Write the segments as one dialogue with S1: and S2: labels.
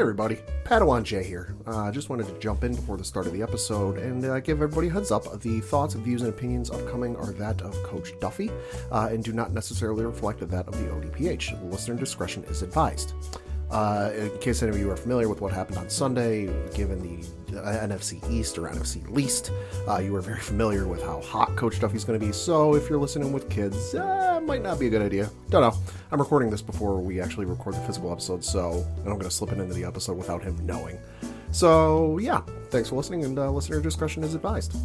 S1: everybody, Padawan J here. I uh, just wanted to jump in before the start of the episode and uh, give everybody heads up. The thoughts, views, and opinions upcoming are that of Coach Duffy uh, and do not necessarily reflect that of the ODPH. Listener discretion is advised. Uh, in case any of you are familiar with what happened on Sunday, given the uh, NFC East or NFC Least, uh, you are very familiar with how hot Coach Duffy's going to be. So if you're listening with kids, uh, might not be a good idea. Don't know. I'm recording this before we actually record the physical episode, so I'm going to slip it into the episode without him knowing. So yeah, thanks for listening, and uh, listener discretion is advised.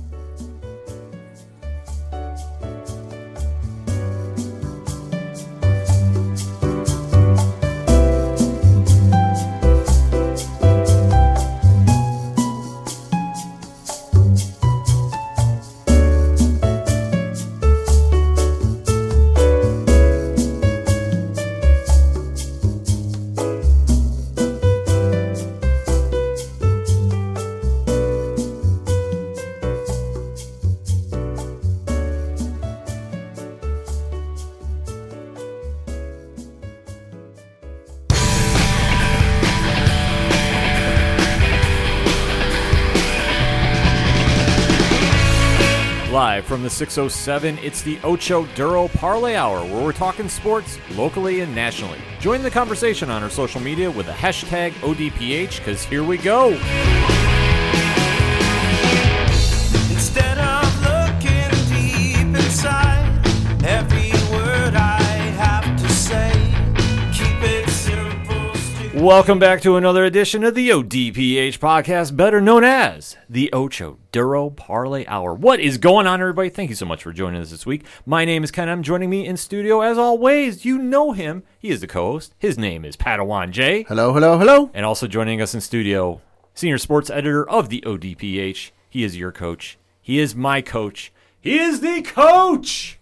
S2: The 607, it's the Ocho Duro Parlay Hour, where we're talking sports locally and nationally. Join the conversation on our social media with the hashtag ODPH, because here we go. Welcome back to another edition of the ODPH podcast, better known as the Ocho Duro Parlay Hour. What is going on, everybody? Thank you so much for joining us this week. My name is Ken. I'm joining me in studio as always. You know him. He is the co-host. His name is Padawan J.
S1: Hello, hello, hello.
S2: And also joining us in studio, senior sports editor of the ODPH. He is your coach. He is my coach. He is the coach,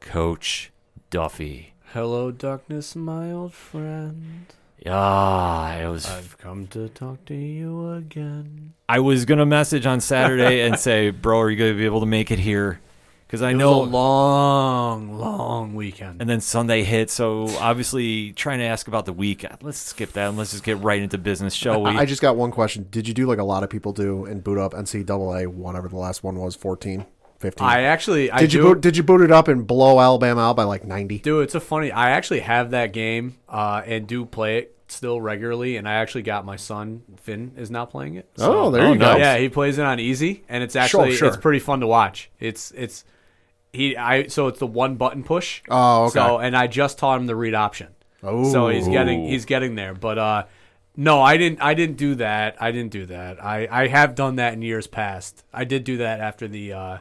S2: Coach Duffy.
S3: Hello, darkness, my old friend.
S2: Yeah, it was.
S3: I've come to talk to you again.
S2: I was gonna message on Saturday and say, "Bro, are you gonna be able to make it here?" Because I
S3: it
S2: know
S3: long, long weekend.
S2: And then Sunday hit, so obviously trying to ask about the week. Uh, let's skip that and let's just get right into business, shall we?
S1: I just got one question. Did you do like a lot of people do and boot up NCAA, whatever the last one was, fourteen? 15.
S3: I actually I
S1: did you boot, did you boot it up and blow Alabama out by like 90?
S3: Dude, it's a funny. I actually have that game uh, and do play it still regularly, and I actually got my son Finn is now playing it.
S1: So, oh, there you oh, go.
S3: Yeah, he plays it on easy, and it's actually sure, sure. it's pretty fun to watch. It's it's he I so it's the one button push.
S1: Oh, okay.
S3: So and I just taught him the read option.
S1: Oh,
S3: so he's getting he's getting there, but uh. No, I didn't. I didn't do that. I didn't do that. I, I have done that in years past. I did do that after the uh,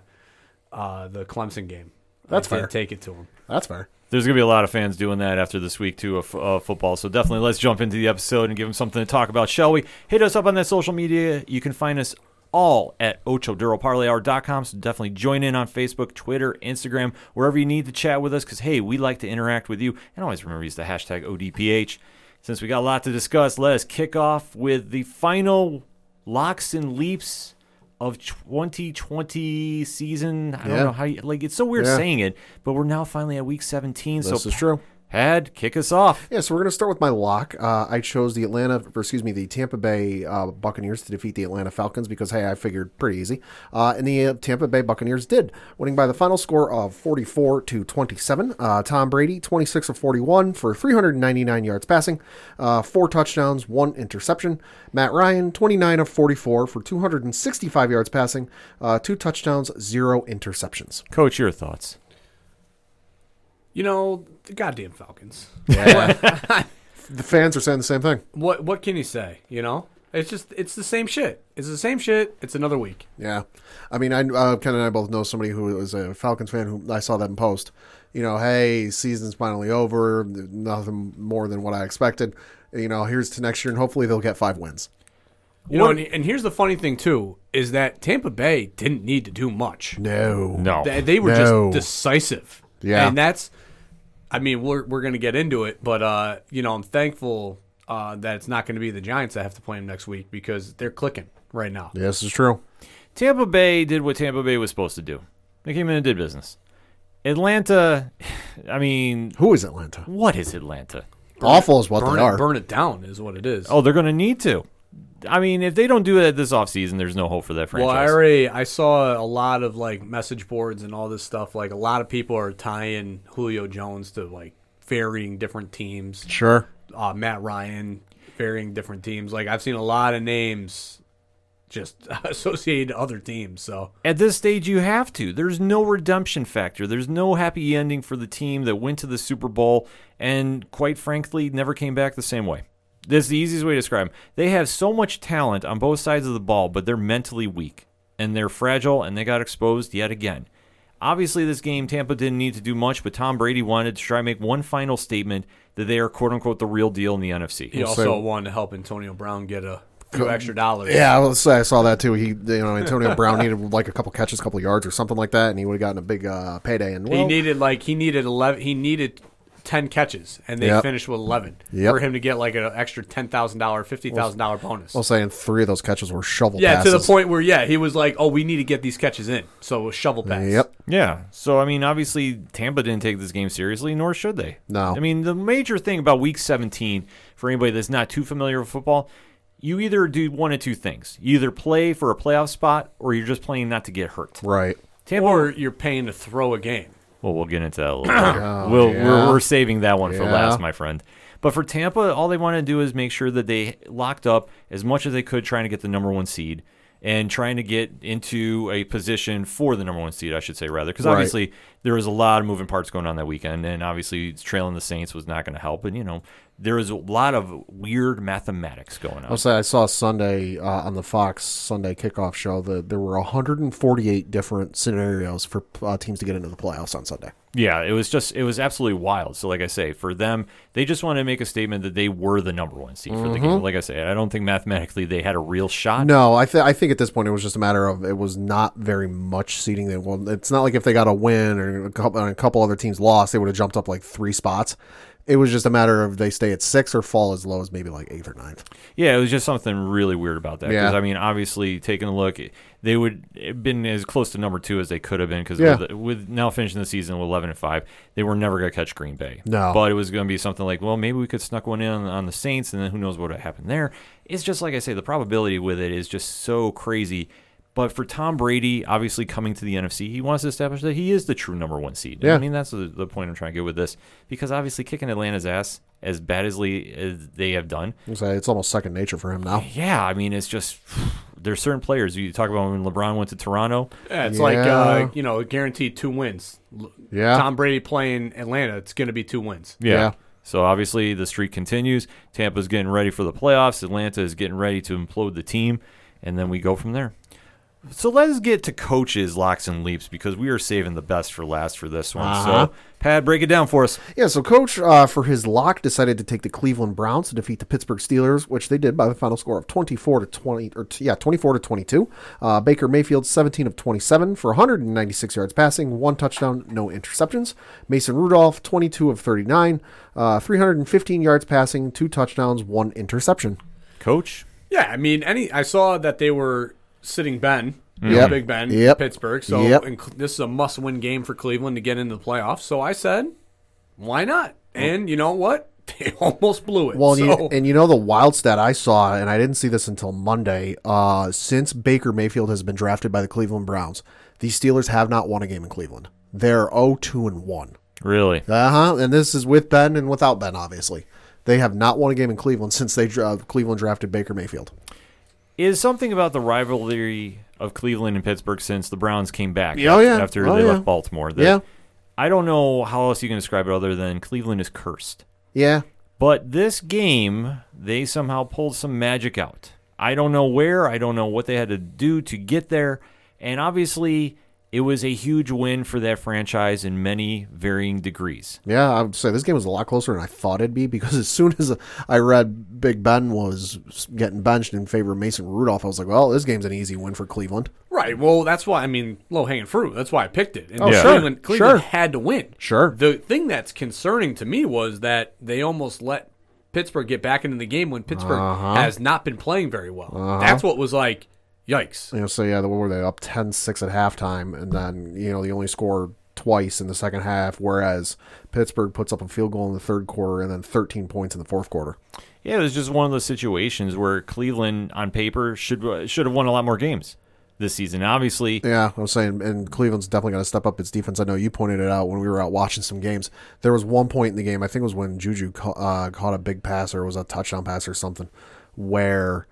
S3: uh, the Clemson game.
S1: That's
S3: I
S1: fair.
S3: Take it to him.
S1: That's fair.
S2: There's gonna be a lot of fans doing that after this week too of uh, football. So definitely let's jump into the episode and give them something to talk about, shall we? Hit us up on that social media. You can find us all at ochoduroparlayhour.com. So definitely join in on Facebook, Twitter, Instagram, wherever you need to chat with us. Because hey, we like to interact with you. And always remember use the hashtag ODPH. Since we got a lot to discuss, let us kick off with the final locks and leaps of 2020 season. I don't know how you like. It's so weird yeah. saying it, but we're now finally at week 17.
S1: This
S2: so
S1: is true.
S2: Had kick us off.
S1: Yeah, so we're going to start with my lock. Uh, I chose the Atlanta, or excuse me, the Tampa Bay uh, Buccaneers to defeat the Atlanta Falcons because hey, I figured pretty easy, uh, and the uh, Tampa Bay Buccaneers did, winning by the final score of 44 to 27. Uh, Tom Brady, 26 of 41 for 399 yards passing, uh, four touchdowns, one interception. Matt Ryan, 29 of 44 for 265 yards passing, two touchdowns, zero interceptions.
S2: Coach, your thoughts?
S3: You know, the goddamn Falcons.
S1: Yeah. the fans are saying the same thing.
S3: What what can you say? You know, it's just it's the same shit. It's the same shit. It's another week.
S1: Yeah, I mean, I uh, Ken and I both know somebody who is a Falcons fan who I saw that in post. You know, hey, season's finally over. Nothing more than what I expected. You know, here's to next year, and hopefully they'll get five wins.
S3: You what? know, and, and, here's the funny thing too is that Tampa Bay didn't need to do much.
S1: No,
S2: no,
S3: they, they were
S1: no.
S3: just decisive.
S1: Yeah,
S3: and that's I mean, we're we're going to get into it, but uh, you know, I'm thankful uh, that it's not going to be the Giants that have to play them next week because they're clicking right now.
S1: Yes, it's true.
S2: Tampa Bay did what Tampa Bay was supposed to do. They came in and did business. Atlanta, I mean,
S1: who is Atlanta?
S2: What is Atlanta?
S1: Awful is what
S3: burn
S1: they
S3: it,
S1: are.
S3: burn it down is what it is.
S2: Oh, they're going to need to. I mean, if they don't do it this offseason, there's no hope for that franchise. Well.
S3: I already I saw a lot of like message boards and all this stuff. Like a lot of people are tying Julio Jones to like varying different teams.
S1: Sure.
S3: Uh, Matt Ryan, varying different teams. Like I've seen a lot of names just associated to other teams. So
S2: At this stage, you have to. There's no redemption factor. There's no happy ending for the team that went to the Super Bowl and, quite frankly, never came back the same way. This is the easiest way to describe them. They have so much talent on both sides of the ball, but they're mentally weak and they're fragile, and they got exposed yet again. Obviously, this game, Tampa didn't need to do much, but Tom Brady wanted to try to make one final statement that they are, quote unquote, the real deal in the NFC.
S3: he also
S1: say-
S3: wanted to help Antonio Brown get a few extra dollars.
S1: Yeah, I, was, I saw that too. He, you know, Antonio Brown needed like a couple catches, a couple yards, or something like that, and he would have gotten a big uh, payday. And
S3: he needed like he needed eleven. He needed. 10 catches and they
S1: Yep.
S3: finished with 11
S1: Yep.
S3: for him to get like an extra $10,000 $50,000 bonus.
S1: I'll say, in three of those catches were shovel
S3: Yeah,
S1: passes.
S3: to the point where yeah, he was like, "Oh, we need to get these catches in." So it was shovel pass.
S1: Yep.
S2: Yeah. So I mean, obviously Tampa didn't take this game seriously, nor should they.
S1: No.
S2: I mean, the major thing about Week 17 for anybody that's not too familiar with football, you either do one of two things: you either play for a playoff spot, or you're just playing not to get hurt.
S1: Right.
S2: Tampa.
S3: Or you're paying to throw a game.
S2: Well, we'll get into that a little bit.
S1: Oh,
S2: we'll,
S1: yeah.
S2: we're, we're saving that one for
S1: Yeah.
S2: last, my friend. But for Tampa, all they want to do is make sure that they locked up as much as they could, trying to get the number one seed and trying to get into a position for the number one seed, I should say, rather. Because
S1: Right.
S2: obviously there was a lot of moving parts going on that weekend, and obviously trailing the Saints was not going to help. And, you know, there was a lot of weird mathematics going on.
S1: I'll say I saw Sunday uh, on the Fox Sunday kickoff show that there were 148 different scenarios for uh, teams to get into the playoffs on Sunday.
S2: Yeah, it was just it was absolutely wild. So like I say, for them, they just wanted to make a statement that they were the number one seed for the game. Like I say, I don't think mathematically they had a real shot.
S1: Mm-hmm. No, I th- I think at this point it was just a matter of it was not very much seeding. They well, it's not like if they got a win or a couple, a couple other teams lost, they would have jumped up like three spots. It was just a matter of they stay at six or fall as low as maybe like eighth or ninth.
S2: Yeah, it was just something really weird about that. Because
S1: Yeah.
S2: I mean, obviously, taking a look, they would have been as close to number two as they could have been. Because
S1: Yeah.
S2: with, with now finishing the season with eleven and five, they were never going to catch Green Bay.
S1: No.
S2: but it was going to be something like, well, maybe we could snuck one in on, on the Saints, and then who knows what would happen there. It's just like I say, the probability with it is just so crazy. But for Tom Brady, obviously coming to the NFC, he wants to establish that he is the true number one seed.
S1: Yeah.
S2: I mean, that's the, the point I'm trying to get with this. Because obviously, kicking Atlanta's ass as badly as they have done,
S1: it's almost second nature for him now.
S2: yeah, I mean, it's just there's certain players. You talk about when LeBron went to Toronto.
S3: Yeah, it's like uh, you know, guaranteed two wins.
S1: Yeah.
S3: Tom Brady playing Atlanta, it's going to be two wins.
S1: Yeah.
S2: So obviously the streak continues. Tampa's getting ready for the playoffs. Atlanta is getting ready to implode the team, and then we go from there. So let's get to coaches locks and leaps because we are saving the best for last for this one.
S1: Uh-huh.
S2: So Pat, break it down for us.
S1: Yeah, so coach uh, for his lock decided to take the Cleveland Browns to defeat the Pittsburgh Steelers, which they did by the final score of 24 to 20 or t- yeah, 24 to 22. Uh, Baker Mayfield 17 of 27 for 196 yards passing, one touchdown, no interceptions. Mason Rudolph 22 of 39, uh, 315 yards passing, two touchdowns, one interception.
S2: Coach,
S3: Yeah, I mean, any I saw that they were sitting Ben,
S1: Yep.
S3: Big Ben,
S1: Yep.
S3: Pittsburgh. So
S1: Yep.
S3: and this is a must-win game for Cleveland to get into the playoffs. So I said, why not? And you know what? They almost blew it.
S1: Well, and, you, and you know the wild stat I saw, and I didn't see this until Monday. Uh, since Baker Mayfield has been drafted by the Cleveland Browns, the Steelers have not won a game in Cleveland. They're 0-2 and 1.
S2: really?
S1: Uh huh. And this is with Ben and without Ben, obviously. They have not won a game in Cleveland since they uh, Cleveland drafted Baker Mayfield.
S2: Is something about the rivalry of Cleveland and Pittsburgh since the Browns came back
S1: Oh,
S2: after,
S1: yeah.
S2: after
S1: Oh,
S2: they
S1: yeah.
S2: left Baltimore?
S1: Yeah.
S2: I don't know how else you can describe it other than Cleveland is cursed.
S1: Yeah.
S2: But this game, they somehow pulled some magic out. I don't know where, I don't know what they had to do to get there. And obviously, it was a huge win for that franchise in many varying degrees.
S1: Yeah, I would say this game was a lot closer than I thought it'd be because as soon as I read Big Ben was getting benched in favor of Mason Rudolph, I was like, well, this game's an easy win for Cleveland.
S3: right. Well, that's why I mean, low-hanging fruit. That's why I picked it. And
S1: Oh,
S2: Yeah.
S1: sure.
S3: Cleveland, Cleveland
S1: Sure.
S3: had to win.
S1: Sure.
S3: The thing that's concerning to me was that they almost let Pittsburgh get back into the game when Pittsburgh
S1: Uh-huh.
S3: has not been playing very well. That's what was like, yikes.
S1: You know, so yeah, what were they up 10-6 at halftime, and then you know the only score twice in the second half, whereas Pittsburgh puts up a field goal in the third quarter and then 13 points in the fourth quarter.
S2: Yeah, it was just one of those situations where Cleveland, on paper, should should have won a lot more games this season. Obviously,
S1: Yeah, I was saying, and Cleveland's definitely going to step up its defense. I know you pointed it out when we were out watching some games. There was one point in the game, I think it was when Juju ca- uh, caught a big pass or it was a touchdown pass or something, where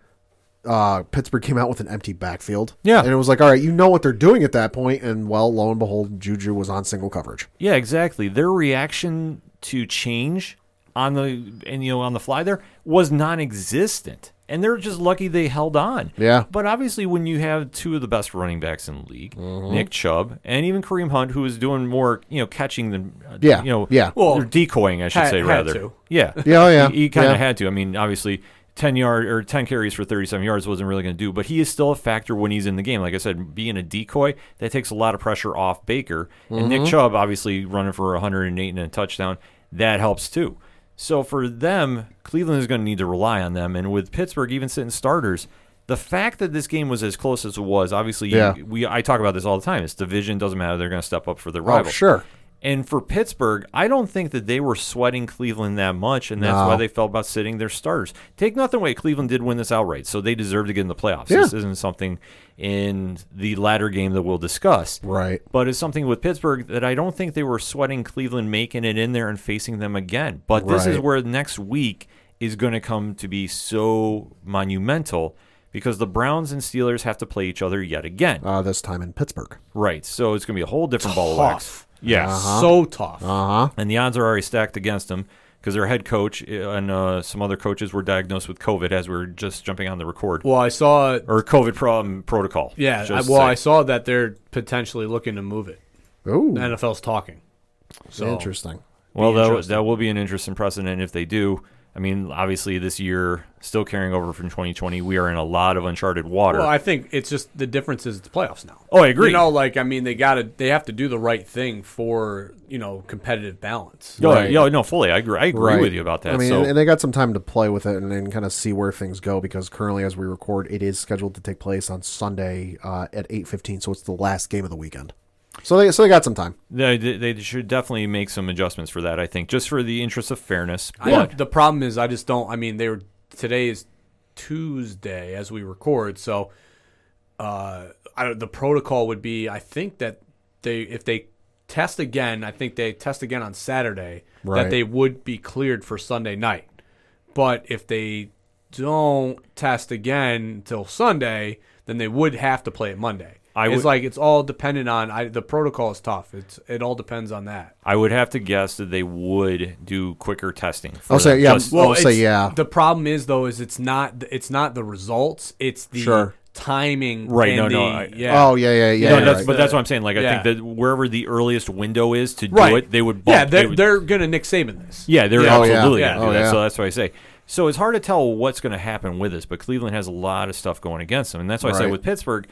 S1: uh, Pittsburgh came out with an empty backfield.
S2: Yeah.
S1: and it was like, all right, you know what they're doing at that point, and well, lo and behold, Juju was on single coverage.
S2: Yeah, exactly. Their reaction to change on the and you know on the fly there was non-existent, and they're just lucky they held on.
S1: Yeah.
S2: But obviously, when you have two of the best running backs in the league,
S1: Mm-hmm.
S2: Nick Chubb and even Kareem Hunt, who is doing more you know catching than uh,
S1: Yeah,
S2: you know
S1: yeah.
S3: Well,
S2: decoying, I should
S3: had-
S2: say
S3: had
S2: rather.
S3: to.
S2: Yeah,
S1: Yeah, oh, yeah,
S2: He, he kind of
S1: yeah.
S2: had to. I mean, obviously. 10 yard or 10 carries for 37 yards wasn't really going to do, but he is still a factor when he's in the game. Like I said, being a decoy, that takes a lot of pressure off Baker. And
S1: Mm-hmm.
S2: Nick Chubb, obviously running for 108 and a touchdown, that helps too. So for them, Cleveland is going to need to rely on them. And with Pittsburgh even sitting starters, the fact that this game was as close as it was, obviously, you-
S1: Yeah.
S2: we I talk about this all the time. It's division, doesn't matter. They're going to step up for their
S1: Oh,
S2: rival.
S1: sure.
S2: And for Pittsburgh, I don't think that they were sweating Cleveland that much, and that's
S1: No.
S2: why they felt about sitting their starters. Take nothing away, Cleveland did win this outright, so they deserve to get in the playoffs.
S1: Yeah.
S2: This isn't something in the latter game that we'll discuss.
S1: Right.
S2: But it's something with Pittsburgh that I don't think they were sweating Cleveland making it in there and facing them again. But this is where next week is going to come to be so monumental because the Browns and Steelers have to play each other yet again.
S1: Uh, this time in Pittsburgh.
S2: right. So it's going to be a whole different ball of wax.
S3: Tough.
S2: Yeah.
S3: So tough.
S1: Uh huh.
S2: And the odds are already stacked against them because their head coach uh, and uh, some other coaches were diagnosed with COVID as we were just jumping on the record.
S3: well, I saw.
S2: or COVID problem protocol.
S3: Yeah, I, well,
S2: say.
S3: I saw that they're potentially looking to move it.
S1: Oh,
S3: The NFL's talking. So
S1: interesting.
S2: Well, that,
S3: interesting.
S2: that will be an interesting precedent if they do. I mean, obviously, this year, still carrying over from 2020, we are in a lot of uncharted water.
S3: Well, I think it's just the difference is it's playoffs now.
S2: oh, I agree.
S3: You know, like I mean, they got to they have to do the right thing for you know competitive balance.
S2: Yo,
S1: Right.
S2: yo, no, fully. I agree, I agree
S1: Right.
S2: with you about that.
S1: I mean,
S2: so,
S1: and they got some time to play with it and, and kind of see where things go because currently, as we record, it is scheduled to take place on Sunday uh, at eight fifteen. So it's the last game of the weekend. So they so they got some time.
S2: they, they should definitely make some adjustments for that, I think, just for the interest of fairness.
S3: I,
S2: But
S3: the problem is, I just don't. I mean, they were today is Tuesday as we record, so uh, I, don't- the protocol would be. I think that they if they test again, I think they test again on Saturday
S1: Right.
S3: that they would be cleared for Sunday night. But if they don't test again until Sunday, then they would have to play it Monday.
S2: I
S3: it's like it's all dependent on. I, the protocol is tough. It's it all depends on that.
S2: I would have to guess that they would do quicker testing. for
S1: I'll say, yeah,
S2: Just-
S1: I'll say yeah.
S3: The problem is though, is it's not it's not the results, it's the
S1: Sure.
S3: timing.
S2: Right,
S3: and
S2: no, no, I-
S3: yeah.
S1: Oh yeah, yeah, yeah.
S2: No,
S1: you're
S2: that's,
S1: right.
S2: but that's what I'm saying. Like, I
S3: Yeah.
S2: think that wherever the earliest window is to do
S3: right.
S2: it, they would. Bump,
S3: yeah, they're
S2: they would-
S3: they're gonna Nick Saban this.
S2: yeah, they're
S3: Yeah.
S1: Oh, yeah.
S2: absolutely
S3: Yeah.
S2: going to do
S1: Oh,
S2: that.
S1: yeah.
S2: So that's what I say. So it's hard to tell what's going to happen with this, but Cleveland has a lot of stuff going against them, and that's why I say with Pittsburgh,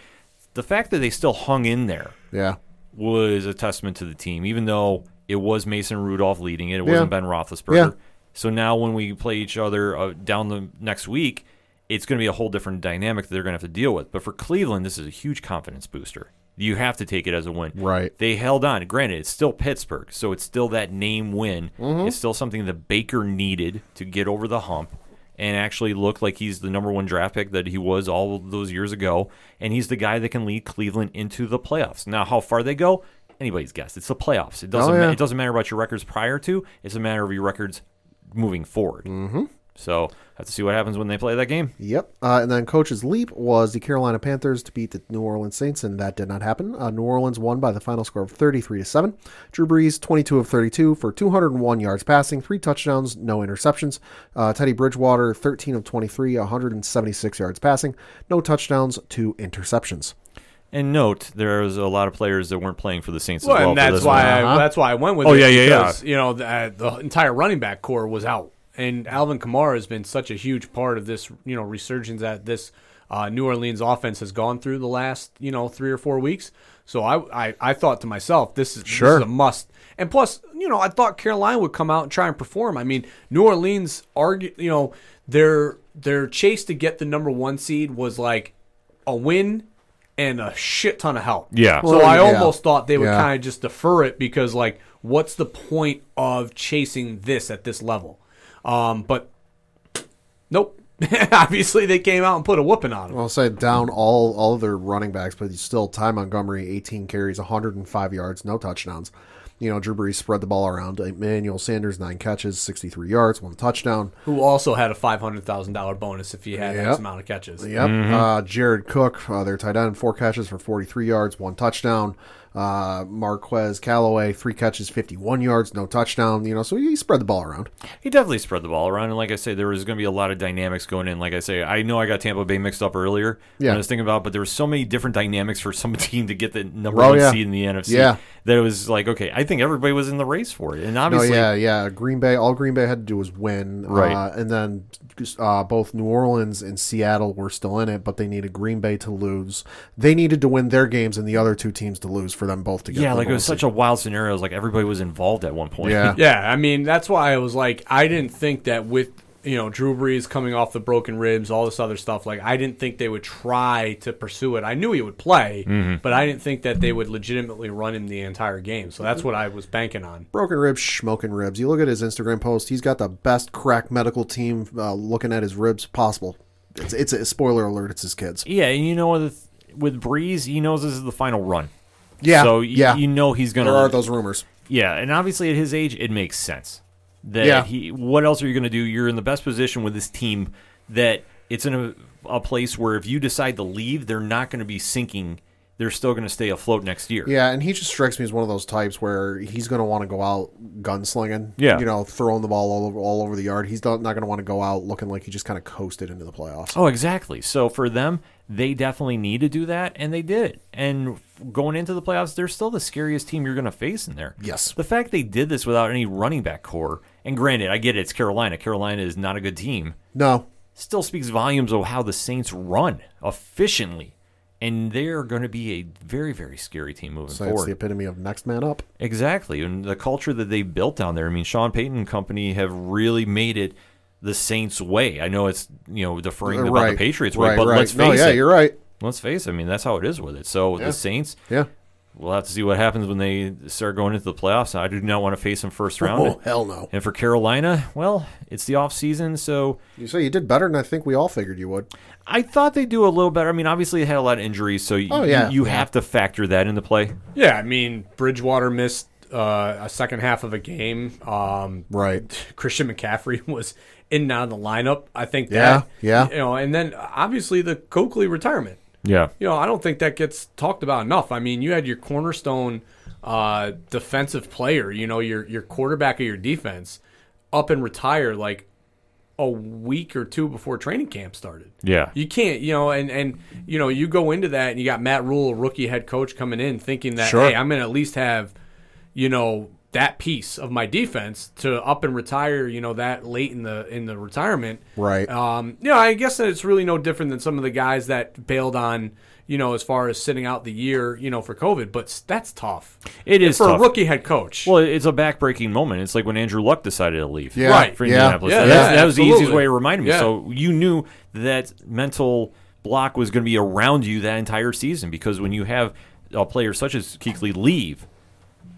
S2: the fact that they still hung in there
S1: yeah,
S2: was a testament to the team, even though it was Mason Rudolph leading it. It wasn't Ben Roethlisberger.
S1: Yeah.
S2: So now when we play each other uh, down the next week, it's going to be a whole different dynamic that they're going to have to deal with. But for Cleveland, this is a huge confidence booster. You have to take it as a win.
S1: Right.
S2: They held on. Granted, it's still Pittsburgh, so it's still that name win.
S1: Mm-hmm.
S2: It's still something that Baker needed to get over the hump and actually look like he's the number one draft pick that he was all those years ago. And he's the guy that can lead Cleveland into the playoffs. Now, how far they go, anybody's guess. It's the playoffs. It doesn't.
S1: Oh, yeah.
S2: ma- it doesn't matter about your records prior to. It's a matter of your records moving forward. Mm-hmm. So have to see what happens when they play that game.
S1: Yep. Uh, and then coach's leap was the Carolina Panthers to beat the New Orleans Saints, and that did not happen. Uh, New Orleans won by the final score of 33 to 7. Drew Brees, 22 of 32 for 201 yards passing, three touchdowns, no interceptions. Uh, Teddy Bridgewater, 13 of 23, 176 yards passing, no touchdowns, two interceptions.
S2: And note, there's a lot of players that weren't playing for the Saints
S3: Well,
S2: as well.
S3: and that's why. I,
S1: Uh-huh.
S3: that's why I went with
S2: Oh,
S3: it.
S2: yeah, yeah, yeah.
S3: You know, the, uh, the entire running back core was out, and Alvin Kamara has been such a huge part of this. You know, resurgence that this uh, New Orleans offense has gone through the last you know three or four weeks. So I I, I thought to myself, this is
S1: Sure.
S3: this is a must. And plus, you know, I thought Carolina would come out and try and perform. I mean, New Orleans argue, you know, their their chase to get the number one seed was like a win and a shit ton of help.
S2: Yeah.
S3: So
S1: Well,
S3: I
S1: yeah.
S3: almost thought they would
S1: Yeah.
S3: kind of just defer it because, like, what's the point of chasing this at this level? Um, but nope. Obviously, they came out and put a whooping on them.
S1: I'll say down all all of their running backs, but he's still Ty Montgomery, 18 carries, 105 yards, no touchdowns. You know, Drew Brees spread the ball around. Emmanuel Sanders, nine catches, 63 yards, one touchdown.
S3: Who also had a five hundred thousand dollar bonus if he had
S1: Yep.
S3: X amount of catches.
S1: Yep. Uh, Jared Cook, uh, their tight end, four catches for 43 yards, one touchdown. Uh, Marquez Callaway, three catches, 51 yards, no touchdown. You know, so he spread the ball around.
S2: He definitely spread the ball around, and like I say, there was going to be a lot of dynamics going in. Like I say, I know I got Tampa Bay mixed up earlier.
S1: Yeah.
S2: I was thinking about, but there were so many different dynamics for some team to get the number
S1: Oh,
S2: one
S1: yeah.
S2: seed in the NFC.
S1: Yeah.
S2: That it was like, okay, I think everybody was in the race for it, and
S1: No,
S2: obviously,
S1: yeah, yeah. Green Bay, all Green Bay had to do was win.
S2: Right.
S1: Uh, and then uh, both New Orleans and Seattle were still in it, but they needed Green Bay to lose. They needed to win their games and the other two teams to lose for them both to get
S2: yeah,
S1: the
S2: like it was
S1: one
S2: such a wild scenario. It was like everybody was involved at one point.
S1: Yeah.
S3: Yeah, I mean that's why I was like, I didn't think that with you know Drew Brees coming off the broken ribs, all this other stuff. Like I didn't think they would try to pursue it. I knew he would play, but I didn't think that they would legitimately run him the entire game. So that's what I was banking on.
S1: broken ribs, smoking ribs. You look at his Instagram post; he's got the best crack medical team uh, looking at his ribs possible. It's, it's a spoiler alert. It's his kids.
S2: Yeah, and you know with with Brees, he knows this is the final run.
S1: Yeah,
S2: so y-
S1: yeah.
S2: you know he's gonna.
S1: There are those rumors.
S2: Yeah, and obviously at his age, it makes sense that
S1: Yeah.
S2: he. What else are you going to do? You're in the best position with this team that it's in a, a place where if you decide to leave, they're not going to be sinking. They're still going to stay afloat next year.
S1: Yeah, and he just strikes me as one of those types where he's going to want to go out gunslinging.
S2: Yeah.
S1: you know, throwing the ball all over all over the yard. He's not, not going to want to go out looking like he just kind of coasted into the playoffs.
S2: Oh, exactly. So for them, they definitely need to do that, and they did. And going into the playoffs, they're still the scariest team you're going to face in there.
S1: Yes.
S2: The fact they did this without any running back core, and granted, I get it, it's Carolina. Carolina is not a good team.
S1: No,
S2: Still speaks volumes of how the Saints run efficiently. And they're going to be a very, very scary team moving forward.
S1: so it's
S2: forward.
S1: the epitome of next man up.
S2: Exactly. And the culture that they built down there. I mean, Sean Payton and company have really made it the Saints way. I know it's, you know, deferring about the Patriots way,
S1: right,
S2: but
S1: right.
S2: let's face
S1: no, yeah,
S2: it.
S1: you're right.
S2: Let's face it. I mean, that's how it is with it. So
S1: Yeah.
S2: the Saints,
S1: Yeah.
S2: We'll have to see what happens when they start going into the playoffs. I do not want to face them first round.
S1: Oh hell no!
S2: And for Carolina, well, it's the off season, so
S1: You say you did better than I think we all figured you would.
S2: I thought they'd do a little better. I mean, obviously they had a lot of injuries, so y-
S1: Oh, yeah.
S2: you, you have to factor that into play.
S3: Yeah, I mean Bridgewater missed uh, a second half of a game. Um,
S1: Right.
S3: Christian McCaffrey was in and out of the lineup. I think
S1: Yeah, yeah.
S3: you know, and then obviously the Coakley retirement.
S2: Yeah.
S3: You know, I don't think that gets talked about enough. I mean, you had your cornerstone uh, defensive player, you know, your your quarterback of your defense, up and retire like a week or two before training camp started.
S2: Yeah.
S3: You can't, you know, and and you know, you go into that and you got Matt Rhule, a rookie head coach, coming in thinking that
S1: Sure.
S3: hey, I'm going to at least have, you know, that piece of my defense to up and retire, you know, that late in the in the retirement.
S1: Right.
S3: Um, you know, I guess that it's really no different than some of the guys that bailed on, you know, as far as sitting out the year, you know, for COVID. But that's tough.
S2: It is
S3: for
S2: tough.
S3: a rookie head coach.
S2: Well, it's a backbreaking moment. It's like when Andrew Luck decided to leave.
S1: Yeah,
S3: Right.
S2: For
S1: yeah.
S2: Indianapolis.
S3: Yeah, yeah,
S2: that was the easiest way to remind me.
S3: Yeah.
S2: So you knew that mental block was going to be around you that entire season because when you have a player such as Kuechly leave,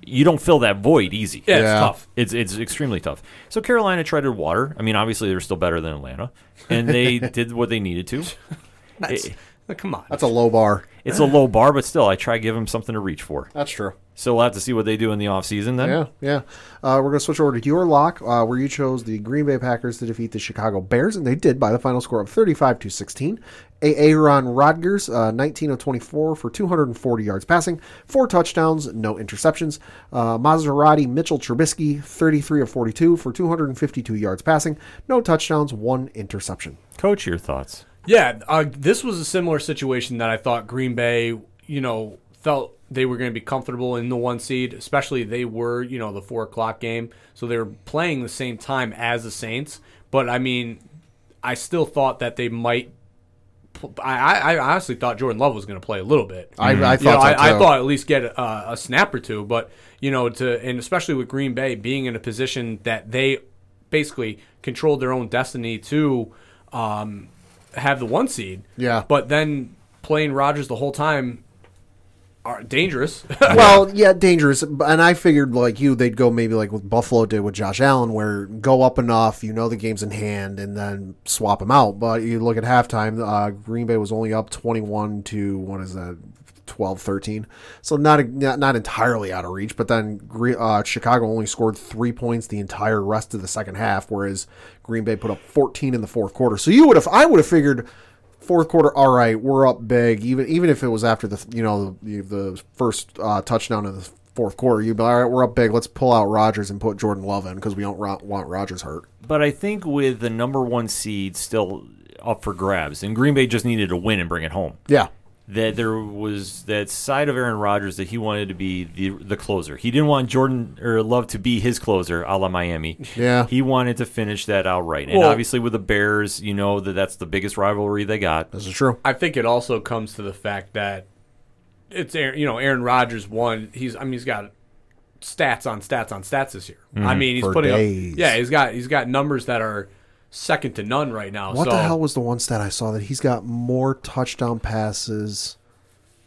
S2: you don't fill that void easy.
S3: yeah, it's
S1: Yeah.
S3: tough.
S2: It's it's extremely tough. So Carolina treaded water. I mean, obviously they're still better than Atlanta, and they did what they needed to. It-
S3: Come on.
S1: That's a low bar.
S2: it's a low bar, but still, I try to give them something to reach for.
S1: That's true.
S2: So we'll have to see what they do in the offseason then.
S1: Yeah, yeah. Uh, we're going to switch over to your lock, uh, where you chose the Green Bay Packers to defeat the Chicago Bears, and they did by the final score of 35 to 16. Aaron Rodgers, uh, 19 of 24 for 240 yards passing, four touchdowns, no interceptions. Uh, Maserati Mitchell Trubisky, 33 of 42 for 252 yards passing, no touchdowns, one interception.
S2: Coach, your thoughts?
S3: Yeah, uh, this was a similar situation that I thought Green Bay, you know, felt they were going to be comfortable in the one seed, especially they were, you know, the four o'clock game. So they were playing the same time as the Saints. But I mean, I still thought that they might. I, I honestly thought Jordan Love was going to play a little bit.
S1: I, I
S3: You know,
S1: thought so,
S3: I, I thought at least get a, a snap or two, but you know, to and especially with Green Bay being in a position that they basically controlled their own destiny to um, have the one seed.
S1: Yeah.
S3: But then playing Rodgers the whole time are dangerous.
S1: well, yeah, dangerous. And I figured, like you, they'd go maybe like what Buffalo did with Josh Allen, where go up enough, you know the game's in hand, and then swap them out. But you look at halftime, uh, Green Bay was only up 21 to, what is that, 12 13. So not, not, not entirely out of reach. But then uh, Chicago only scored three points the entire rest of the second half, whereas Green Bay put up 14 in the fourth quarter. So you would have, I would have figured fourth quarter, all right, we're up big. Even even if it was after the you know the, the first uh, touchdown of the fourth quarter, you'd be all right, we're up big. Let's pull out Rodgers and put Jordan Love in because we don't ro- want Rodgers hurt.
S2: But I think with the number one seed still up for grabs, and Green Bay just needed to win and bring it home.
S1: Yeah,
S2: that there was that side of Aaron Rodgers that he wanted to be the the closer. He didn't want Jordan or Love to be his closer, a la Miami.
S1: Yeah,
S2: he wanted to finish that outright. And
S3: Well-
S2: obviously, with the Bears, you know that that's the biggest rivalry they got.
S1: this is true.
S3: I think it also comes to the fact that it's Aaron, you know Aaron Rodgers won. He's I mean he's got stats on stats on stats this year. I mm-hmm. mean he's
S1: For
S3: putting
S1: days.
S3: up yeah he's got he's got numbers that are second to none right now.
S1: What
S3: so,
S1: the hell was the one stat I saw that he's got more touchdown passes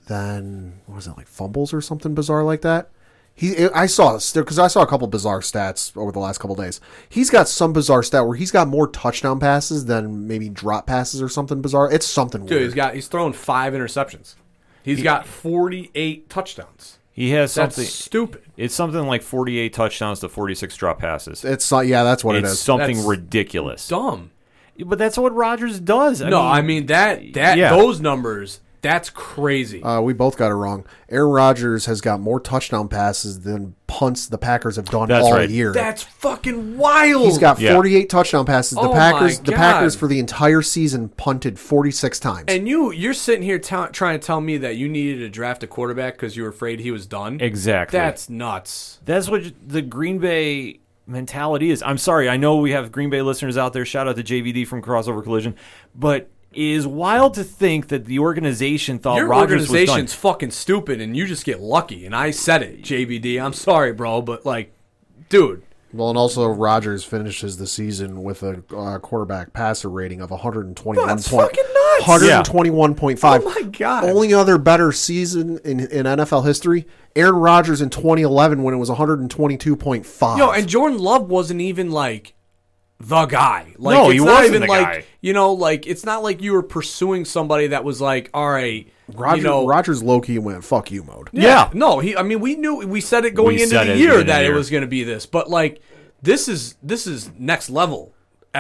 S1: than what was it like fumbles or something bizarre like that? He, I saw because I saw a couple bizarre stats over the last couple days. He's got some bizarre stat where he's got more touchdown passes than maybe drop passes or something bizarre. It's something
S3: Dude,
S1: weird.
S3: he's got he's thrown five interceptions. He's got forty eight touchdowns.
S2: He has
S3: That's
S2: something.
S3: stupid.
S2: It's something like 48 touchdowns to 46 drop passes.
S1: it's not. Yeah, that's what it
S2: It's something
S3: That's
S2: ridiculous.
S3: Dumb.
S2: But that's what Rodgers does. I
S3: no,
S2: mean,
S3: I mean that that
S2: yeah.
S3: those numbers. That's crazy.
S1: Uh, we both got it wrong. Aaron Rodgers has got more touchdown passes than punts the Packers have done
S2: That's
S1: all
S2: right.
S1: year.
S3: that's fucking wild.
S1: He's got
S2: Yeah.
S1: 48 touchdown passes. The
S3: Oh
S1: Packers, the
S3: God.
S1: Packers for the entire season punted 46 times.
S3: And you, you're sitting here t- trying to tell me that you needed to draft a quarterback because you were afraid he was done.
S2: exactly.
S3: That's nuts.
S2: That's what the Green Bay mentality is. I'm sorry, I know we have Green Bay listeners out there. Shout out to JVD from Crossover Collision, but it is wild to think that the organization thought
S3: Your
S2: Rodgers was done.
S3: organization's fucking stupid, and you just get lucky. And I said it, JVD. I'm sorry, bro, but like, dude,
S1: well, and also Rodgers finishes the season with a uh, quarterback passer rating of 121
S3: That's
S1: point-
S3: fucking nuts.
S1: 121.5.
S3: Oh my God.
S1: Only other better season in, in NFL history, Aaron Rodgers in 2011 when it was 122.5.
S3: yo, and Jordan Love wasn't even like the guy. Like,
S2: No,
S3: it's
S2: he
S3: not
S2: wasn't
S3: even
S2: the
S3: like
S2: guy.
S3: you know, like it's not like you were pursuing somebody that was like, all right,
S1: Roger,
S3: you know,
S1: Rodgers low key went fuck you mode.
S2: Yeah.
S3: No, he. I mean, we knew we said it going
S2: We
S3: into
S2: said
S3: the
S2: it
S3: year
S2: beginning of
S3: that
S2: the
S3: it
S2: year.
S3: was going to be this, but like this is this is next level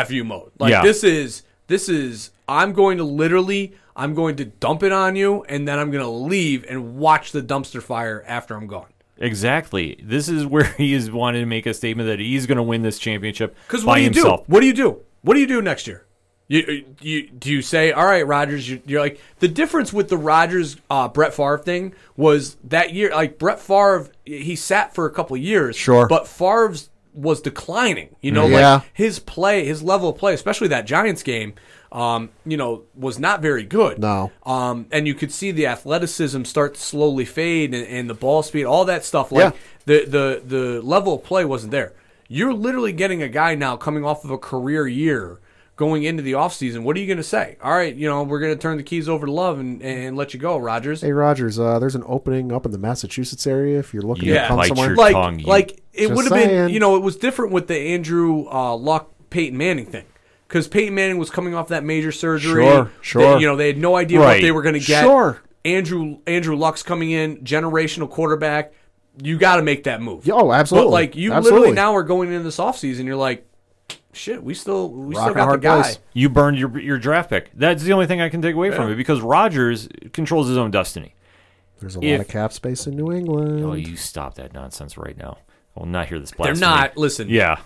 S3: fu mode. Like
S2: Yeah.
S3: this is this is. I'm going to literally. I'm going to dump it on you, and then I'm going to leave and watch the dumpster fire after I'm gone.
S2: Exactly. This is where he is wanting to make a statement that he's going to win this championship
S3: Because
S2: by
S3: what do you
S2: himself.
S3: do? What do you do? What do you do next year? You, you do you say, all right, Rodgers? You, you're like the difference with the Rodgers uh, Brett Favre thing was that year. Like Brett Favre, he sat for a couple of years,
S1: Sure.
S3: but Favre's was declining. You know,
S1: Yeah.
S3: like his play, his level of play, especially that Giants game, um, you know, was not very good.
S1: No.
S3: Um, and you could see the athleticism start to slowly fade and, and the ball speed, all that stuff. Like
S1: Yeah.
S3: the, the the level of play wasn't there. You're literally getting a guy now coming off of a career year going into the offseason. What are you going to say? All right, you know, we're going to turn the keys over to Love and, and let you go, Rodgers.
S1: Hey Rodgers, uh, there's an opening up in the Massachusetts area if you're looking
S2: Yeah,
S1: to come
S2: bite
S1: somewhere.
S3: like
S2: tongue,
S3: like it would have been you know it was different with the Andrew uh, Luck Peyton Manning thing because Peyton Manning was coming off that major surgery.
S1: Sure, sure.
S3: They- you know they had no idea what they were going to get.
S1: Sure.
S3: Andrew Andrew Luck's coming in, generational quarterback. You got to make that move.
S1: Oh, absolutely.
S3: But like you
S1: Absolutely.
S3: literally now are going into this offseason, you're like, shit, we still we
S1: Rock
S3: still got the
S1: hard
S3: guy.
S1: place.
S2: You burned your your draft pick. That's the only thing I can take away from it because Rodgers controls his own destiny.
S1: There's a
S2: if-
S1: lot of cap space in New England.
S2: Oh, you stop that nonsense right now. I will not hear this
S3: They're
S2: blasphemy.
S3: not. Listen,
S2: Yeah.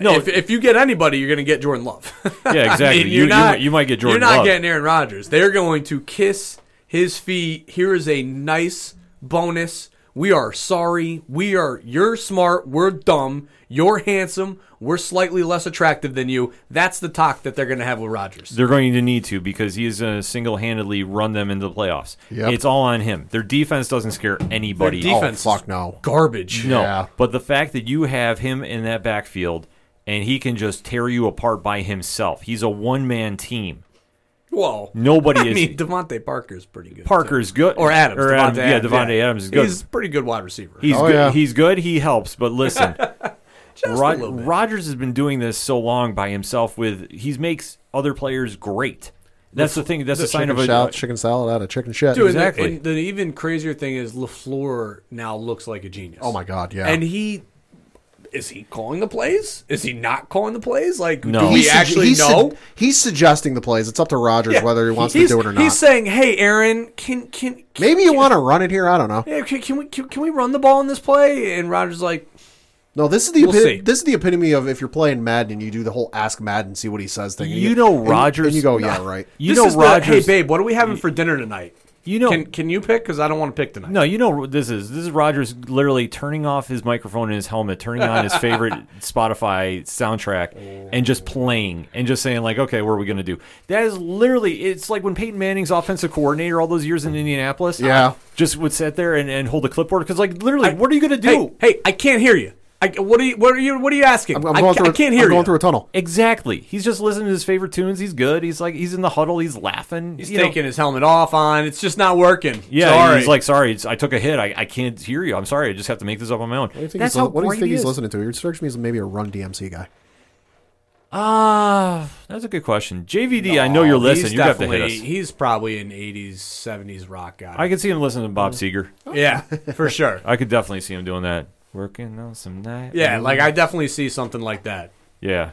S2: No,
S3: if, if you get anybody, you're going to get Jordan Love.
S2: yeah, exactly.
S3: I mean,
S2: you,
S3: you're
S2: you
S3: not,
S2: might- you might get Jordan
S3: You're not
S2: Love.
S3: getting Aaron Rodgers. They're going to kiss his feet. Here is a nice bonus. We are sorry. We are. You're smart. We're dumb. You're handsome. We're slightly less attractive than you. That's the talk that they're going to have with Rodgers.
S2: They're going to need to because he is going to single-handedly run them into the playoffs.
S1: Yep.
S2: It's all on him. Their defense doesn't scare anybody.
S3: Their defense-
S1: oh, fuck no.
S3: Garbage.
S2: No,
S1: Yeah.
S2: but the fact that you have him in that backfield and he can just tear you apart by himself. He's a one-man team.
S3: Whoa.
S2: Nobody
S3: I
S2: is.
S3: mean, DeVante Parker's pretty good.
S2: Parker's
S3: too.
S2: good.
S3: Or Adams.
S2: Or
S3: Davante
S2: Adams, yeah,
S3: Adams,
S2: Davante Adams is good.
S3: He's a pretty good wide receiver.
S2: He's
S1: Oh,
S2: good.
S1: yeah.
S2: He's good. He helps. But listen,
S3: Just
S2: Rod- Rodgers has been doing this so long by himself. With he makes other players great. That's the, thing. That's a sign of a.
S1: salad, chicken salad out of chicken shit.
S3: Dude, and the-
S2: Exactly.
S3: And the, even crazier thing is LaFleur now looks like a genius.
S1: oh my god, yeah.
S3: And he is he calling the plays? Is he not calling the plays? Like,
S2: No.
S3: do we
S1: He's sug-
S3: actually
S1: he's su-
S3: know?
S1: he's suggesting the plays. It's up to Rodgers
S3: Yeah.
S1: whether he wants
S3: He's-
S1: to do it or not.
S3: He's saying, "Hey, Aaron, can can, can
S1: Maybe you want to run it here. I don't know.
S3: yeah, can, can we can, can we run the ball in this play?" And Rodgers like,
S1: No, this is the
S3: We'll
S1: epi- this is the epitome of if you're playing Madden and you do the whole ask Madden see what he says thing. and
S2: You know
S1: and-
S2: Rodgers-
S1: and you go, yeah, right.
S2: You
S3: this
S2: know
S3: is the,
S2: Rodgers.
S3: hey, babe, what are we having for dinner tonight?
S2: You know.
S3: Can can you pick? Because I don't want to pick tonight.
S2: no, you know what this is. This is Rodgers literally turning off his microphone in his helmet, turning on his favorite Spotify soundtrack, and just playing and just saying like, "Okay, what are we gonna do?" That is literally. It's like when Peyton Manning's offensive coordinator all those years in Indianapolis,
S1: Yeah.
S2: just would sit there and, and hold a clipboard because like literally, what are you gonna do?
S3: Hey, hey, I can't hear you. I, what are you? What are you? What are you asking?
S1: I'm, I'm going
S3: ca-
S1: through.
S3: I can't
S1: a,
S3: hear
S1: I'm going
S3: you.
S1: through a tunnel.
S2: Exactly. He's just listening to his favorite tunes. He's good. He's like he's in the huddle. He's laughing.
S3: He's
S2: you know.
S3: taking his helmet off on. It's just not working.
S2: Yeah,
S3: Sorry.
S2: he's like, sorry, it's, I took a hit. I, I can't hear you. I'm sorry. I just have to make this up on my own.
S1: What do you think,
S2: That's
S1: he's,
S2: how
S1: what do you think
S2: he
S1: he's listening to? He strikes me as maybe a Run DMC guy.
S2: Ah, that's a good question. JVD, I know you're listening.
S3: he's
S2: You have to hit us.
S3: He's probably an '80s, '70s rock guy.
S2: I could see him listening to Bob Seger.
S3: yeah, for sure.
S2: I could definitely see him doing that. Working on some night.
S3: Yeah, like I definitely see something like that
S2: Yeah,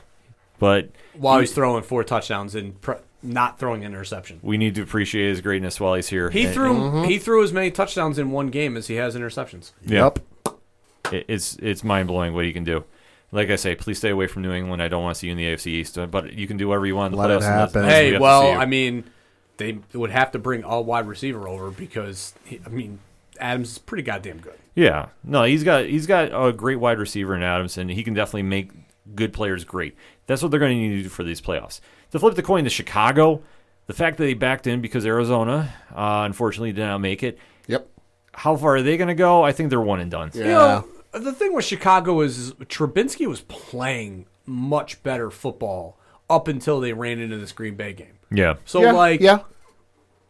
S2: but
S3: while he's throwing four touchdowns and pr- not throwing an interception.
S2: we need to appreciate his greatness while he's here.
S3: He
S2: And-
S3: threw
S1: Mm-hmm.
S3: he threw as many touchdowns in one game as he has interceptions.
S2: Yeah.
S1: Yep.
S2: it- it's it's mind blowing what he can do. Like I say, please stay away from New England. I don't want to see you in the AFC East, but you can do whatever you want. in the
S1: Let it
S2: playoffs, and that's-
S1: happen.
S2: that's what we
S3: Hey,
S2: have to
S3: well,
S2: see.
S3: I mean, they would have to bring all wide receiver over because he, I mean, Adams is pretty goddamn good.
S2: Yeah, no, he's got he's got a great wide receiver in Adams, and he can definitely make good players great. That's what they're going to need to do for these playoffs. To flip the coin to Chicago, the fact that they backed in because Arizona uh, unfortunately did not make it.
S1: Yep.
S2: How far are they going to go? I think they're one and done.
S1: Yeah.
S3: You know, the thing with Chicago is Trubinsky was playing much better football up until they ran into this Green Bay game.
S2: Yeah,
S3: So
S1: yeah.
S3: like
S1: yeah.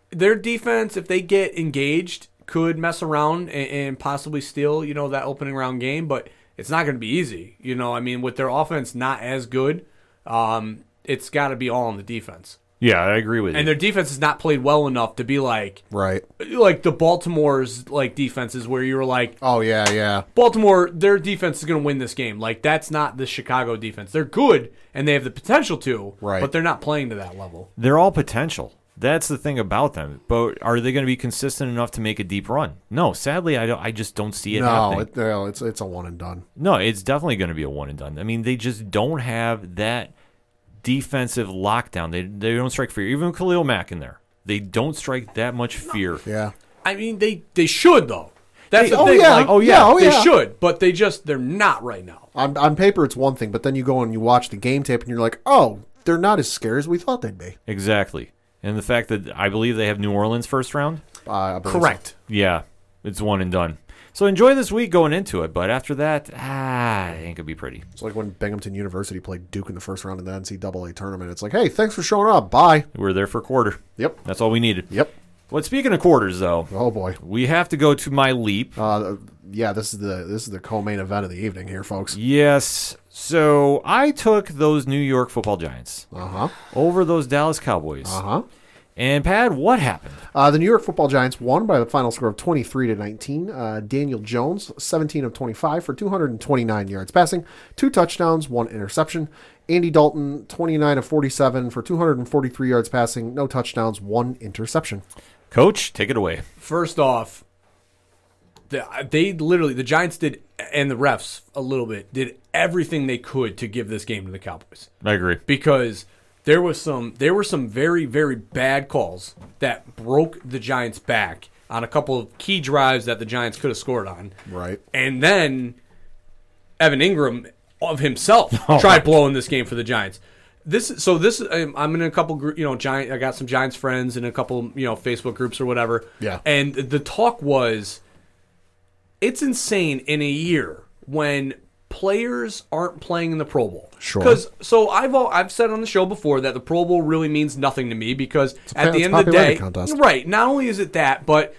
S3: their defense, if they get engaged, could mess around and, and possibly steal, you know, that opening round game. But it's not going to be easy. You know, I mean, with their offense not as good, um, it's got to be all on the defense.
S2: yeah, I agree with
S3: And
S2: you.
S3: And their defense has not played well enough to be like,
S1: Right.
S3: like the Baltimore's like defenses where you were like,
S1: Oh yeah, yeah.
S3: Baltimore, their defense is going to win this game. Like that's not the Chicago defense. They're good and they have the potential to,
S1: Right.
S3: but they're not playing to that level.
S2: They're all potential. That's the thing about them. But are they going to be consistent enough to make a deep run? No, sadly, I don't. I just don't see it
S1: No,
S2: happening.
S1: it, no, it's it's a one and done.
S2: No, it's definitely going to be a one and done. I mean, they just don't have that defensive lockdown. They they don't strike fear. Even with Khalil Mack in there, they don't strike that much fear.
S1: Yeah.
S3: I mean, they they should though. That's
S2: They-
S3: the
S1: oh,
S3: thing.
S1: yeah.
S3: Like,
S1: Oh, yeah. Oh,
S3: they
S1: yeah.
S3: should, but they just they're not right now.
S1: On on paper, it's one thing, but then you go and you watch the game tape, and you're like, oh, they're not as scary as we thought they'd be.
S2: Exactly. And the fact that I believe they have New Orleans first round,
S1: Uh, I so.
S3: Correct.
S2: yeah, it's one and done. So enjoy this week going into it, but after that, ah, it ain't gonna be pretty.
S1: It's like when Binghamton University played Duke in the first round of the NCAA tournament. It's like, hey, thanks for showing up. Bye.
S2: We're there for a quarter.
S1: Yep.
S2: That's all we needed.
S1: Yep.
S2: But speaking of quarters, though,
S1: Oh boy.
S2: we have to go to my leap.
S1: Uh, yeah, this is the this is the co-main event of the evening here, folks.
S2: Yes. So I took those New York Football Giants
S1: Uh huh.
S2: over those Dallas Cowboys.
S1: Uh huh.
S2: And Pad, what happened?
S1: Uh, the New York Football Giants won by the final score of 23 to 19. Uh, Daniel Jones, 17 of 25 for 229 yards passing, two touchdowns, one interception. Andy Dalton, 29 of 47 for 243 yards passing, no touchdowns, one interception.
S2: Coach, take it away.
S3: First off, the, they literally the Giants did and the refs a little bit did everything they could to give this game to the Cowboys.
S2: I agree.
S3: because there was some there were some very very bad calls that broke the Giants back on a couple of key drives that the Giants could have scored on.
S1: Right.
S3: And then Evan Engram of himself tried blowing this game for the Giants. This so this um, I'm in a couple you know giant I got some Giants friends in a couple you know Facebook groups or whatever.
S1: Yeah.
S3: And the talk was it's insane in a year when players aren't playing in the Pro Bowl.
S1: Sure.
S3: Because so I've al- I've said on the show before that the Pro Bowl really means nothing to me because at the end of the day,
S1: contest.
S3: right? Not only is it that, but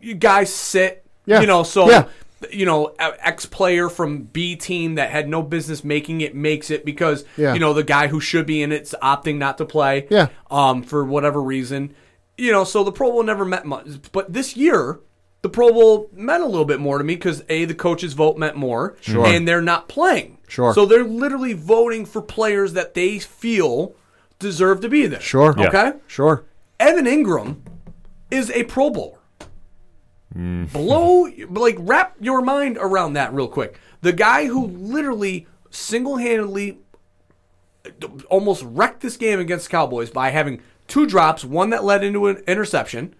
S3: you guys sit,
S1: Yeah.
S3: you know, so.
S1: Yeah.
S3: You know, ex player from B team that had no business making it makes it because
S1: Yeah.
S3: you know the guy who should be in it's opting not to play.
S1: Yeah.
S3: Um, for whatever reason, you know, so the Pro Bowl never meant much. But this year, the Pro Bowl meant a little bit more to me because a the coaches' vote meant more,
S1: Sure.
S3: and they're not playing.
S1: Sure.
S3: So they're literally voting for players that they feel deserve to be there.
S1: Sure.
S2: Yeah.
S3: Okay.
S1: Sure.
S3: Evan Engram is a Pro Bowler. Mm. Blow, like, wrap your mind around that real quick. The guy who literally single handedly almost wrecked this game against the Cowboys by having two drops, one that led into an interception.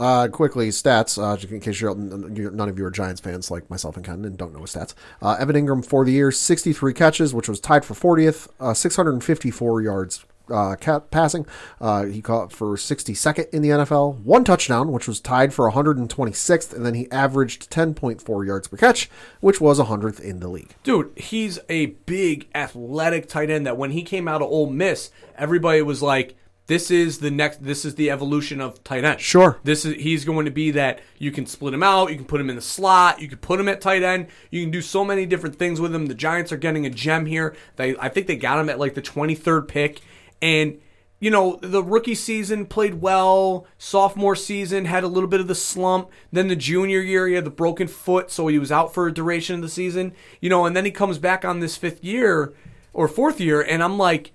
S1: Uh, quickly, stats, uh, in case you're, you're, none of you are Giants fans like myself and Ken and don't know his stats. Uh, Evan Engram for the year, 63 catches, which was tied for 40th, uh, 654 yards uh, passing. Uh, he caught for 62nd in the NFL, one touchdown, which was tied for 126th, and then he averaged 10.4 yards per catch, which was 100th in the league.
S3: Dude, he's a big athletic tight end that when he came out of Ole Miss, everybody was like, this is the next this is the evolution of tight end.
S1: Sure.
S3: This is he's going to be that you can split him out, you can put him in the slot, you can put him at tight end, you can do so many different things with him. The Giants are getting a gem here. They I think they got him at like the 23rd pick and you know, the rookie season played well. Sophomore season had a little bit of the slump. Then the junior year, he had the broken foot, so he was out for a duration of the season. You know, and then he comes back on this fifth year or fourth year, and I'm like,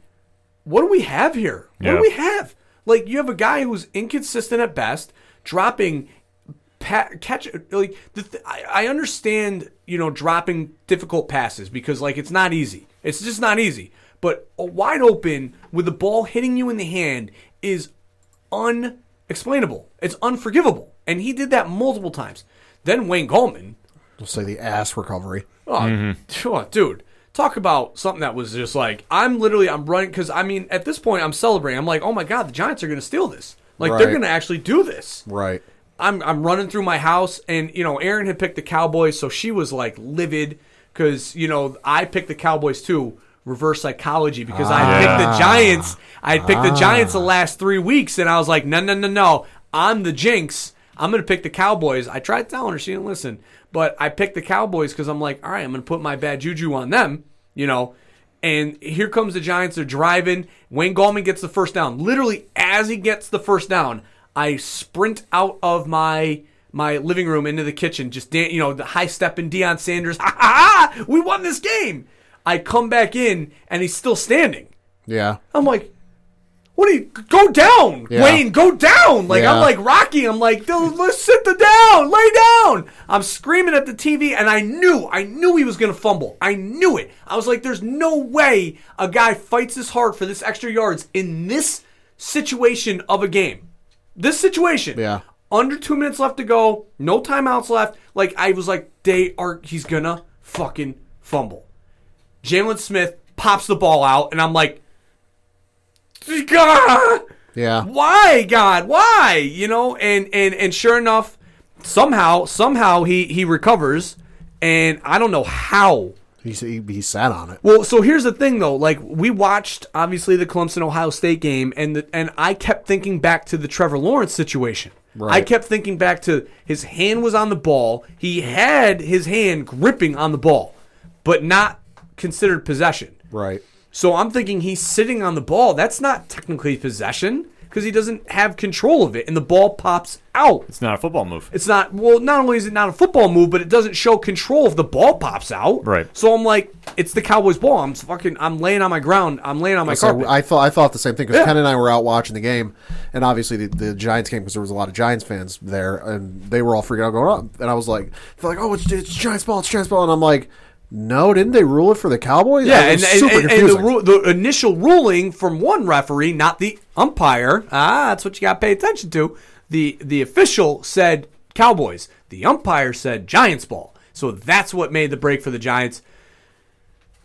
S3: what do we have here? What
S2: Yeah.
S3: do we have? Like, you have a guy who's inconsistent at best, dropping pa- catch like the th- I, I understand you know dropping difficult passes because like it's not easy it's just not easy but a wide open with the ball hitting you in the hand is unexplainable it's unforgivable and he did that multiple times then Wayne Gallman
S1: We'll say the ass recovery.
S3: Oh, mm-hmm. oh, dude. Talk about something that was just like I'm literally I'm running because I mean at this point I'm celebrating. I'm like, oh my god, the Giants are going to steal this. Like they're going to actually do this.
S1: Right.
S3: I'm I'm running through my house and you know Erin had picked the Cowboys, so she was like livid because you know I picked the Cowboys too. Reverse psychology because I picked the ah. Giants. I picked the Giants the ah. last three weeks, and I was like, no, no, no, no. I'm the jinx. I'm gonna pick the Cowboys. I tried telling her she didn't listen, but I picked the Cowboys because I'm like, all right, I'm gonna put my bad juju on them, you know. And here comes the Giants. They're driving. Wayne Gallman gets the first down. Literally, as he gets the first down, I sprint out of my my living room into the kitchen, just dan- you know, the high stepping Deion Sanders. Ha ha ha! We won this game. I come back in and he's still standing.
S1: Yeah.
S3: I'm like, what do you go down,
S1: Yeah.
S3: Wayne? Go down! Like
S1: Yeah.
S3: I'm like Rocky. I'm like, let's sit the down, lay down. I'm screaming at the TV, and I knew, I knew he was gonna fumble. I knew it. I was like, there's no way a guy fights this hard for this extra yards in this situation of a game. This situation.
S1: Yeah.
S3: Under two minutes left to go, no timeouts left. Like I was like, they are. He's gonna fucking fumble. Jaylon Smith pops the ball out, and I'm like, God,
S1: Yeah.
S3: why, God, why? You know, and and and sure enough, somehow, somehow he he recovers, and I don't know how.
S1: He, he, he sat on it.
S3: Well, so here's the thing though. Like we watched obviously the Clemson Ohio State game and the, and I kept thinking back to the Trevor Lawrence situation.
S1: Right.
S3: I kept thinking back to his hand was on the ball. He had his hand gripping on the ball, but not considered possession.
S1: Right.
S3: So I'm thinking he's sitting on the ball. That's not technically possession because he doesn't have control of it and the ball pops out.
S2: It's not a football move.
S3: It's not well. Not only is it not a football move, but it doesn't show control if the ball pops out.
S2: Right.
S3: So I'm like, it's the Cowboys' ball. I'm fucking. I'm laying on my ground. I'm laying on my
S1: So
S3: carpet.
S1: I thought I thought the same thing because
S3: Yeah.
S1: Ken and I were out watching the game, and obviously the, the Giants game because there was a lot of Giants fans there, and they were all freaking out going up, and I was like, they're like, oh, it's, it's Giants ball, it's Giants ball, and I'm like, no, didn't they rule it for the Cowboys?
S3: yeah, and, and, and, and the, ru- the initial ruling from one referee, not the umpire. Ah, that's what you got to pay attention to. The the official said Cowboys. The umpire said Giants ball. So that's what made the break for the Giants.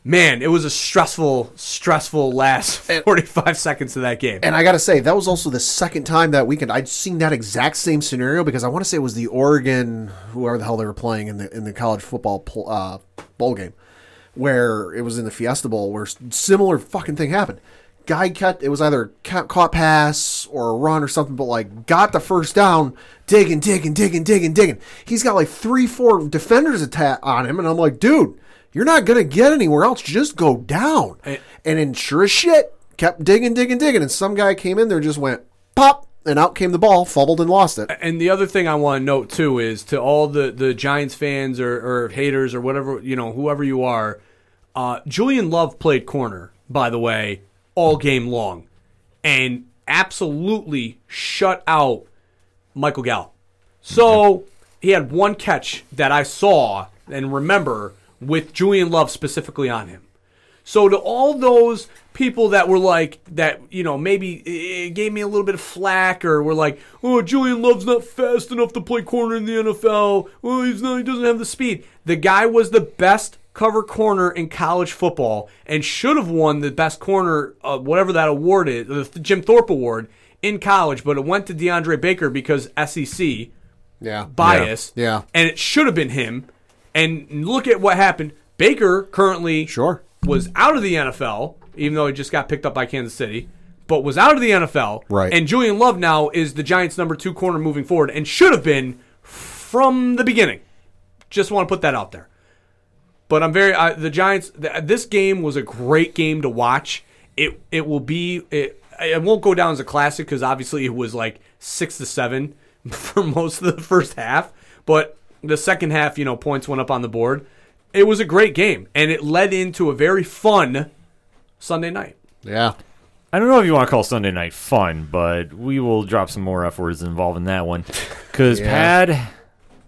S3: Man, it was a stressful, stressful last 45 seconds of that game.
S1: And I got to say, that was also the second time that weekend I'd seen that exact same scenario because I want to say it was the Oregon, whoever the hell they were playing in the in the college football uh, bowl game, where it was in the Fiesta Bowl where similar fucking thing happened. Guy cut it was either ca- caught pass or a run or something, but like got the first down, digging, digging, digging, digging, digging. He's got like three, four defenders attack on him, and I'm like, dude, you're not gonna get anywhere else. Just go down. and then sure as shit, kept digging, digging, digging, and some guy came in there, just went pop, and out came the ball, fumbled and lost it.
S3: And the other thing I want to note too is to all the, the Giants fans or, or haters or whatever you know, whoever you are, uh, Julian Love played corner, by the way, all game long, and absolutely shut out Michael Gallup. So he had one catch that I saw and remember with Julian Love specifically on him. So to all those people that were like that, you know, maybe it gave me a little bit of flack or were like, "Oh, Julian Love's not fast enough to play corner in the NFL. Well, he's not. He doesn't have the speed." The guy was the best cover corner in college football and should have won the best corner, uh, whatever that award is, the Jim Thorpe Award in college, but it went to DeAndre Baker because SEC
S1: Yeah.
S3: bias.
S1: Yeah.
S3: And it should have been him. And look at what happened. Baker currently
S1: Sure.
S3: was out of the NFL, even though he just got picked up by Kansas City, but was out of the NFL.
S1: Right.
S3: And Julian Love now is the Giants' number two corner moving forward and should have been from the beginning. Just want to put that out there. But I'm very uh, the Giants. Th- this game was a great game to watch. It it will be it. It won't go down as a classic because obviously it was like six to seven for most of the first half. But the second half, you know, points went up on the board. It was a great game, and it led into a very fun Sunday night.
S1: Yeah.
S2: I don't know if you want to call Sunday night fun, but we will drop some more F words involving that one. Because
S1: Yeah.
S2: Pad,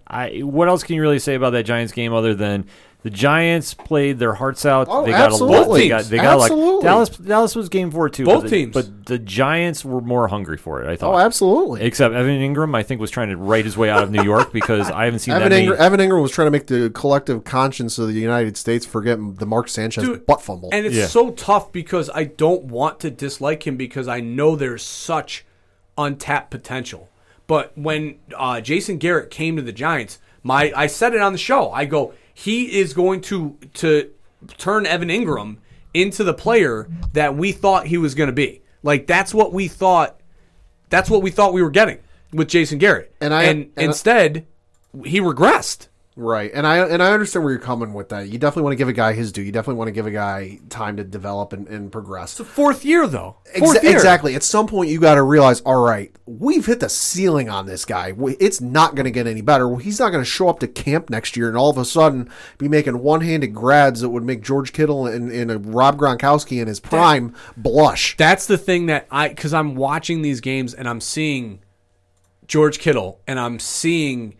S2: I what else can you really say about that Giants game other than the Giants played their hearts out?
S1: Oh,
S2: they got
S1: absolutely.
S2: a lot. They got they got
S1: Absolutely.
S2: like Dallas. Dallas was game four too.
S3: Both
S2: but the,
S3: teams.
S2: but the Giants were more hungry for it. I thought.
S1: Oh, absolutely.
S2: Except Evan Engram, I think, was trying to write his way out of New York because I haven't seen
S1: Evan,
S2: that.
S1: Engram, Evan Engram was trying to make the collective conscience of the United States forget the Mark Sanchez
S3: Dude,
S1: butt fumble.
S3: And it's
S2: Yeah.
S3: so tough because I don't want to dislike him because I know there's such untapped potential. But when uh, Jason Garrett came to the Giants, my I said it on the show. I go, he is going to to turn Evan Engram into the player that we thought he was going to be. Like that's what we thought. That's what we thought we were getting with Jason Garrett.
S1: And I-
S3: and,
S1: and I-
S3: instead he regressed.
S1: Right, and I and I understand where you're coming with that. You definitely want to give a guy his due. You definitely want to give a guy time to develop and, and progress.
S3: Fourth year though.
S1: Exa-
S3: Fourth year.
S1: Exactly. At some point, you got to realize, all right, we've hit the ceiling on this guy. It's not going to get any better. He's not going to show up to camp next year and all of a sudden be making one-handed grads that would make George Kittle and, and uh, Rob Gronkowski in his prime blush.
S3: That's the thing that I because I'm watching these games and I'm seeing George Kittle and I'm seeing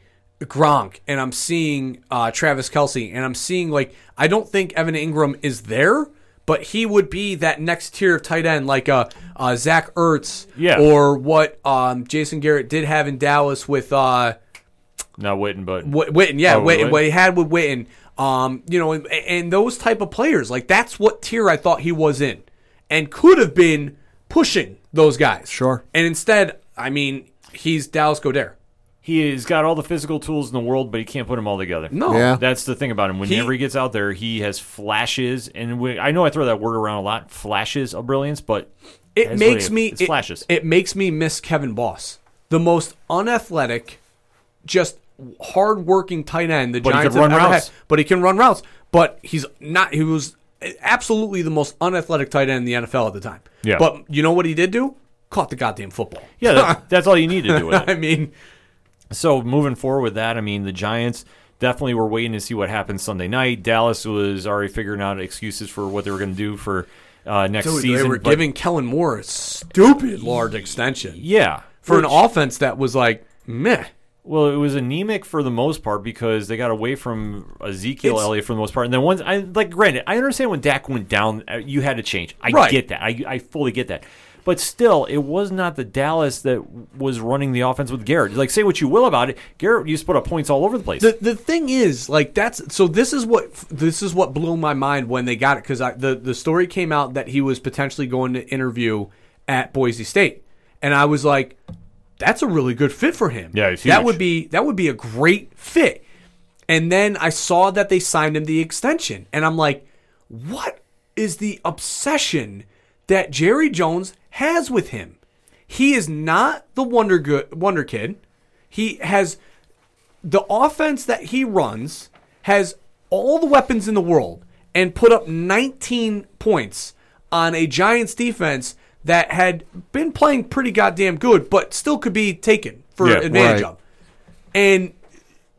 S3: Gronk and I'm seeing uh, Travis Kelce and I'm seeing like I don't think Evan Engram is there, but he would be that next tier of tight end like uh, uh, Zach Ertz
S2: Yeah.
S3: or what um, Jason Garrett did have in Dallas with uh,
S2: Not Witten, but
S3: Wh- Witten, yeah,
S2: Oh,
S3: Witten,
S2: Witten.
S3: what he had with Witten, um, you know, and, and those type of players, like that's what tier I thought he was in, and could have been pushing those guys.
S1: Sure.
S3: And instead, I mean, he's Dallas Goedert.
S2: He's got all the physical tools in the world, but he can't put them all together.
S3: No,
S1: Yeah.
S2: That's the thing about him. Whenever he, gets out there, he has flashes, and we, I know I throw that word around a lot, flashes of brilliance, but
S3: it
S2: that's
S3: makes
S2: what
S3: me
S2: it's
S3: it,
S2: flashes.
S3: It makes me miss Kevin Boss, the most unathletic, just hard-working tight end the
S2: But he
S3: Giants
S2: can run
S3: ever
S2: routes.
S3: had. But he can run routes. But he's not. He was absolutely the most unathletic tight end in the NFL at the time.
S2: Yeah.
S3: But you know what he did do? Caught the goddamn football.
S2: yeah, that, that's all you need to do with it.
S3: I mean,
S2: So moving forward with that, I mean, the Giants definitely were waiting to see what happened Sunday night. Dallas was already figuring out excuses for what they were going to do for uh, next
S3: dude,
S2: season.
S3: they were giving Kellen Moore a stupid large extension
S2: yeah
S3: for an offense that was like meh.
S2: Well, it was anemic for the most part because they got away from Ezekiel
S3: It's-
S2: Elliott for the most part. And then once, I like, granted, I understand when Dak went down, uh, you had to change. I
S3: Right.
S2: get that. I, I fully get that. But still, it was not the Dallas that was running the offense with Garrett. Like, say what you will about it, Garrett used to put up points all over the place.
S3: The the thing is, like that's so. This is what this is what blew my mind when they got it because the the story came out that he was potentially going to interview at Boise State, and I was like, that's a really good fit for him.
S2: Yeah, he's
S3: that would be that would be a great fit. And then I saw that they signed him the extension, and I'm like, what is the obsession that Jerry Jones has with him? He is not the wonder good wonder kid. He has the offense that he runs has all the weapons in the world and put up 19 points on a Giants defense that had been playing pretty goddamn good, but still could be taken for
S2: Yeah,
S3: advantage
S1: right.
S3: of. And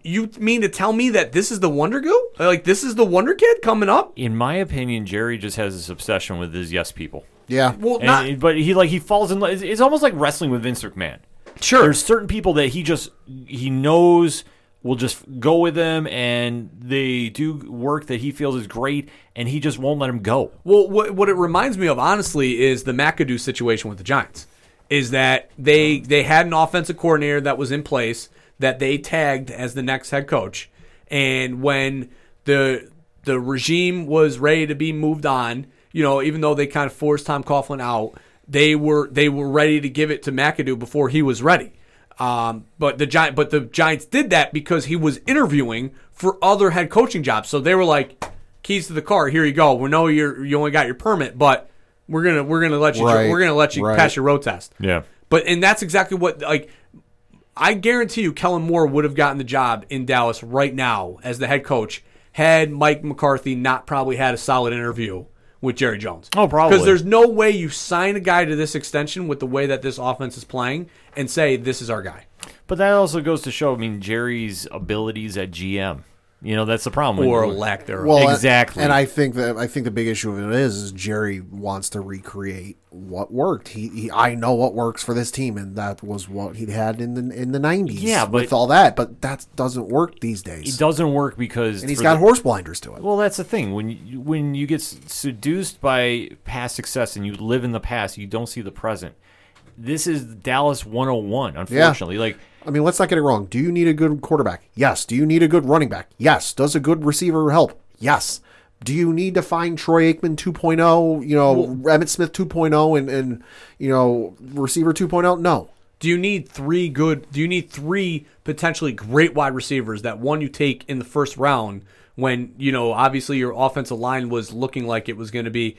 S3: you mean to tell me that this is the Wonder Goo? Like this is the Wonder Kid coming up?
S2: In my opinion, Jerry just has this obsession with his yes people.
S1: Yeah.
S3: Well,
S2: And-
S3: not
S2: but he like he falls in. love. It's, it's almost like wrestling with Vince McMahon.
S3: sure.
S2: There's certain people that he just he knows will just go with him, and they do work that he feels is great, and he just won't let him go.
S3: Well, what, what it reminds me of, honestly, is the McAdoo situation with the Giants. Is that they they had an offensive coordinator that was in place that they tagged as the next head coach, and when the the regime was ready to be moved on, you know, even though they kind of forced Tom Coughlin out, they were they were ready to give it to McAdoo before he was ready. Um, but the Giant, but the Giants did that because he was interviewing for other head coaching jobs. So they were like, "Keys to the car, here you go. We know you're you only got your permit, but we're gonna we're gonna let you
S1: Right,
S3: we're gonna let you
S1: right.
S3: pass your road test."
S2: Yeah.
S3: But and that's exactly what like I guarantee you Kellen Moore would have gotten the job in Dallas right now as the head coach had Mike McCarthy not probably had a solid interview with Jerry Jones.
S2: Oh, probably.
S3: Because there's no way you sign a guy to this extension with the way that this offense is playing and say this is our guy.
S2: But that also goes to show, I mean, Jerry's abilities at GM. You know, that's the problem.
S3: Or lack thereof.
S1: Well,
S2: Exactly.
S1: And I think that I think the big issue of it is, is Jerry wants to recreate what worked. He, he I know what works for this team, and that was what he had in the in the nineties.
S2: Yeah, but-
S1: with all that, but that doesn't work these days.
S2: it doesn't work because
S1: and he's got
S2: the-
S1: horse blinders to it.
S2: Well, that's the thing. When you, when you get seduced by past success and you live in the past, you don't see the present. This is Dallas 101, unfortunately. Like
S1: I mean, let's not get it wrong. Do you need a good quarterback? Yes. Do you need a good running back? Yes. Does a good receiver help? Yes. Do you need to find Troy Aikman 2.0, you know, Emmitt Smith 2.0 and, and, you know, receiver 2.0? No.
S3: do you need three good do you need three potentially great wide receivers that one you take in the first round when you know obviously your offensive line was looking like it was going to be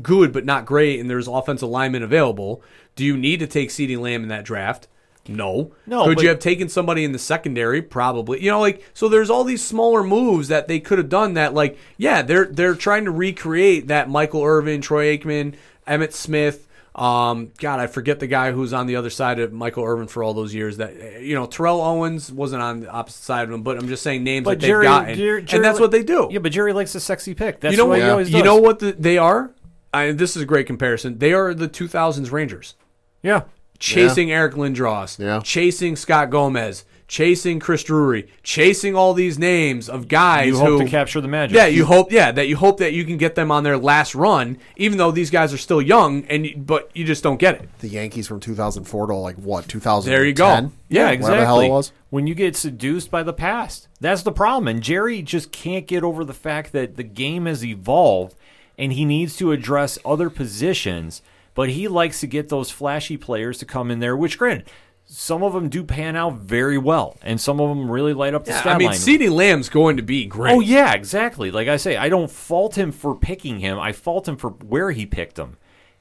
S3: good but not great and there's offensive linemen available do you need to take CeeDee Lamb in that draft no
S2: No,
S3: could
S2: but-
S3: you have taken somebody in the secondary probably you know like so there's all these smaller moves that they could have done that like yeah they're they're trying to recreate that Michael Irvin Troy Aikman Emmitt Smith um, God, I forget the guy who's on the other side of Michael Irvin for all those years. That you know, Terrell Owens wasn't on the opposite side of him, but I'm just saying names
S2: But
S3: that they've gotten,
S2: Jerry- Jerry
S3: and that's
S2: li-
S3: what they do.
S2: Yeah, but Jerry likes a sexy pick. That's
S3: you know
S2: what always
S3: You know what the, they are? I, this is a great comparison. They are the 2000s Rangers,
S2: Yeah.
S3: Chasing Eric Lindros,
S1: Yeah.
S3: chasing Scott Gomez, chasing Chris Drury, chasing all these names of guys
S2: You
S3: who
S2: hope to capture the magic.
S3: Yeah, you hope. Yeah, that you hope that you can get them on their last run, even though these guys are still young, and you, but you just don't get it.
S1: The Yankees from 2004 to like what, 2010?
S3: There you go.
S2: Yeah,
S3: Yeah,
S2: exactly.
S1: Whatever the hell it was.
S2: When you get seduced by the past, that's the problem. And Jerry just can't get over the fact that the game has evolved, and he needs to address other positions. But he likes to get those flashy players to come in there. Which, granted, some of them do pan out very well, and some of them really light up the
S3: Yeah,
S2: stat
S3: I mean,
S2: line.
S3: CeeDee Lamb's going to be great.
S2: Oh yeah, exactly. Like I say, I don't fault him for picking him. I fault him for where he picked him.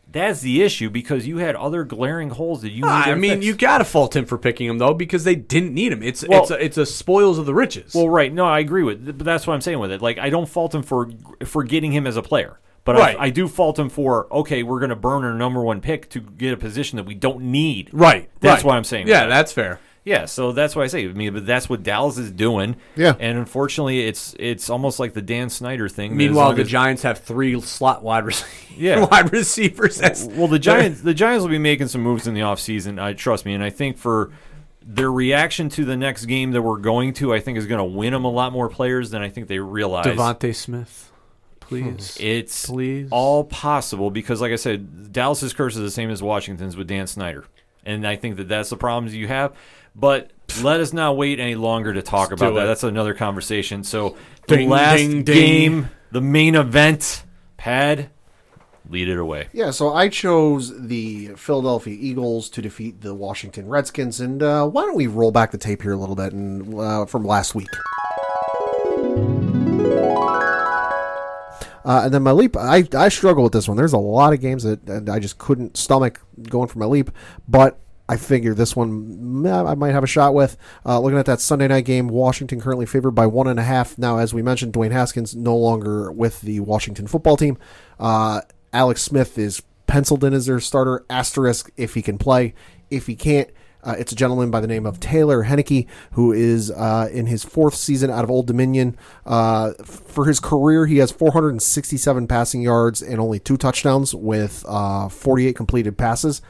S2: That's the issue because you had other glaring holes that you.
S3: Ah, I mean,
S2: fix.
S3: you got to fault him for picking him though, because they didn't need him. It's
S2: Well-
S3: it's a, it's a spoils of the riches.
S2: Well, right. No, I agree with. But that's what I'm saying with it. Like, I don't fault him for for getting him as a player, but
S3: Right.
S2: I, I do fault him for okay, we're going to burn our number one pick to get a position that we don't need.
S3: right.
S2: That's
S3: right.
S2: why I'm saying
S3: Yeah,
S2: that.
S3: that's fair.
S2: Yeah, so that's why I say. I mean, but that's what Dallas is doing.
S1: Yeah.
S2: and unfortunately, it's it's almost like the Dan Snyder thing.
S3: Meanwhile, the
S2: as-
S3: Giants have three slot wide receivers.
S2: Yeah.
S3: wide receivers. That's,
S2: Well, the Giants, the Giants will be making some moves in the offseason. I trust me, and I think for their reaction to the next game that we're going to, I think is going to win them a lot more players than I think they realize.
S3: DeVonta Smith, please. Hmm.
S2: It's
S3: Please.
S2: all possible because, like I said, Dallas's curse is the same as Washington's with Dan Snyder, and I think that that's the problems you have. But let us not wait any longer to talk
S3: Let's
S2: about that.
S3: it.
S2: That's another conversation. So the
S3: Ding,
S2: last
S3: ding, ding.
S2: game, the main event, Pad, lead it away.
S1: Yeah, so I chose the Philadelphia Eagles to defeat the Washington Redskins, and uh, why don't we roll back the tape here a little bit and uh, from last week? Uh, and then my leap, I, I struggle with this one. There's a lot of games that and I just couldn't stomach going for my leap, but I figure this one I might have a shot with. Uh, looking at that Sunday night game, Washington currently favored by one and a half. Now, as we mentioned, Dwayne Haskins no longer with the Washington football team. Uh, Alex Smith is penciled in as their starter. Asterisk if he can play. If he can't, uh, it's a gentleman by the name of Taylor Heinicke, who is uh, in his fourth season out of Old Dominion. Uh, for his career, he has 467 passing yards and only two touchdowns with uh, 48 completed passes.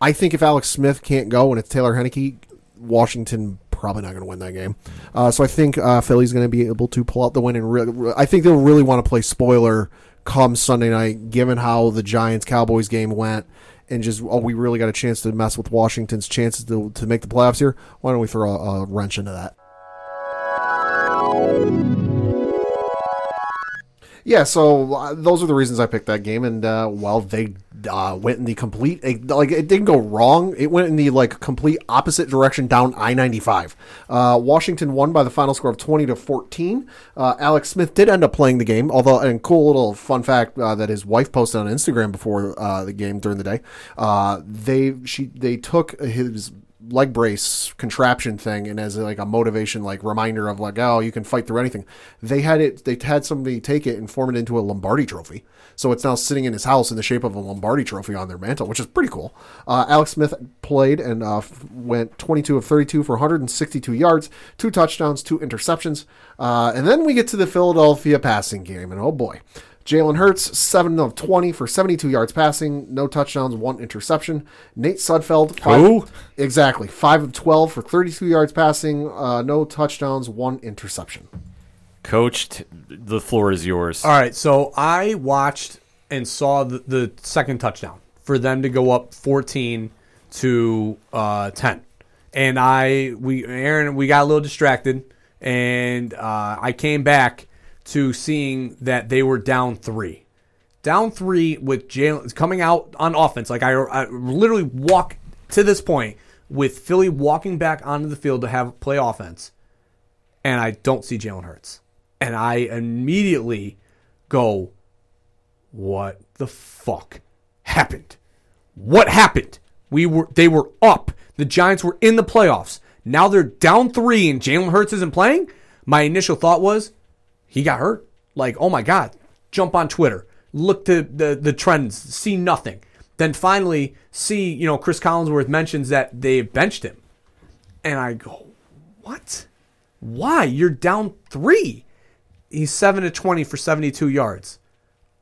S1: I think if Alex Smith can't go and it's Taylor Heinicke, Washington probably not going to win that game. Uh, so I think uh, Philly's going to be able to pull out the win, and re- I think they'll really want to play spoiler come Sunday night, given how the Giants Cowboys game went. And just oh, we really got a chance to mess with Washington's chances to, to make the playoffs here. Why don't we throw a, a wrench into that? Yeah, so uh, those are the reasons I picked that game, and uh, well, they uh, went in the complete like it didn't go wrong. It went in the like complete opposite direction down I ninety five. Uh, Washington won by the final score of twenty to fourteen. Uh, Alex Smith did end up playing the game, although and cool little fun fact uh, that his wife posted on Instagram before the game during the day. they she they took his leg brace contraption thing and as like a motivation like reminder of like oh you can fight through anything. They had it they had somebody take it and form it into a lombardi trophy. So it's now sitting in his house in the shape of a lombardi trophy on their mantle which is pretty cool. Uh, alex smith played and uh, went 22 of 32 for 162 yards two touchdowns two interceptions. Uh, and then we get to the philadelphia passing game and oh boy Jalen Hurts, 7 of 20 for 72 yards passing, no touchdowns, one interception. Nate Sudfeld, five,
S2: Who?
S1: Exactly. 5 of 12 for 32 yards passing, uh, no touchdowns, one interception.
S2: Coach, t- the floor is yours.
S3: All right, so I watched and saw the, the second touchdown for them to go up 14 to uh, 10. And I, we, Aaron, we got a little distracted, and uh, I came back to seeing that they were down three. Down three with Jalen coming out on offense. Like I, I literally walk to this point with Philly walking back onto the field to have play offense, and I don't see Jalen Hurts. And I immediately go, What the fuck happened? What happened? We were they were up. The Giants were in the playoffs. Now they're down three and Jalen Hurts isn't playing. My initial thought was, he got hurt. Like, oh my God, jump on Twitter, look to the, the trends, see nothing. Then finally see, you know, Chris Collinsworth mentions that they benched him. And I go, what? Why? You're down three. He's 7 to 20 for 72 yards.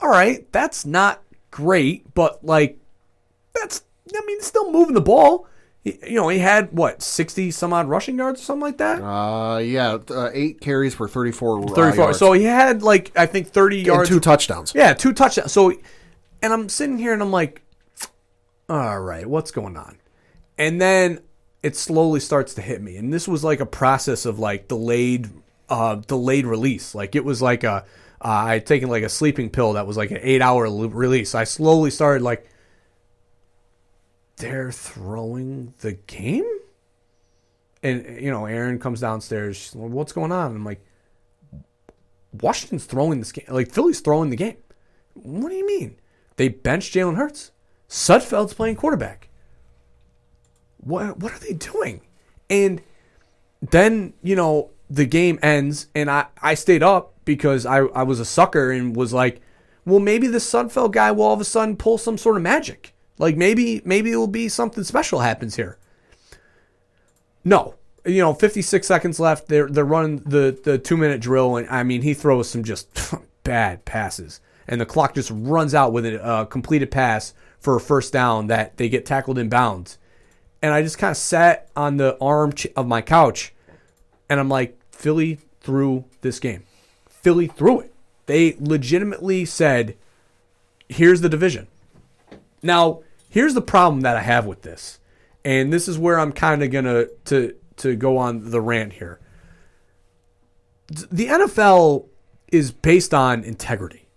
S3: All right, that's not great, but like, that's, I mean, still moving the ball you know, he had what sixty some odd rushing yards or something like that.
S1: Uh, yeah, uh, eight carries for thirty four. Uh,
S3: thirty four. So he had like I think thirty yards,
S1: two touchdowns.
S3: Yeah, two touchdowns. So, and I'm sitting here and I'm like, all right, what's going on? And then it slowly starts to hit me, and this was like a process of like delayed, uh, delayed release. Like it was like a uh, I had taken like a sleeping pill that was like an eight hour release. I slowly started like they're throwing the game? And, you know, Aaron comes downstairs. What's going on? I'm like, Washington's throwing this game. Like, Philly's throwing the game. What do you mean? They benched Jalen Hurts. Sudfeld's playing quarterback. What, what are they doing? And then, you know, the game ends, and I, I stayed up because I, I was a sucker and was like, well, maybe the Sudfeld guy will all of a sudden pull some sort of magic. Like maybe maybe it will be something special happens here. No. You know, 56 seconds left. They're they're running the the 2-minute drill and I mean, he throws some just bad passes. And the clock just runs out with a uh, completed pass for a first down that they get tackled in bounds. And I just kind of sat on the arm of my couch and I'm like, Philly threw this game. Philly threw it. They legitimately said, here's the division. Now, here's the problem that I have with this, and this is where I'm kind of gonna to to go on the rant here. The NFL is based on integrity.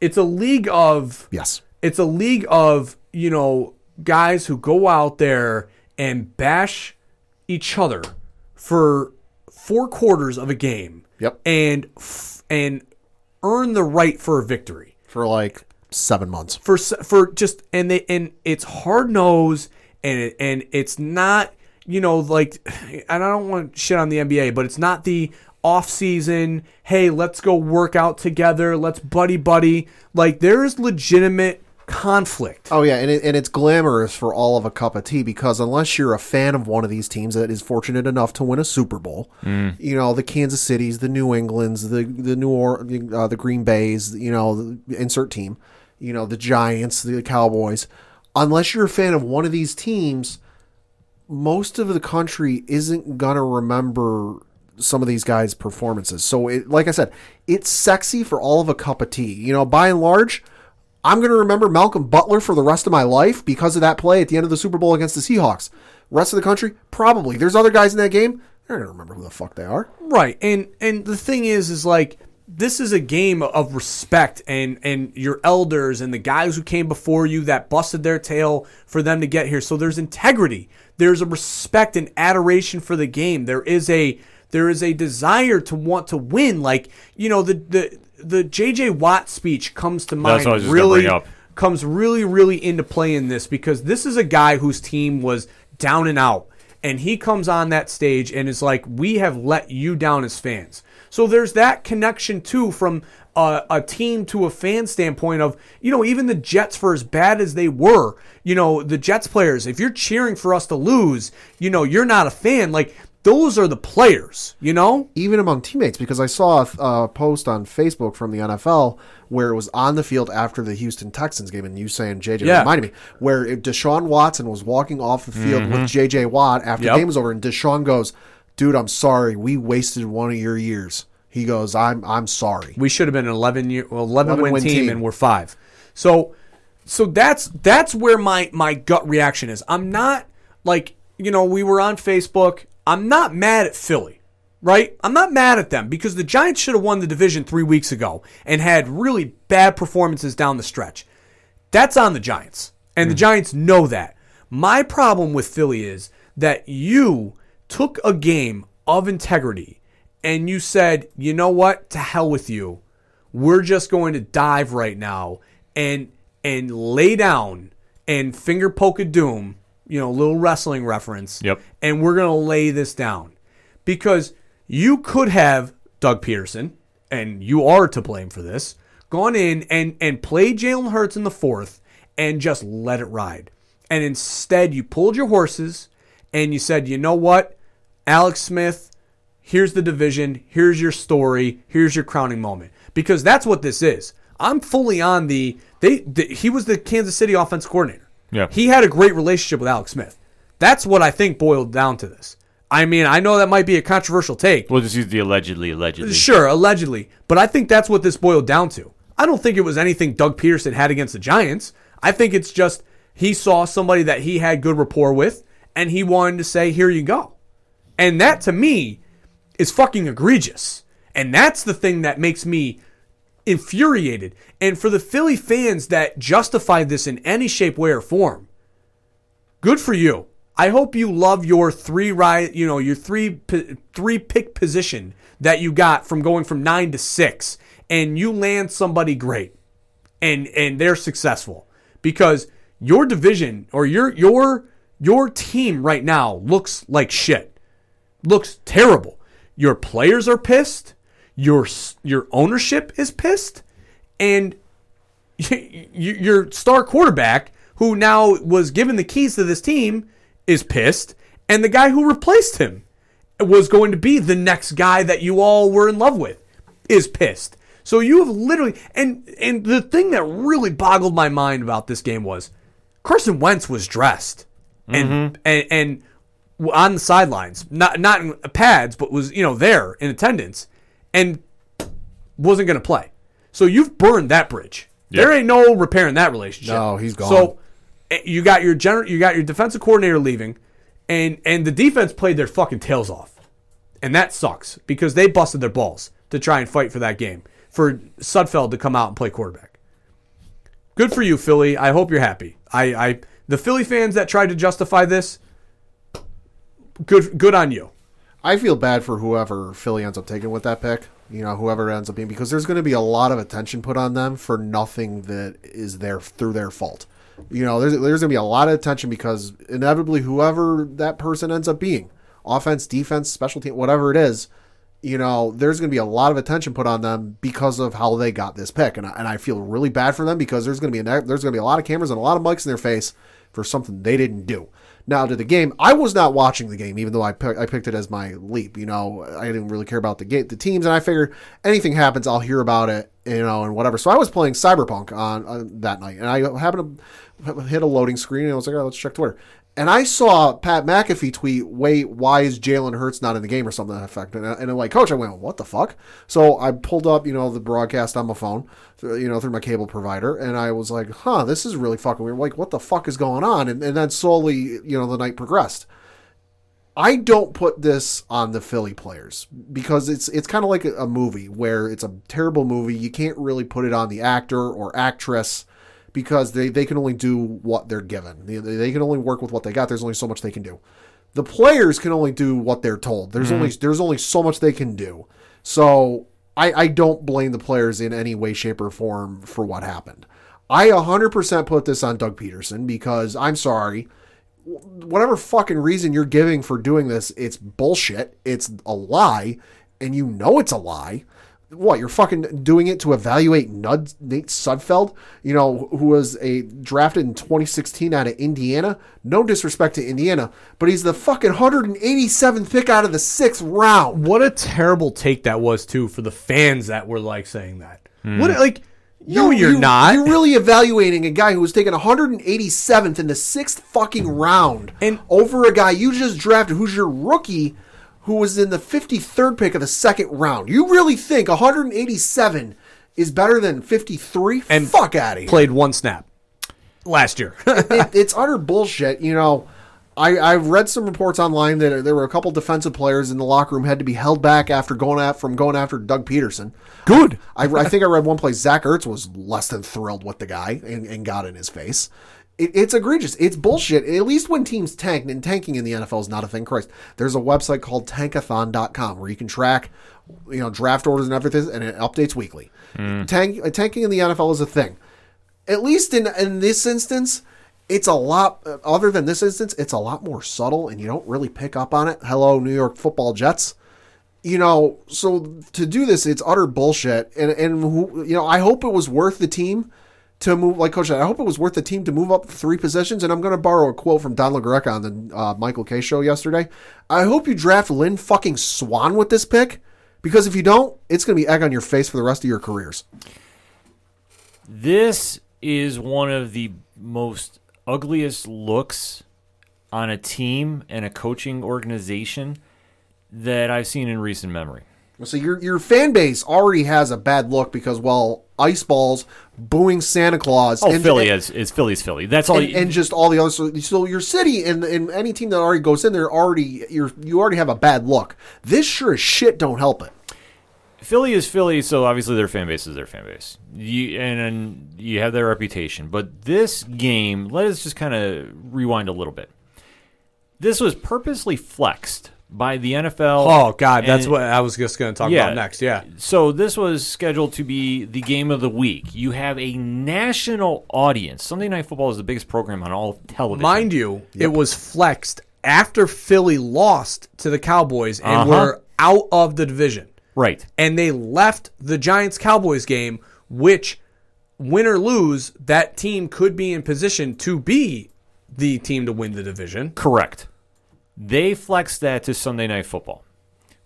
S3: It's a league of
S1: yes.
S3: It's a league of you know guys who go out there and bash each other for four quarters of a game.
S1: Yep.
S3: And and earn the right for a victory.
S1: for like seven months.
S3: for for just and they and it's hard nosed and it, and it's not you know like and I don't want shit on the NBA, but it's not the off season. Hey, let's go work out together. Let's buddy buddy. Like there is legitimate conflict.
S1: Oh yeah, and it, and it's glamorous for all of a cup of tea because unless you're a fan of one of these teams that is fortunate enough to win a Super Bowl, you know the Kansas Cities, the New Englands, the the New or uh, the Green Bays, you know, the insert team, you know the Giants, the Cowboys. Unless you're a fan of one of these teams, most of the country isn't gonna remember some of these guys' performances. So, it, like I said, it's sexy for all of a cup of tea. You know, by and large, I'm going to remember Malcolm Butler for the rest of my life because of that play at the end of the Super Bowl against the Seahawks. Rest of the country, probably. There's other guys in that game. Going to remember who the fuck they are.
S3: Right. And and the thing is is like this is a game of respect and and your elders and the guys who came before you that busted their tail for them to get here. So there's integrity. There's a respect and adoration for the game. There is a there is a desire to want to win. Like, you know, the the the JJ Watt speech comes to mind
S2: That's what I was just
S3: really comes really, really into play in this because this is a guy whose team was down and out. And he comes on that stage and is like, We have let you down as fans. So there's that connection too from a, a team to a fan standpoint of, you know, even the Jets, for as bad as they were, you know, the Jets players, if you're cheering for us to lose, you know, you're not a fan. Like, those are the players, you know?
S1: Even among teammates, because I saw a, a post on Facebook from the NFL where it was on the field after the Houston Texans game, and you saying JJ
S3: Yeah.
S1: reminded me, where Deshaun Watson was walking off the field with mm-hmm. JJ Watt after
S3: Yep.
S1: the game was over, and Deshaun goes, Dude, I'm sorry. We wasted one of your years. He goes, I'm I'm sorry.
S3: We should have been an 11 year 11,
S1: 11
S3: win,
S1: win
S3: team,
S1: team.
S3: and we're 5. So so that's that's where my my gut reaction is. I'm not like, you know, we were on Facebook. I'm not mad at Philly. Right? I'm not mad at them because the Giants should have won the division 3 weeks ago and had really bad performances down the stretch. That's on the Giants. And the mm. Giants know that. My problem with Philly is that you took a game of integrity and you said, you know what? To hell with you. We're just going to dive right now and and lay down and finger poke a doom, you know, little wrestling reference.
S2: Yep.
S3: And we're gonna lay this down. Because you could have Doug Pederson, and you are to blame for this, gone in and and played Jalen Hurts in the fourth and just let it ride. And instead you pulled your horses and you said, you know what? Alex Smith, here's the division, here's your story, here's your crowning moment. Because that's what this is. I'm fully on the they, the he was the Kansas City offense coordinator.
S2: Yeah.
S3: He had a great relationship with Alex Smith. That's what I think boiled down to this. I mean, I know that might be a controversial take.
S2: We'll just use the allegedly, allegedly.
S3: Sure, allegedly. But I think that's what this boiled down to. I don't think it was anything Doug Pederson had against the Giants. I think it's just he saw somebody that he had good rapport with and he wanted to say, here you go. And that to me is fucking egregious. And that's the thing that makes me infuriated. And for the Philly fans that justify this in any shape, way, or form, good for you. I hope you love your three ride, you know, your three three pick position that you got from going from nine to six, and you land somebody great, and and they're successful because your division or your your your team right now looks like shit, looks terrible. Your players are pissed. Your your ownership is pissed, and your star quarterback, who now was given the keys to this team, is pissed, and the guy who replaced him was going to be the next guy that you all were in love with is pissed. So you have literally and and the thing that really boggled my mind about this game was Carson Wentz was dressed and and and on the sidelines, not not in pads, but was you know there in attendance, and wasn't going to play. So you've burned that bridge. There ain't no repairing that relationship.
S1: No, he's gone.
S3: So eh, you got your general, you got your defensive coordinator leaving, and and the defense played their fucking tails off, and that sucks because they busted their balls to try and fight for that game for Sudfeld to come out and play quarterback. Good for you, Philly. I hope you're happy. I, I the Philly fans that tried to justify this, good good on you.
S1: I feel bad for whoever Philly ends up taking with that pick You know, whoever ends up being, because there's going to be a lot of attention put on them for nothing that is there through their fault. You know, there's there's going to be a lot of attention because inevitably whoever that person ends up being, offense, defense, special team, whatever it is, you know, there's going to be a lot of attention put on them because of how they got this pick, and I, and I feel really bad for them because there's going to be a, there's going to be a lot of cameras and a lot of mics in their face for something they didn't do. Now to the game, I was not watching the game, even though I I picked it as my leap. You know, I didn't really care about the game, the teams, and I figured anything happens, I'll hear about it, you know, and whatever. So I was playing Cyberpunk on, that night, and I happened to hit a loading screen, and I was like, oh, let's check Twitter. And I saw Pat McAfee tweet, "Wait, why is Jalen Hurts not in the game or something that effect?" And, I- and I'm like, "Coach," I went, "What the fuck?" So I pulled up, you know, the broadcast on my phone, Uh, you know, through my cable provider, and I was like, "Huh, this is really fucking weird. Like, what the fuck is going on?" And, and then slowly, you know, the night progressed. I don't put this on the Philly players because it's it's kind of like a, a movie where it's a terrible movie. You can't really put it on the actor or actress because they, they can only do what they're given. They, they can only work with what they got. There's only so much they can do. The players can only do what they're told. There's mm-hmm. only there's only so much they can do. So I, I don't blame the players in any way, shape, or form for what happened. I 100% put this on Doug Pederson because I'm sorry whatever fucking reason you're giving for doing this, it's bullshit. It's a lie, and you know it's a lie. What you're fucking doing it to evaluate Nud, Nate Sudfeld, you know, who was a drafted in 2016 out of Indiana. No disrespect to Indiana, but he's the fucking 187th pick out of the sixth round.
S3: What a terrible take that was too for the fans that were like saying that. Hmm. What like no,
S1: You-
S3: you're
S1: you-
S3: not.
S1: You're really evaluating a guy who was taken 187th in the sixth fucking round
S3: And-
S1: over a guy you just drafted who's your rookie who was in the 53rd pick of the second round. You really think 187 is better than 53?
S3: And
S1: Fuck out of here.
S3: played one snap last year.
S1: it, it's utter bullshit. You know, I, I've read some reports online that there were a couple defensive players in the locker room had to be held back after going at from going after Doug Pederson.
S3: Good.
S1: I, I think I read one place Zach Ertz was less than thrilled with the guy and, and got in his face. It, it's egregious. It's bullshit. At least when teams tank, and tanking in the NFL is not a thing. Christ, there's a website called Tankathon.com where you can track, you know, draft orders and everything, and it updates weekly. Tank, uh, tanking in the NFL is a thing. At least in in this instance, it's a lot. uh, Other than this instance, it's a lot more subtle, and you don't really pick up on it. Hello, New York Football Jets you know, so to do this, it's utter bullshit. And and who, you know, I hope it was worth the team to move. Like Coach said, I hope it was worth the team to move up three positions. And I'm going to borrow a quote from Don LaGreca on the uh, Michael Kay show yesterday. I hope you draft Lynn fucking Swann with this pick because if you don't, it's going to be egg on your face for the rest of your careers.
S2: This is one of the most ugliest looks on a team and a coaching organization that I've seen in recent memory.
S1: So your your fan base already has a bad look because well, ice balls booing Santa Claus.
S2: Oh,
S1: and-
S2: Philly
S1: and-
S2: is, is Philly's Philly. That's all.
S1: and,
S2: you,
S1: and just all the other so, so your city and, and any team that already goes in there already you're you already have a bad look. This sure as shit don't help it.
S2: Philly is Philly, so obviously their fan base is their fan base. You and, and you have their reputation. But this game, let us just kind of rewind a little bit. This was purposely flexed by the NFL.
S3: Oh God, that's
S2: and-
S3: what I was just going to talk
S2: Yeah.
S3: about next. Yeah.
S2: So this was scheduled to be the game of the week. You have a national audience. Sunday Night Football is the biggest program on all of television.
S3: Mind you, it was flexed after Philly lost to the Cowboys and
S2: Uh-huh.
S3: were out of the division.
S2: right?
S3: And they left the Giants Cowboys game, which, win or lose, that team could be in position to be the team to win the division.
S2: Correct. They flexed that to Sunday Night Football,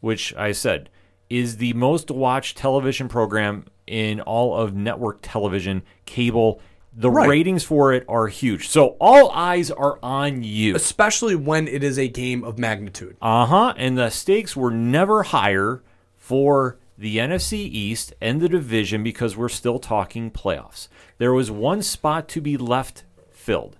S2: which I said is the most watched television program in all of network television, cable. The
S3: Right.
S2: ratings for it are huge. So all eyes are on you.
S3: Especially when it is a game of magnitude.
S2: Uh huh. And the stakes were never higher for the NFC East and the division because we're still talking playoffs. There was one spot to be left filled.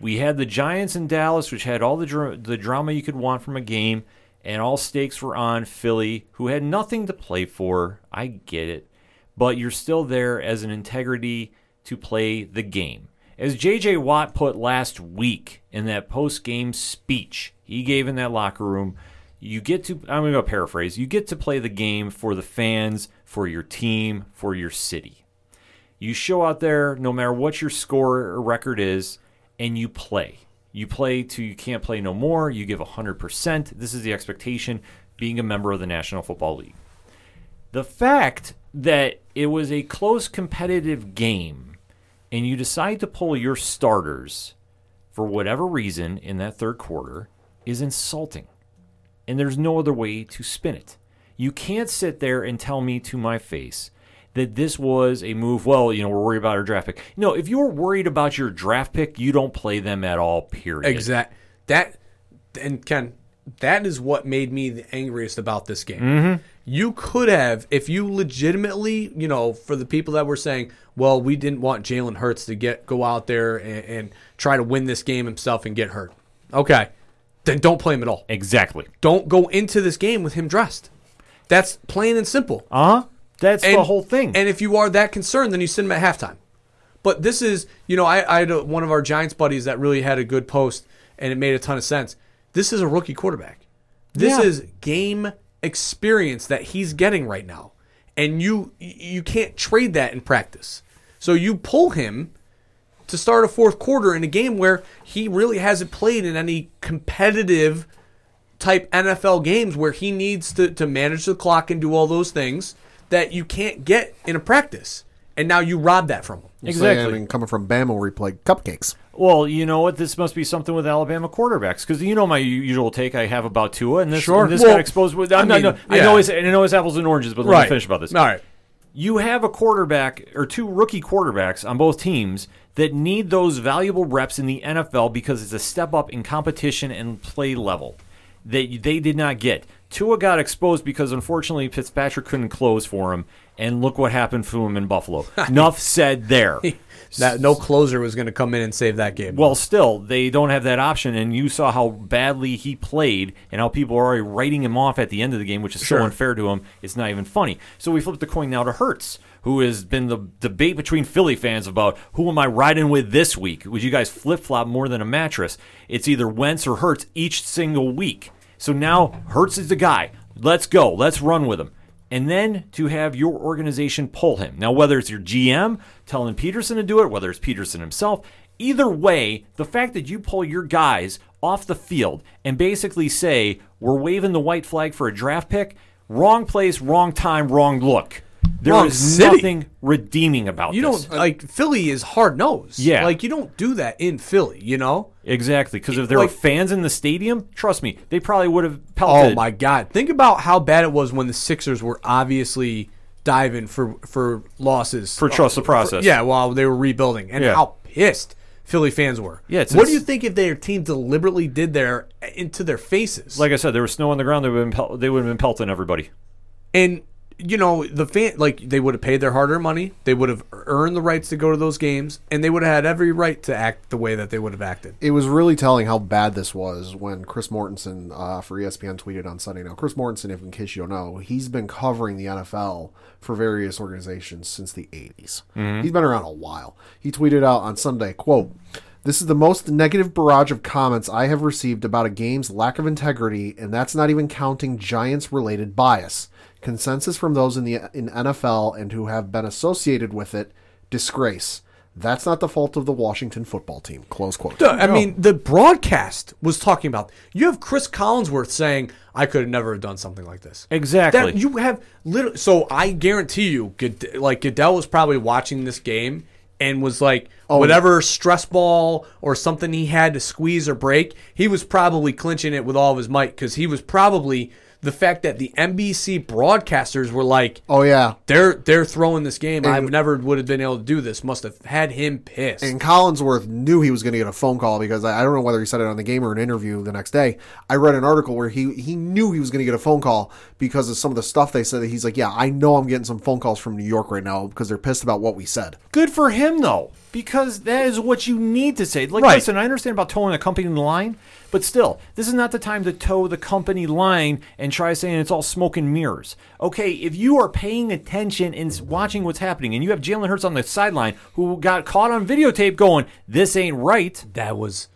S2: We had the Giants in Dallas, which had all the dra- the drama you could want from a game, and all stakes were on Philly, who had nothing to play for. I get it, but you're still there as an integrity to play the game. As J.J. Watt put last week in that post game speech he gave in that locker room, You get to, I'm going to paraphrase, you get to play the game for the fans, for your team, for your city. You show out there, no matter what your score or record is, and you play. You play to you can't play no more. You give 100%. This is the expectation being a member of the National Football League. The fact that it was a close competitive game and you decide to pull your starters for whatever reason in that third quarter is insulting. And there's no other way to spin it. You can't sit there and tell me to my face that this was a move. Well, you know, we're worried about our draft pick. No, if you're worried about your draft pick, you don't play them at all, period.
S3: Exact. That and Ken, that is what made me the angriest about this game.
S2: Mm-hmm.
S3: You could have, if you legitimately, you know, for the people that were saying, "Well, we didn't want Jalen Hurts to get go out there and, and try to win this game himself and get hurt." Okay, then don't play him at all.
S2: Exactly.
S3: Don't go into this game with him dressed. That's plain and simple.
S2: Uh huh. That's the whole thing.
S3: And if you are that concerned, then you send him at halftime. But this is, you know, I, I had a, one of our Giants buddies that really had a good post, and it made a ton of sense. This is a rookie quarterback. This
S2: Yeah.
S3: is game experience that he's getting right now, and you you can't trade that in practice. So you pull him to start a fourth quarter in a game where he really hasn't played in any competitive type NFL games where he needs to, to manage the clock and do all those things that you can't get in a practice. And now you rob that from him.
S2: exactly.
S1: I mean, coming from Bama where he played cupcakes.
S2: Well, you know what? This must be something with Alabama quarterbacks because you know my usual take I have about Tua, and this,
S3: Sure.
S2: and this
S3: Well,
S2: got exposed with.
S3: I
S2: I'm not-
S3: mean,
S2: no, I know it's I know it's apples and oranges, but let me finish about this.
S3: All right.
S2: You have a quarterback or two rookie quarterbacks on both teams that need those valuable reps in the NFL because it's a step up in competition and play level that they did not get. Tua got exposed because unfortunately Fitzpatrick couldn't close for him, and look what happened to him in Buffalo. Enough said there.
S3: That no closer was going to come in and save that game.
S2: Well, still, they don't have that option, and you saw how badly he played and how people are already writing him off at the end of the game, which is
S3: Sure.
S2: so unfair to him. It's not even funny. So we flip the coin now to Hurts, who has been the debate between Philly fans about who am I riding with this week? Would you guys flip flop more than a mattress? It's either Wentz or Hurts each single week. So now Hurts is the guy. Let's go. Let's run with him and then to have your organization pull him. Now, whether it's your GM telling Pederson to do it, whether it's Pederson himself, either way, the fact that you pull your guys off the field and basically say, we're waving the white flag for a draft pick, wrong place, wrong time, wrong look. There is
S3: Wrong city.
S2: nothing redeeming about
S3: you
S2: this.
S3: don't like Philly is hard nosed.
S2: Yeah.
S3: like you don't do that in Philly. You know.
S2: Exactly, because if there
S3: Like-
S2: were fans in the stadium, trust me, they probably would have pelted.
S3: Oh my God! Think about how bad it was when the Sixers were obviously diving for for losses
S2: For trust the process.
S3: yeah, while they were rebuilding, and
S2: Yeah.
S3: how pissed Philly fans were.
S2: Yeah, it's-
S3: what do you think if their team deliberately did their into their faces?
S2: Like I said, there was snow on the ground. They would have been, pel- they would have been pelting everybody.
S3: and you know the fan like they would have paid their hard-earned money they would have earned the rights to go to those games and they would have had every right to act the way that they would have acted
S1: It was really telling how bad this was when Chris Mortensen uh, for ESPN tweeted on Sunday. Now, Chris Mortensen, if in case you don't know, he's been covering the NFL for various organizations since the 80s. He's been around a while. He tweeted out on Sunday, quote, this is the most negative barrage of comments I have received about a game's lack of integrity, and that's not even counting Giants related bias. Consensus from those in the in NFL and who have been associated with it, disgrace. That's not the fault of the Washington football team. Close quote.
S3: I mean, the broadcast was talking about. You have Cris Collinsworth saying, "I could have never have done something like this."
S2: Exactly.
S3: That you have literally. So I guarantee you, Good- like Goodell was probably watching this game and was like, oh. whatever stress ball or something he had to squeeze or break, he was probably clinching it with all of his might because he was probably the fact that the NBC broadcasters were like,
S1: Oh yeah,
S3: they're they're throwing this game. I never would have been able to do this. Must have had him pissed.
S1: and Collinsworth knew he was going to get a phone call because I I don't know whether he said it on the game or an interview the next day. I read an article where he he knew he was going to get a phone call because of some of the stuff they said. That he's like, yeah, I know I'm getting some phone calls from New York right now because they're pissed about what we said.
S2: Good for him, though, because that is what you need to say. Like,
S3: Right.
S2: listen, I understand about toeing a company line, but still, this is not the time to toe the company line and try saying it's all smoke and mirrors. Okay, if you are paying attention and watching what's happening, and you have Jalen Hurts on the sideline who got caught on videotape going, "This ain't right,"
S3: that was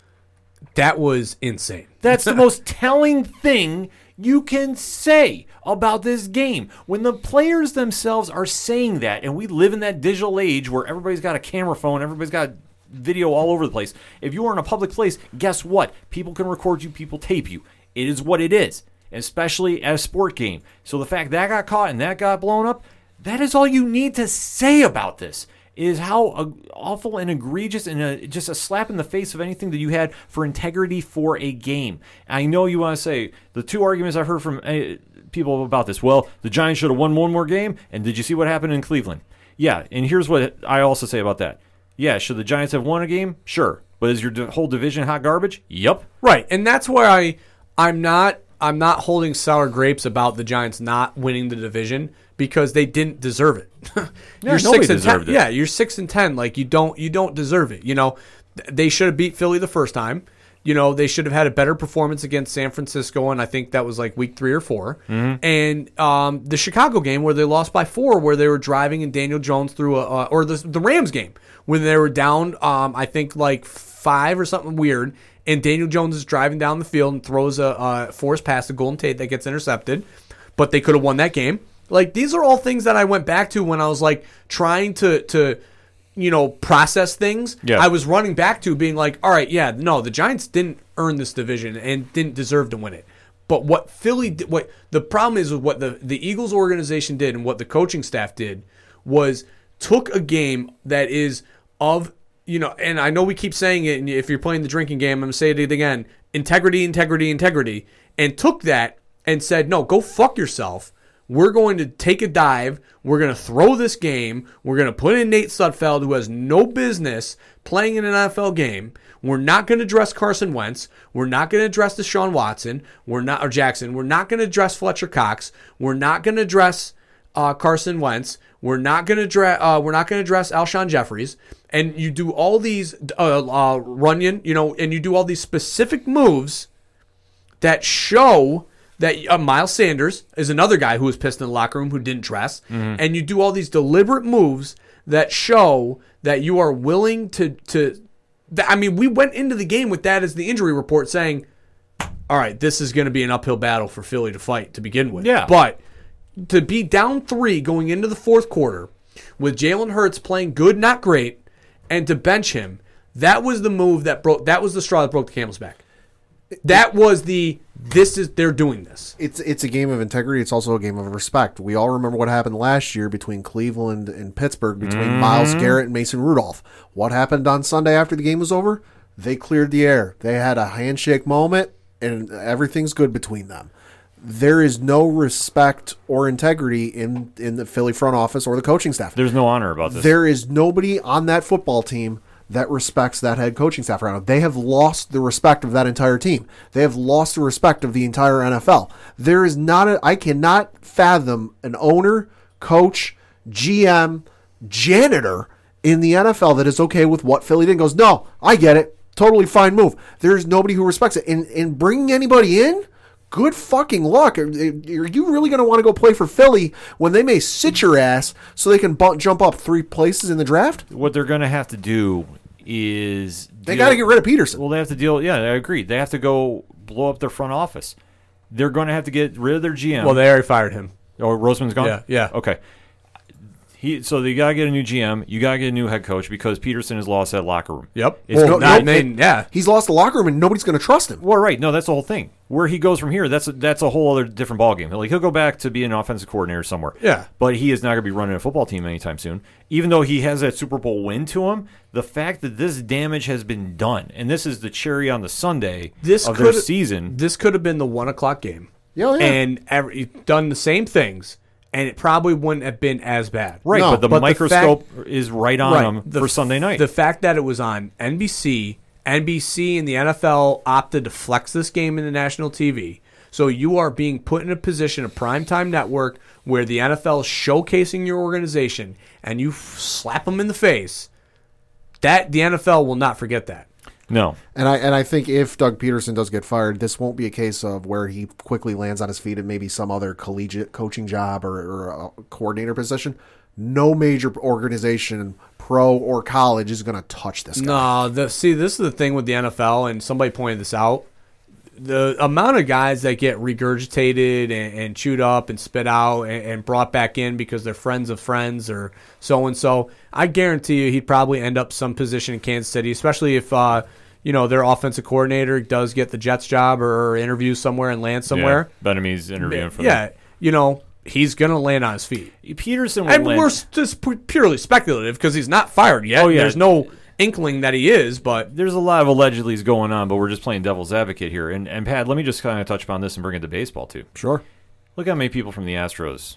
S3: that was insane.
S2: that's the most telling thing you can say about this game. When the players themselves are saying that and we live in that digital age where everybody's got a camera phone everybody's got video all over the place. If you are in a public place guess what? People can record you people tape you. It is what it is especially at a sport game. So the fact that got caught and that got blown up that is all you need to say about this is how awful and egregious and uh just a slap in the face of anything that you had for integrity for a game. I know you want to say the two arguments I've heard from uh, people about this. Well, the Giants should have won one more game, and did you see what happened in Cleveland? Yeah, and here's what I also say about that. Yeah, should the Giants have won a game? Sure, but is your whole division hot garbage? Yep.
S3: Right, and that's where I I'm not I'm not holding sour grapes about the Giants not winning the division because they didn't deserve it. You're six and ten.
S2: it.
S3: Yeah, you're six and ten. Like you don't you don't deserve it. You know, they should have beat Philly the first time. You know, they should have had a better performance against San Francisco, and I think that was like week three or 4
S2: Mm-hmm.
S3: And um, the Chicago game where they lost by four, where they were driving and Daniel Jones threw a, uh, or the the Rams game when they were down, um, I think like five or something weird, and Daniel Jones is driving down the field and throws a, a forced pass to Golden Tate that gets intercepted, but they could have won that game. Like these are all things that I went back to when I was like trying to to you know process things.
S2: Yeah.
S3: I was running back to being like, all right, yeah, no, the Giants didn't earn this division and didn't deserve to win it. But what Philly did, what the problem is with what the the Eagles organization did and what the coaching staff did was took a game that is of you know, and I know we keep saying it. And if you're playing the drinking game, I'm gonna say it again: integrity, integrity, integrity. And took that and said, no, go fuck yourself. We're going to take a dive. We're going to throw this game. We're going to put in Nate Sudfeld, who has no business playing in an NFL game. We're not going to dress Carson Wentz. We're not going to dress Deshaun Watson. We're not or Jackson. We're not going to dress Fletcher Cox. We're not going to dress uh, Carson Wentz. We're not going to dress. Uh, we're not going to dress Alshon Jeffries. And you do all these uh, uh, Runyon, you know, and you do all these specific moves that show that uh, Miles Sanders is another guy who was pissed in the locker room who didn't dress, and you do all these deliberate moves that show that you are willing to to. That, I mean, we went into the game with that as the injury report, saying, "All right, this is going to be an uphill battle for Philly to fight to begin with."
S2: Yeah.
S3: but to be down three going into the fourth quarter with Jalen Hurts playing good, not great, and to bench him, that was the move that broke. That was the straw that broke the camel's back. That was the this is they're doing this.
S1: It's it's a game of integrity. It's also a game of respect. We all remember what happened last year between Cleveland and Pittsburgh, between mm-hmm. Myles Garrett and Mason Rudolph. What happened on Sunday after the game was over? They cleared the air. They had a handshake moment, and everything's good between them. There is no respect or integrity in in the Philly front office or the coaching staff.
S2: There's no honor about this.
S1: There is nobody on that football team that respects that head coaching staff around. They have lost the respect of that entire team. They have lost the respect of the entire NFL. There is not a I cannot fathom an owner, coach, GM, janitor in the NFL that is okay with what Philly did goes, "No, I get it. Totally fine move." There's nobody who respects it. And and bringing anybody in Good fucking luck. Are, are you really going to want to go play for Philly when they may sit your ass so they can bu- jump up three places in the draft?
S2: what they're going to have to do is
S1: They got to get rid of Pederson.
S2: Well, they have to deal. Yeah, I agree. They have to go blow up their front office. They're going to have to get rid of their GM.
S3: Well, they already fired him.
S2: oh, Roseman's gone.
S3: Yeah, yeah.
S2: Okay. He so they got to get a new GM. You got to get a new head coach because Pederson has lost that locker room.
S3: Yep.
S2: It's
S3: Well,
S2: not-
S3: no, they- yeah.
S1: He's lost the locker room and nobody's going to trust him.
S2: Well, right. No, that's the whole thing. Where he goes from here, that's a, that's a whole other different ballgame. Like he'll go back to being an offensive coordinator somewhere.
S3: Yeah.
S2: But he is not going to be running a football team anytime soon. Even though he has that Super Bowl win to him, the fact that this damage has been done, and this is the cherry on the sundae
S3: This
S2: of their
S3: could
S2: season.
S3: This could have been the one o'clock game.
S1: Yeah, oh, yeah.
S3: And every, done the same things, and it probably wouldn't have been as bad.
S2: Right,
S1: No,
S2: but the
S3: but the
S2: microscope is right on him
S3: The
S2: for
S3: f-
S2: Sunday night.
S3: The fact that it was on NBC, NBC and the NFL opted to flex this game in the national TV. So you are being put in a position, a primetime network, where the NFL is showcasing your organization, and you f- slap them in the face. That the NFL will not forget that.
S2: No.
S1: And I and I think if Doug Pederson does get fired, this won't be a case of where he quickly lands on his feet and maybe some other collegiate coaching job or, or a coordinator position. No major organization, pro or college, is going to touch this guy.
S3: No, the see, this is the thing with the NFL, and somebody pointed this out. The amount of guys that get regurgitated and, and chewed up and spit out and, and brought back in because they're friends of friends or so and so, I guarantee you he'd probably end up some position in Kansas City, especially if uh, you know their offensive coordinator does get the Jets job or interviews somewhere and lands somewhere.
S2: Yeah, Bieniemy's interviewing for
S3: Yeah,
S2: them.
S3: you know he's gonna land on his feet.
S2: Pederson will
S3: And
S2: land.
S3: we're just purely speculative because he's not fired yet.
S2: Oh, yeah.
S3: There's no inkling that he is, but
S2: there's a lot of allegedlys going on, but we're just playing devil's advocate here. And and Pat, let me just kind of touch upon this and bring it to baseball too.
S1: Sure.
S2: Look how many people from the Astros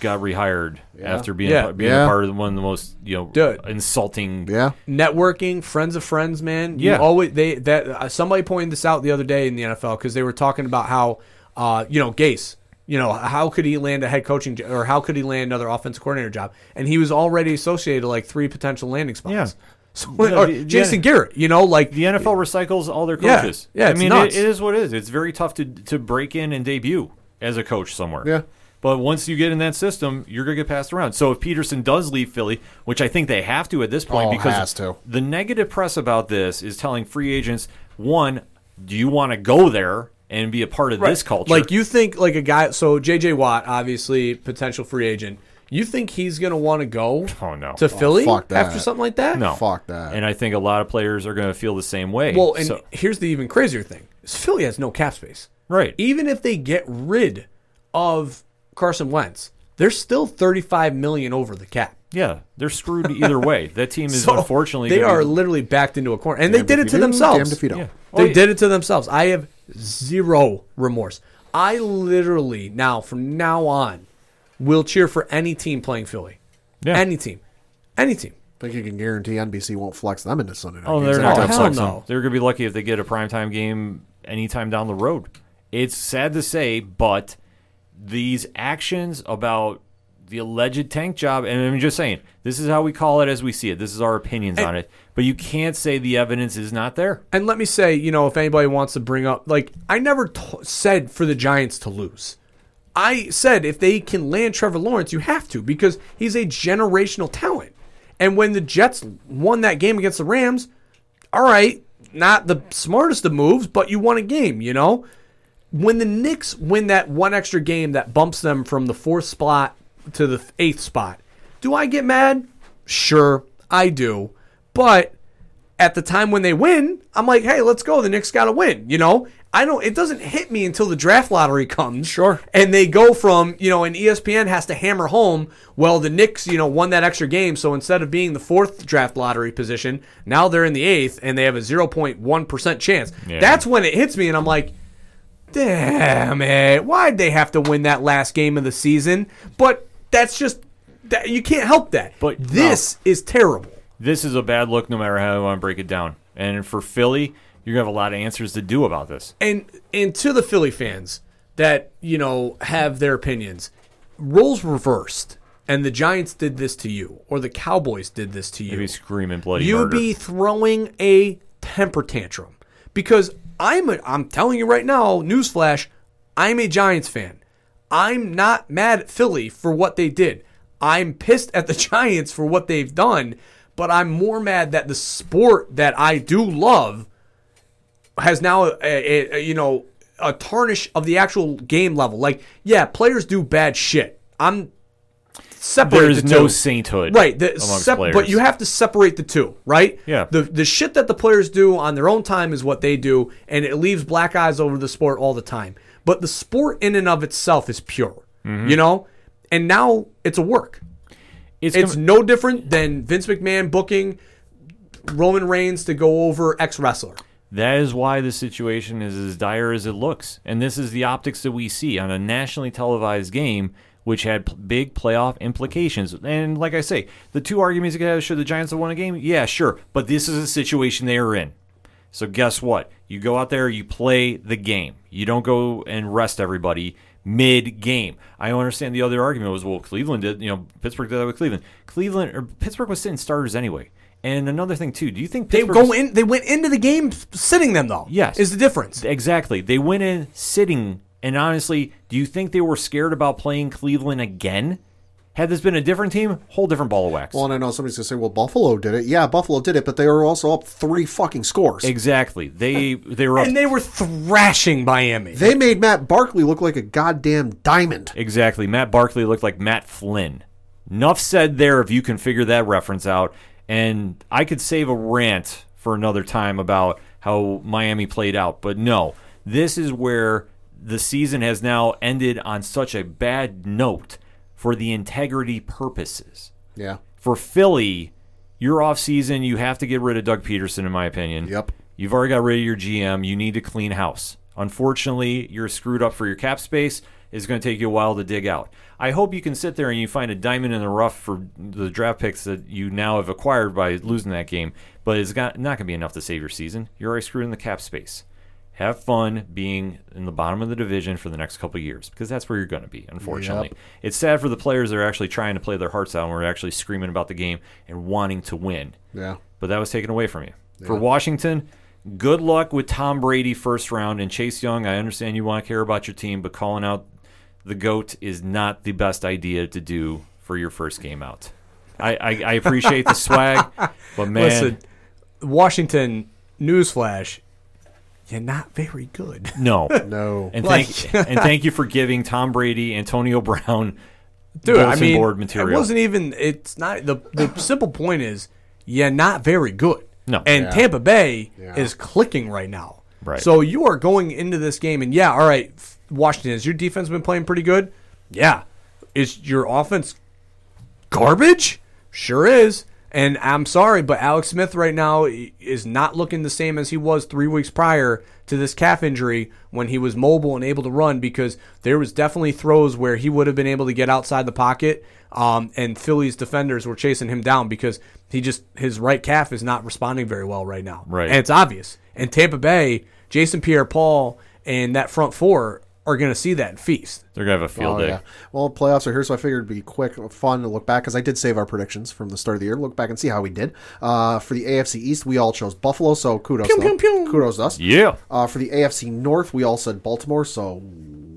S2: got rehired after being
S3: Yeah.
S2: being
S1: Yeah.
S2: a part of one of the most you know
S3: Dude.
S2: insulting.
S1: Yeah.
S3: networking, friends of friends, man. You
S2: Yeah.
S3: always they that uh, somebody pointed this out the other day in the NFL because they were talking about how uh, you know Gase. You know how could he land a head coaching jo- or how could he land another offensive coordinator job? And he was already associated to like three potential landing spots.
S2: Yeah.
S3: So,
S2: Yeah,
S3: or
S2: the- the-
S3: Jason Garrett, you know, like
S2: The NFL eh, recycles all their coaches.
S3: Yeah,
S2: I
S3: it's
S2: mean. It, it is what it is. It's very tough to to break in and debut as a coach somewhere.
S1: Yeah.
S2: But once you get in that system, you're gonna get passed around. So if Pederson does leave Philly, which I think they have to at this point,
S1: Oh,
S2: because
S1: to.
S2: the negative press about this is telling free agents, one, do you want to go there and be a part of this culture?
S3: Like you think like a guy. So J.J. Watt, obviously potential free agent. You think he's going to want to go
S2: Oh, no.
S3: to oh, Philly
S1: fuck that.
S3: after something like that?
S2: no,
S1: Fuck that.
S2: And I think a lot of players are going to feel the same way.
S3: Well, and
S2: So-
S3: here's the even crazier thing: is Philly has no cap space.
S2: right.
S3: Even if they get rid of Carson Wentz, they're still 35 million over the cap.
S2: Yeah, they're screwed either way. That team is
S3: So
S2: unfortunately
S3: they
S2: gonna
S3: are
S2: be-
S3: literally backed into a corner, and they
S1: Damned
S3: did
S1: if
S3: it to
S1: you do,
S3: themselves.
S1: damned if you don't.
S2: Yeah.
S3: They
S2: Well,
S3: did it to themselves. I have zero remorse. I literally now, from now on, will cheer for any team playing Philly.
S2: Yeah.
S3: Any team, any team.
S1: I think you can guarantee NBC won't flex them into Sunday night
S2: Oh,
S1: games
S2: they're not going to
S3: hell
S1: soon.
S2: flex them.
S3: no.
S2: They're going to be lucky if they get a primetime game anytime down the road. It's sad to say, but these actions about the alleged tank job, and I'm just saying, this is how we call it as we see it. This is our opinions on it. But you can't say the evidence is not there.
S3: And let me say, you know, if anybody wants to bring up, like, I never t- said for the Giants to lose. I said if they can land Trevor Lawrence, you have to because he's a generational talent. And when the Jets won that game against the Rams, all right, not the smartest of moves, but you won a game, you know? When the Knicks win that one extra game that bumps them from the fourth spot to the eighth spot, do I get mad? Sure, I do. But at the time when they win, I'm like, hey, let's go. The Knicks got to win. You know, I don't. It doesn't hit me until the draft lottery comes.
S1: Sure.
S3: And they go from you know, and ESPN has to hammer home. Well, the Knicks, you know, won that extra game, so instead of being the fourth draft lottery position, now they're in the eighth, and they have a 0.1 percent chance.
S2: Yeah.
S3: That's when it hits me, and I'm like. Damn it! Why'd they have to win that last game of the season? But that's just that you can't help that.
S2: But-
S3: this is terrible.
S2: This is a bad look no matter how you want to break it down. And for Philly, you're going to have a lot of answers to do about this.
S3: and and to the Philly fans that you know have their opinions, roles reversed, and the Giants did this to you, or the Cowboys did this to you.
S2: Maybe screaming bloody
S3: You'd
S2: murder.
S3: be throwing a temper tantrum because I'm a, I'm telling you right now, newsflash, I'm a Giants fan. I'm not mad at Philly for what they did. I'm pissed at the Giants for what they've done, but I'm more mad that the sport that I do love has now a, a, a- you know a tarnish of the actual game level. Like, yeah, players do bad shit. I'm separate.
S2: There's
S3: the
S2: no sainthood
S3: right? The, sep-
S2: players.
S3: but you have to separate the two, right?
S2: Yeah.
S3: The the shit that the players do on their own time is what they do, and it leaves black eyes over the sport all the time. But the sport in and of itself is pure,
S2: Mm-hmm.
S3: you know. And now it's a work.
S2: it's,
S3: It's
S2: com-
S3: no different than Vince McMahon booking Roman Reigns to go over X wrestler.
S2: That is why the situation is as dire as it looks. And this is the optics that we see on a nationally televised game, which had p- big playoff implications. And like I say, the two arguments you could have should the Giants have won a game? Yeah, sure. But this is a situation they are in. So guess what? You go out there, you play the game. You don't go and rest everybody mid game. I understand the other argument was, well, Cleveland did, you know, Pittsburgh did that with Cleveland. Cleveland or Pittsburgh was sitting starters anyway. And another thing too, do you think
S3: They go in. They went into the game sitting them though.
S2: Yes.
S3: is the difference.
S2: Exactly. They went in sitting, and honestly, do you think they were scared about playing Cleveland again Had this been a different team, whole different ball of wax.
S1: Well, and I know somebody's gonna say, "Well, Buffalo did it." Yeah, Buffalo did it, but they were also up three fucking scores.
S2: exactly. They they were up
S3: And they were thrashing Miami.
S1: They made Matt Barkley look like a goddamn diamond.
S2: Exactly. Matt Barkley looked like Matt Flynn. Enough said there if you can figure that reference out. And I could save a rant for another time about how Miami played out. But no, this is where the season has now ended on such a bad note for the integrity purposes.
S1: Yeah.
S2: For Philly, your offseason, you have to get rid of Doug Pederson, in my opinion.
S1: Yep.
S2: You've already got rid of your GM. You need to clean house. Unfortunately, you're screwed up for your cap space. It's going to take you a while to dig out. I hope you can sit there and you find a diamond in the rough for the draft picks that you now have acquired by losing that game, but it's got, not going to be enough to save your season. You're already screwed in the cap space. Have fun being in the bottom of the division for the next couple of years because that's where you're going to be, unfortunately.
S1: Yep.
S2: It's sad for the players that are actually trying to play their hearts out and we're actually screaming about the game and wanting to win
S1: Yeah.
S2: but that was taken away from you. For Washington, good luck with Tom Brady first round and Chase Young. I understand you want to care about your team, but calling out the goat is not the best idea to do for your first game out. I, I, I appreciate the swag, but man,
S3: Listen, Washington newsflash, you're not very good.
S2: no.
S1: No.
S2: And
S3: Like-
S2: thank and thank you for giving Tom Brady, Antonio Brown,
S3: Dude, I mean,
S2: board
S3: it wasn't even. It's not the the simple point is you're not very good.
S2: No.
S3: and
S1: Yeah.
S3: Tampa Bay
S1: Yeah.
S3: is clicking right now.
S2: Right.
S3: So you are going into this game, and yeah, all right, Washington, has your defense been playing pretty good? Yeah. Is your offense garbage? Sure is. And I'm sorry, but Alex Smith right now is not looking the same as he was three weeks prior to this calf injury when he was mobile and able to run because there was definitely throws where he would have been able to get outside the pocket um, and Philly's defenders were chasing him down because he just his right calf is not responding very well right now.
S2: Right.
S3: And it's obvious. And Tampa Bay, Jason Pierre-Paul and that front four are going to see that and feast.
S2: They're gonna have a field
S1: Oh,
S2: day.
S1: yeah. Well, playoffs are here, so I figured it'd be quick, fun to look back because I did save our predictions from the start of the year. Look back and see how we did. Uh, for the AFC East, we all chose Buffalo, so kudos.
S3: Pew,
S1: to
S3: pew, pew.
S1: Kudos to us.
S2: Yeah.
S1: Uh, for the AFC North, we all said Baltimore, so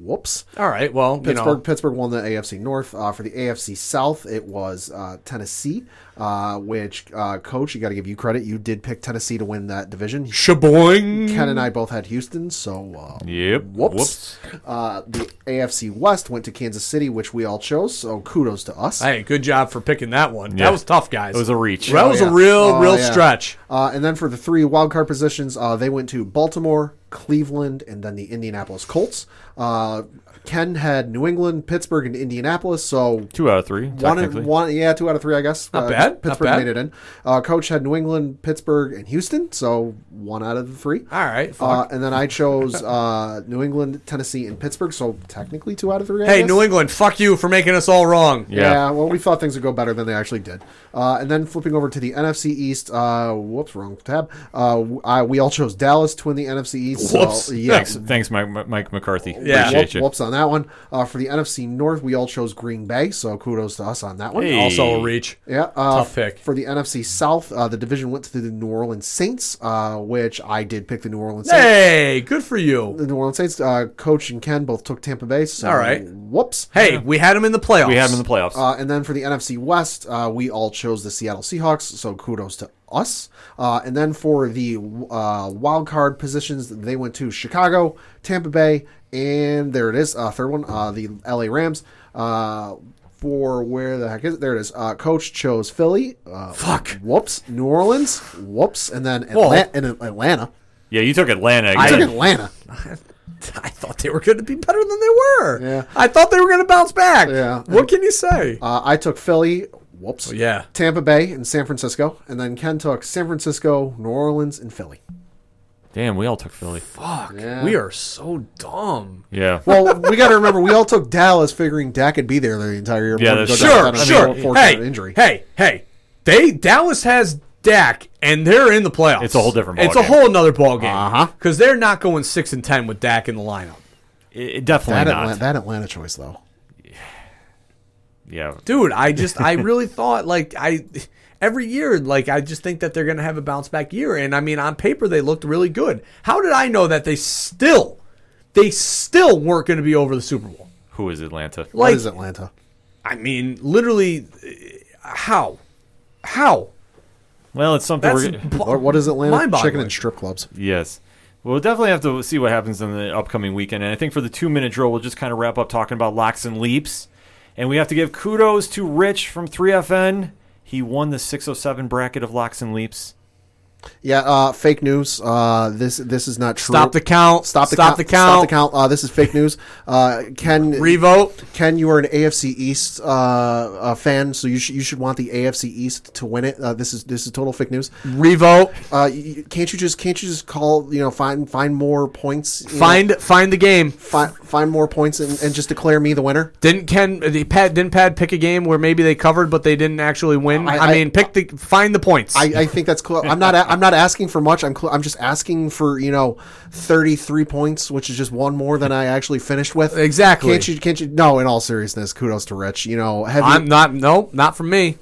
S1: whoops.
S3: All right. Well, you
S1: Pittsburgh,
S3: know,
S1: Pittsburgh won the AFC North. Uh, for the AFC South, it was uh, Tennessee, uh, which, uh, coach, you got to give you credit. You did pick Tennessee to win that division.
S3: shaboing.
S1: Ken and I both had Houston, so uh,
S2: Yep.
S1: whoops. Uh, the AFC West went to Kansas City, which we all chose, so kudos to us.
S3: Hey, good job for picking that one.
S2: Yeah.
S3: That was tough, guys.
S2: It was a reach.
S3: That was
S1: yeah.
S3: a real,
S1: Oh,
S3: real
S1: yeah.
S3: stretch.
S1: Uh, and then for the three wildcard positions, uh, they went to Baltimore, Cleveland, and then the Indianapolis Colts. Uh, Ken had New England, Pittsburgh, and Indianapolis, so
S2: Two out of three.
S1: one,
S2: Technically.
S1: one, yeah, two out of three, I guess.
S3: Not
S1: Uh,
S3: bad, not
S1: Pittsburgh
S3: bad.
S1: made it in. Uh, Coach had New England, Pittsburgh, and Houston, so one out of the three.
S3: All right.
S1: Uh, and then I chose uh, New England, Tennessee, and Pittsburgh, so technically two out of three. I
S3: hey,
S1: guess.
S3: New England, fuck you for making us all wrong.
S2: Yeah.
S1: well, we thought things would go better than they actually did. Uh, and then flipping over to the NFC East, uh, whoops, wrong tab. Uh, I, we all chose Dallas to win the NFC East. so,
S3: Whoops.
S1: yeah.
S2: Thanks, thanks, Mike, Mike McCarthy.
S3: Yeah.
S2: Appreciate
S1: Whoop-
S2: you.
S1: whoops on that one. Uh, for the NFC North, we all chose Green Bay, so kudos to us on that one.
S2: Hey.
S3: Also a reach.
S1: Yeah, uh,
S3: Tough pick.
S1: For the NFC South, uh, the division went to the New Orleans Saints, uh, which I did pick the New Orleans Saints.
S3: Hey, good for you.
S1: The New Orleans Saints, uh, Coach and Ken both took Tampa Bay. So
S3: All right.
S1: Whoops.
S3: Hey, we had him in the playoffs.
S2: We had him in the playoffs.
S1: Uh, and then for the NFC West, uh, we all chose the Seattle Seahawks, so kudos to us. Uh, and then for the uh, wild card positions, they went to Chicago, Tampa Bay, and there it is, uh, third one, uh, the LA Rams. Uh, for where the heck is it? There it is. Uh, Coach chose Philly. Uh,
S3: Fuck.
S1: Whoops. New Orleans. Whoops. And then. Atla- and Atlanta.
S2: yeah, you took Atlanta.
S1: I took Atlanta.
S3: I thought they were going to be better than they were.
S1: Yeah.
S3: I thought they were going to bounce back.
S1: Yeah.
S3: What can you say?
S1: Uh, I took Philly. Whoops.
S3: yeah.
S1: Tampa Bay and San Francisco. And then Ken took San Francisco, New Orleans, and Philly.
S2: Damn, we all took Philly.
S3: Fuck.
S1: Yeah.
S3: We are so dumb.
S2: Yeah.
S1: Well, we got to remember we all took Dallas, figuring Dak could be there the entire year.
S2: Yeah, that's
S1: he
S2: true.
S1: goes
S3: Sure,
S1: down on
S3: sure.
S1: unfortunate
S3: Hey,
S1: injury.
S3: hey, hey. They Dallas has Dak, and they're in the playoffs.
S2: It's a whole different
S3: It's
S2: ballgame.
S3: a whole nother ball game.
S1: Uh-huh.
S3: Because they're not going six and ten with Dak in the lineup.
S2: It, it definitely
S1: That
S2: not.
S1: Atlanta, that Atlanta choice, though.
S2: Yeah.
S3: Dude, I just I really thought like I every year like I just think that they're gonna have a bounce back year. And I mean on paper they looked really good. How did I know that they still they still weren't gonna be over the Super Bowl?
S2: Who is Atlanta?
S1: What
S3: Like
S1: is Atlanta?
S3: I mean, literally, how, how?
S2: Well, it's something
S3: That's
S2: we're.
S3: bu-
S1: What, what is Atlanta?
S3: mind-boggling.
S1: Chicken and strip clubs.
S2: Yes. We'll definitely have to see what happens in the upcoming weekend. And I think for the two minute drill, we'll just kind of wrap up talking about locks and leaps. And we have to give kudos to Rich from 3FN. He won the 607 bracket of locks and leaps.
S1: Yeah, uh, fake news. Uh, this this is not true.
S3: Stop the count.
S1: Stop the
S3: Stop
S1: count.
S3: the
S1: Stop the count. Uh, this is fake news. Uh, Ken,
S3: Revote.
S1: Ken, you are an AFC East uh, uh, fan, so you should you should want the AFC East to win it. Uh, this is this is total fake news.
S3: Revote.
S1: Uh, y- can't you just can't you just call you know find find more points? you know,
S3: Find find the game.
S1: find find more points and, and just declare me the winner.
S3: Didn't Ken the Pat didn't Pad pick a game where maybe they covered but they didn't actually win?
S1: I-
S3: I,
S1: I-
S3: mean, pick the find the points.
S1: I, I think that's cool. I'm not. I'm not asking for much. I'm. Cl- I'm just asking for you know, 33 points, which is just one more than I actually finished with.
S3: Exactly.
S1: Can't you? Can't you? No. In all seriousness, kudos to Rich. You know, heavy,
S3: I'm not. No, not from me.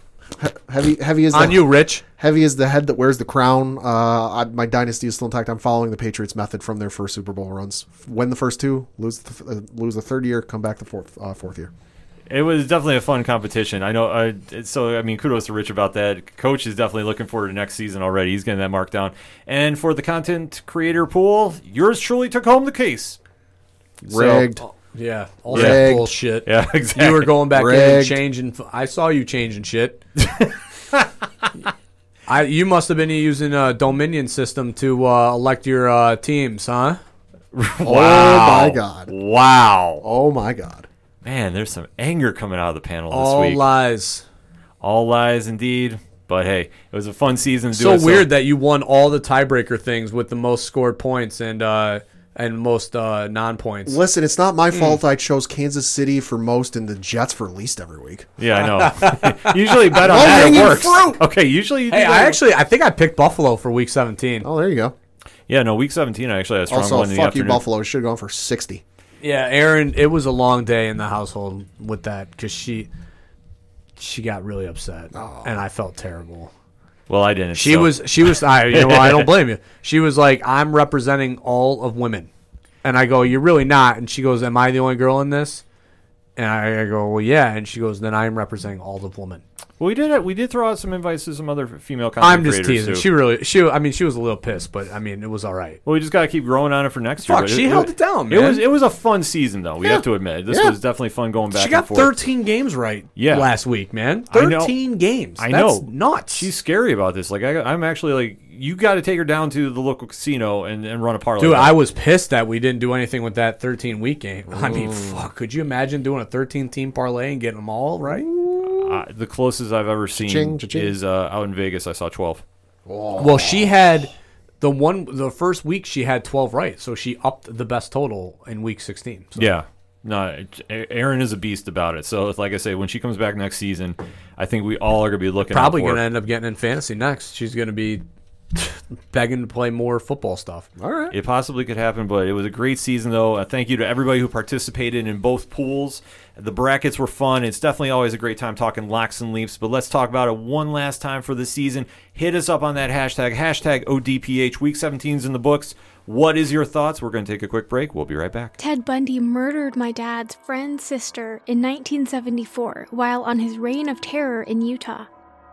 S1: heavy, heavy is
S3: On
S1: the,
S3: you, Rich.
S1: Heavy is the head that wears the crown. Uh, I, my dynasty is still intact. I'm following the Patriots method from their first Super Bowl runs. Win the first two, lose the, uh, lose the third year, come back the fourth uh, fourth year.
S2: It was definitely a fun competition. I know. Uh, so I mean, kudos to Rich about that. Coach is definitely looking forward to next season already. He's getting that mark down. And for the content creator pool, yours truly took home the case. So-
S3: Yeah, all
S1: Rigged.
S3: that bullshit.
S2: yeah, exactly.
S3: You were going back in and changing. I saw you changing shit. I you must have been using a Dominion system to uh, elect your uh, teams, huh? wow.
S1: Oh my god.
S2: Wow.
S1: Oh my god.
S2: Man, there's some anger coming out of the panel this week.
S3: All
S2: week.
S3: lies.
S2: All lies indeed. But hey, it was a fun season to do
S3: So
S2: it.
S3: weird that you won all the tiebreaker things with the most scored points and uh, and most uh, non points.
S1: Listen, it's not
S3: Hmm.
S1: my fault. I chose Kansas City for most and the Jets for least every week.
S2: Yeah, I know. usually bet on that. It
S1: hanging
S2: works.
S1: fruit.
S2: Okay, usually you do
S3: Hey,
S2: that.
S3: I actually I think I picked Buffalo for week 17.
S1: Oh, there you go.
S2: Yeah, no, week 17, I actually had a strong
S1: Also,
S2: one in the
S1: fuck you,
S2: afternoon.
S1: Buffalo. Should have gone for sixty.
S3: Yeah, Aaron, it was a long day in the household with that because she she got really upset and I felt terrible.
S2: Well, I didn't.
S3: She
S2: so-
S3: was she was I you know I don't blame you. She was like I'm representing all of women, and I go you're really not, and she goes Am I the only girl in this? And I, I go well yeah, and she goes then I am representing all of women.
S2: Well, we did. It. We did throw out some invites to some other female content
S3: I'm just
S2: creators
S3: teasing.
S2: too.
S3: She really she I mean she was a little pissed, but I mean it was all right.
S2: well, we just got to keep growing on it for next year.
S3: Fuck,
S2: but
S3: she held it down,
S2: It
S3: man.
S2: was it was a fun season though. We
S3: Yeah.
S2: have to admit this
S3: Yeah.
S2: was definitely fun going back.
S3: She got
S2: and forth.
S3: 13 games right
S2: Yeah.
S3: last week, man.
S2: I know.
S3: 13 games.
S2: I
S3: That's
S2: know.
S3: nuts.
S2: She's scary about this. Like I, I'm actually like you got to take her down to the local casino and, and run a parlay.
S3: Dude. I was pissed that we didn't do anything with that 13 week game. I mean, fuck. Could you imagine doing a 13 team parlay and getting them all right?
S2: Uh, the closest I've ever seen
S1: Cha-ching, cha-ching.
S2: is uh, out in Vegas. I saw 12.
S3: Well, she had the one the first week she had 12 right, so she upped the best total in week 16. So.
S2: Yeah. No, Aaron is a beast about it. So, like I say, when she comes back next season, I think we all are going to be looking.
S3: Probably going to end up getting in fantasy next. She's going to be begging to play more football stuff.
S1: All right.
S2: It possibly could happen, but it was a great season, though. Uh, thank you to everybody who participated in both pools. The brackets were fun. It's definitely always a great time talking locks and leaps, but let's talk about it one last time for the season. Hit us up on that hashtag, hashtag ODPH. Week 17's in the books. What is your thoughts? We're going to take a quick break. We'll be right back.
S4: Ted Bundy murdered my dad's friend's sister in 1974 while on his reign of terror in Utah.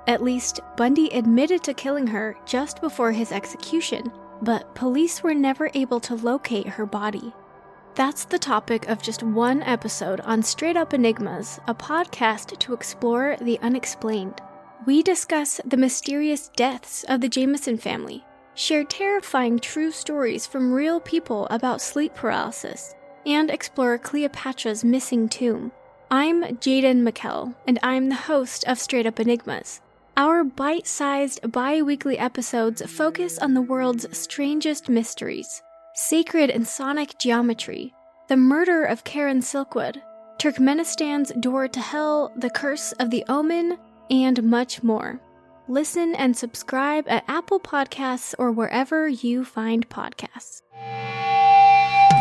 S4: At least, Bundy admitted to killing her just before his execution, but police were never able to locate her body. That's the topic of just one episode on Straight Up Enigmas, a podcast to explore the unexplained. We discuss the mysterious deaths of the Jameson family, share terrifying true stories from real people about sleep paralysis, and explore Cleopatra's missing tomb. I'm Jaden McKell, and I'm the host of Straight Up Enigmas. Our bite sized bi weekly episodes focus on the world's strangest mysteries sacred and sonic geometry, the murder of Karen Silkwood, Turkmenistan's door to hell, the curse of the omen, and much more. Listen and subscribe at Apple Podcasts or wherever you find podcasts.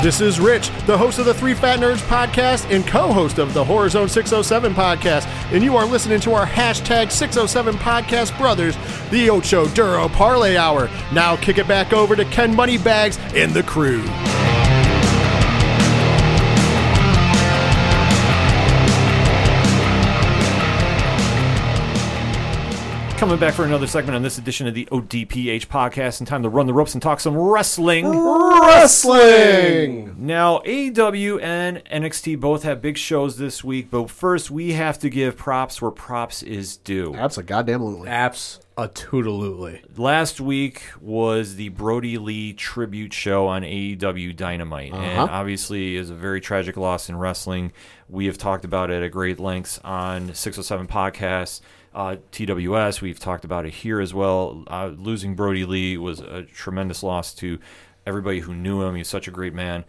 S5: This is Rich, the host of the Three Fat Nerds podcast and co host of the Horror Zone 607 podcast. And you are listening to our hashtag 607 podcast brothers, the Ocho Duro Parlay Hour. Now kick it back over to Ken Moneybags and the crew.
S2: Coming back for another segment on this edition of the ODPH podcast. And time to run the ropes and talk some wrestling.
S1: Wrestling.
S2: Now, AEW and NXT both have big shows this week, but first we have to give props where props is due.
S1: That's a goddamn lutely.
S3: Apps a toodalutely.
S2: Last week was the Brodie Lee tribute show on AEW Dynamite, and
S1: Uh-huh.
S2: obviously is a very tragic loss in wrestling. We have talked about it at great lengths on 607 podcasts. Uh, TWS, we've talked about it here as well. Uh, losing Brodie Lee was a tremendous loss to everybody who knew him. He's such a great man.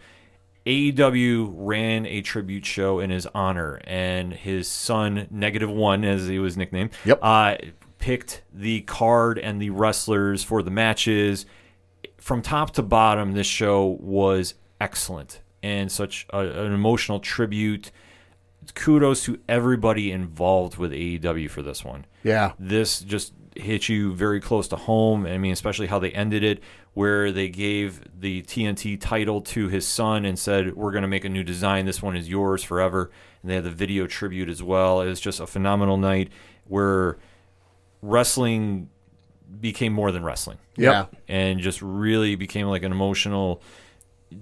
S2: AEW ran a tribute show in his honor, and his son, Negative One, as he was nicknamed,
S1: Yep.
S2: uh, picked the card and the wrestlers for the matches. From top to bottom, this show was excellent and such a, an emotional tribute. Kudos to everybody involved with AEW for this one
S1: Yeah.
S2: this just hit you very close to home. I mean, especially how they ended it, where they gave the TNT title to his son and said, "We're going to make a new design. This one is yours forever." And they had the video tribute as well. It was just a phenomenal night where wrestling became more than wrestling
S1: Yeah.
S2: and just really became like an emotional.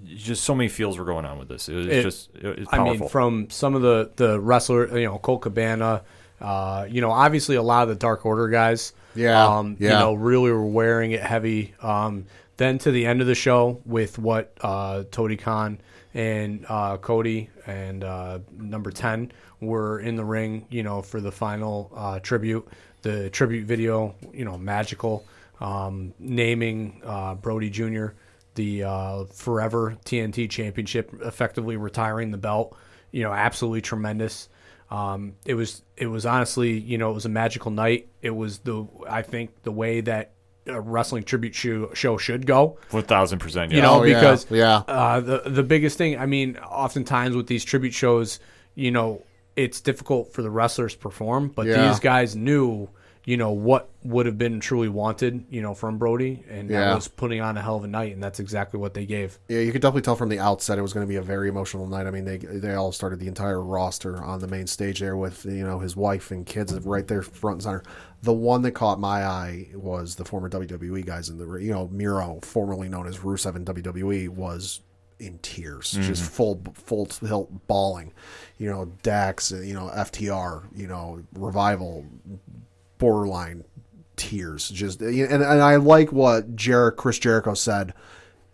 S2: Just so many feels were going on with this. It was
S3: It-
S2: just it was
S3: I mean, from some of the the wrestler, you know, Colt Cabana, uh, you know, obviously a lot of the Dark Order guys,
S1: Yeah,
S3: um, you know, really were wearing it heavy. Um, then to the end of the show with what uh, Tony Khan and uh, Cody and uh, number ten were in the ring, you know, for the final uh, tribute. The tribute video, you know, magical. Um, naming uh, Brodie Jr. the uh, forever TNT Championship, effectively retiring the belt. You know, absolutely tremendous. Um, it was it was honestly, you know, it was a magical night. It was the I think the way that a wrestling tribute show, show should go.
S2: one thousand percent.
S3: You know,
S1: Oh, yeah,
S3: because
S1: yeah.
S3: uh, the the biggest thing. I mean, oftentimes with these tribute shows, you know, it's difficult for the wrestlers to perform, but
S1: Yeah.
S3: these guys knew, you know, what would have been truly wanted, you know, from Brodie, and
S1: Yeah.
S3: that was putting on a hell of a night, and that's exactly what they gave.
S1: Yeah, you could definitely tell from the outset it was going to be a very emotional night. I mean, they they all started the entire roster on the main stage there with you know his wife and kids right there front and center. The one that caught my eye was the former WWE guys in the you know Miro, formerly known as Rusev in WWE, was in tears, mm-hmm. just full full tilt bawling. You know Dax, you know FTR, you know Revival, borderline tears. Just and, and I like what Jer- Chris Jericho said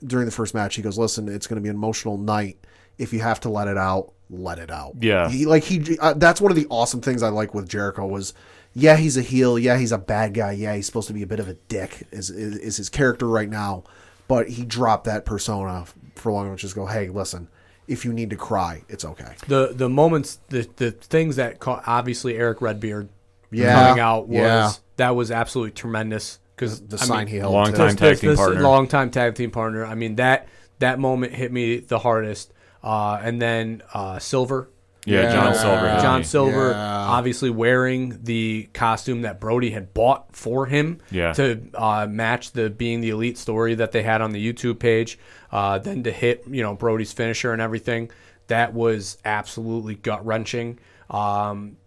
S1: during the first match. He goes, "Listen, it's going to be an emotional night. If you have to let it out, let it out."
S2: Yeah.
S1: he, like he. Uh, that's one of the awesome things I like with Jericho was. Yeah, he's a heel. Yeah, he's a bad guy. Yeah, he's supposed to be a bit of a dick. Is is, is his character right now? But he dropped that persona for long enough to just go, "Hey, listen, if you need to cry, it's okay."
S3: the the moments the the things that caught obviously Erick Redbeard
S1: Yeah,
S3: coming out was
S1: yeah.
S3: that was absolutely tremendous because
S1: The sign he held.
S2: long time tag team partner.
S3: long time tag team partner. I mean that that moment hit me the hardest. Uh, and then uh, Silver,
S2: yeah,
S1: Yeah.
S2: John Silver. hit
S3: John. Silver,
S1: Yeah.
S3: obviously wearing the costume that Brodie had bought for him
S2: Yeah.
S3: to uh, match the being the elite story that they had on the YouTube page. Uh, then to hit you know Brodie's finisher and everything, that was absolutely gut wrenching. Um, a-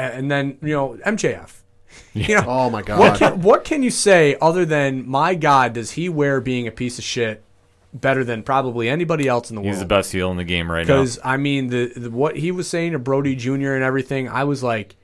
S3: and then you know MJF. You know,
S1: Oh my god!
S3: what can, what can you say other than my God? Does he wear being a piece of shit better than probably anybody else in the
S2: He's
S3: world?
S2: He's the best heel in the game right now.
S3: Because I mean, the, the what he was saying to Brodie Jr. and everything, I was like,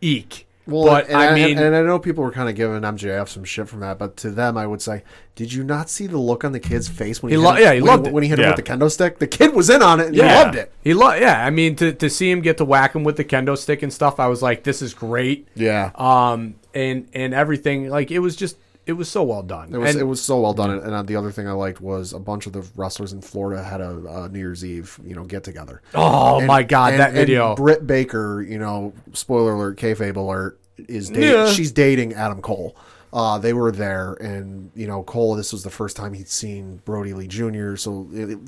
S3: eek.
S1: Well,
S3: but
S1: and
S3: I mean,
S1: and, and I know people were kind of giving MJF some shit from that, but to them, I would say, did you not see the look on the kid's face when he,
S3: He
S1: hit
S3: lo-
S1: him-
S3: yeah, he
S1: when
S3: loved it.
S1: when he hit
S2: Yeah.
S1: him with the kendo stick? The kid was in on it and he loved it.
S3: He lo- yeah. I mean, to to see him get to whack him with the kendo stick and stuff, I was like, this is great.
S1: Yeah,
S3: Um, and and everything, like it was just, it was so well done.
S1: it was
S3: and,
S1: it was so well done. And uh, the other thing I liked was a bunch of the wrestlers in Florida had a, uh New Year's Eve, you know, get together.
S3: oh my god,
S1: and,
S3: that video.
S1: And Britt Baker, you know, spoiler alert, kayfabe alert, is dating,
S3: Yeah.
S1: she's dating Adam Cole. Uh, they were there, and you know, Cole. This was the first time he'd seen Brodie Lee Jr. So it,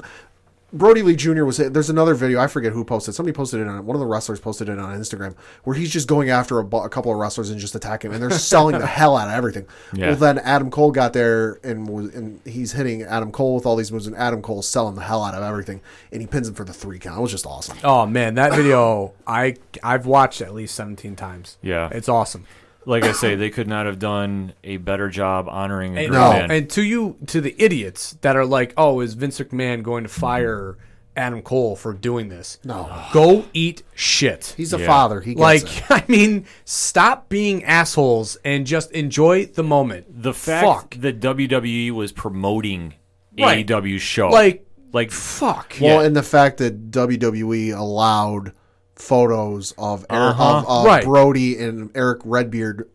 S1: Brodie Lee Jr. was. There's another video I forget who posted. Somebody posted it on one of the wrestlers posted it on Instagram where he's just going after a, a couple of wrestlers and just attacking them, and they're selling the hell out of everything.
S2: Yeah.
S1: Well, then Adam Cole got there and was and he's hitting Adam Cole with all these moves, and Adam Cole's selling the hell out of everything, and he pins him for the three count. It was just awesome.
S3: Oh man, that video I I've watched at least seventeen times.
S2: Yeah.
S3: it's awesome.
S2: Like I say, they could not have done a better job honoring a
S3: And,
S2: great
S1: No.
S2: man.
S3: and to you, to the idiots that are like, "Oh, is Vince McMahon going to fire Adam Cole for doing this?"
S1: No.
S3: go eat shit.
S1: He's a
S2: Yeah.
S1: father. He gets
S3: like,
S1: it.
S3: I mean, stop being assholes and just enjoy the moment.
S2: the fact
S3: fuck,
S2: that WWE was promoting
S3: Right.
S2: AEW's show,
S3: like,
S2: like
S3: fuck.
S1: Well,
S2: Yeah.
S1: and the fact that WWE allowed photos of, Erick,
S2: Uh-huh.
S1: of, of
S3: Right.
S1: Brodie and Erick Redbeard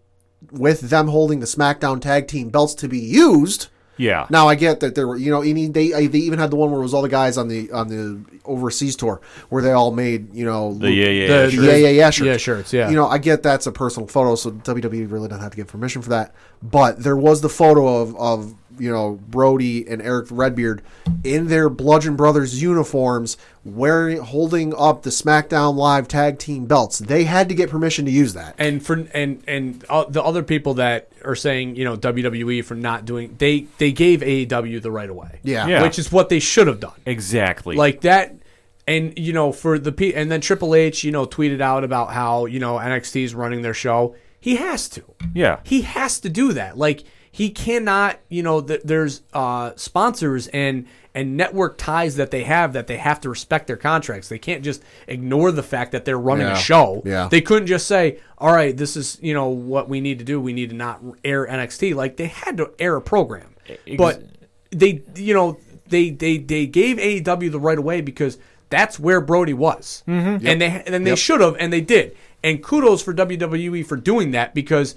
S1: with them holding the SmackDown Tag Team belts to be used.
S2: yeah,
S1: Now I get that there were, you know, any they they even had the one where it was all the guys on the on the overseas tour where they all made, you know,
S2: the yeah yeah,
S3: the
S2: yeah
S1: yeah yeah shirts.
S3: Yeah, shirts, yeah.
S1: You know, I get that's a personal photo, so WWE really doesn't have to give permission for that. But there was the photo of of you know Brodie and Erick Redbeard in their Bludgeon Brothers uniforms, wearing holding up the SmackDown Live Tag Team belts. They had to get permission to use that.
S3: and for and and uh, the other people that are saying you know WWE for not doing they they gave AEW the right of way.
S1: Yeah.
S2: Yeah.
S3: which is what they should have done.
S2: exactly.
S3: Like that. And you know, for the P, and then Triple H, you know, tweeted out about how you know NXT is running their show. He has to.
S2: yeah,
S3: He has to do that. Like he cannot, you know, th- there's uh, sponsors and and network ties that they have that they have to respect their contracts. They can't just ignore the fact that they're running
S1: Yeah.
S3: a show.
S1: Yeah.
S3: They couldn't just say, "All right, this is, you know, what we need to do. We need to not air NXT." Like they had to air a program.
S2: Ex-
S3: but they, you know, they they they gave AEW the right away because that's where Brodie was. Mm-hmm. And they and they should have and they did. And kudos for WWE for doing that because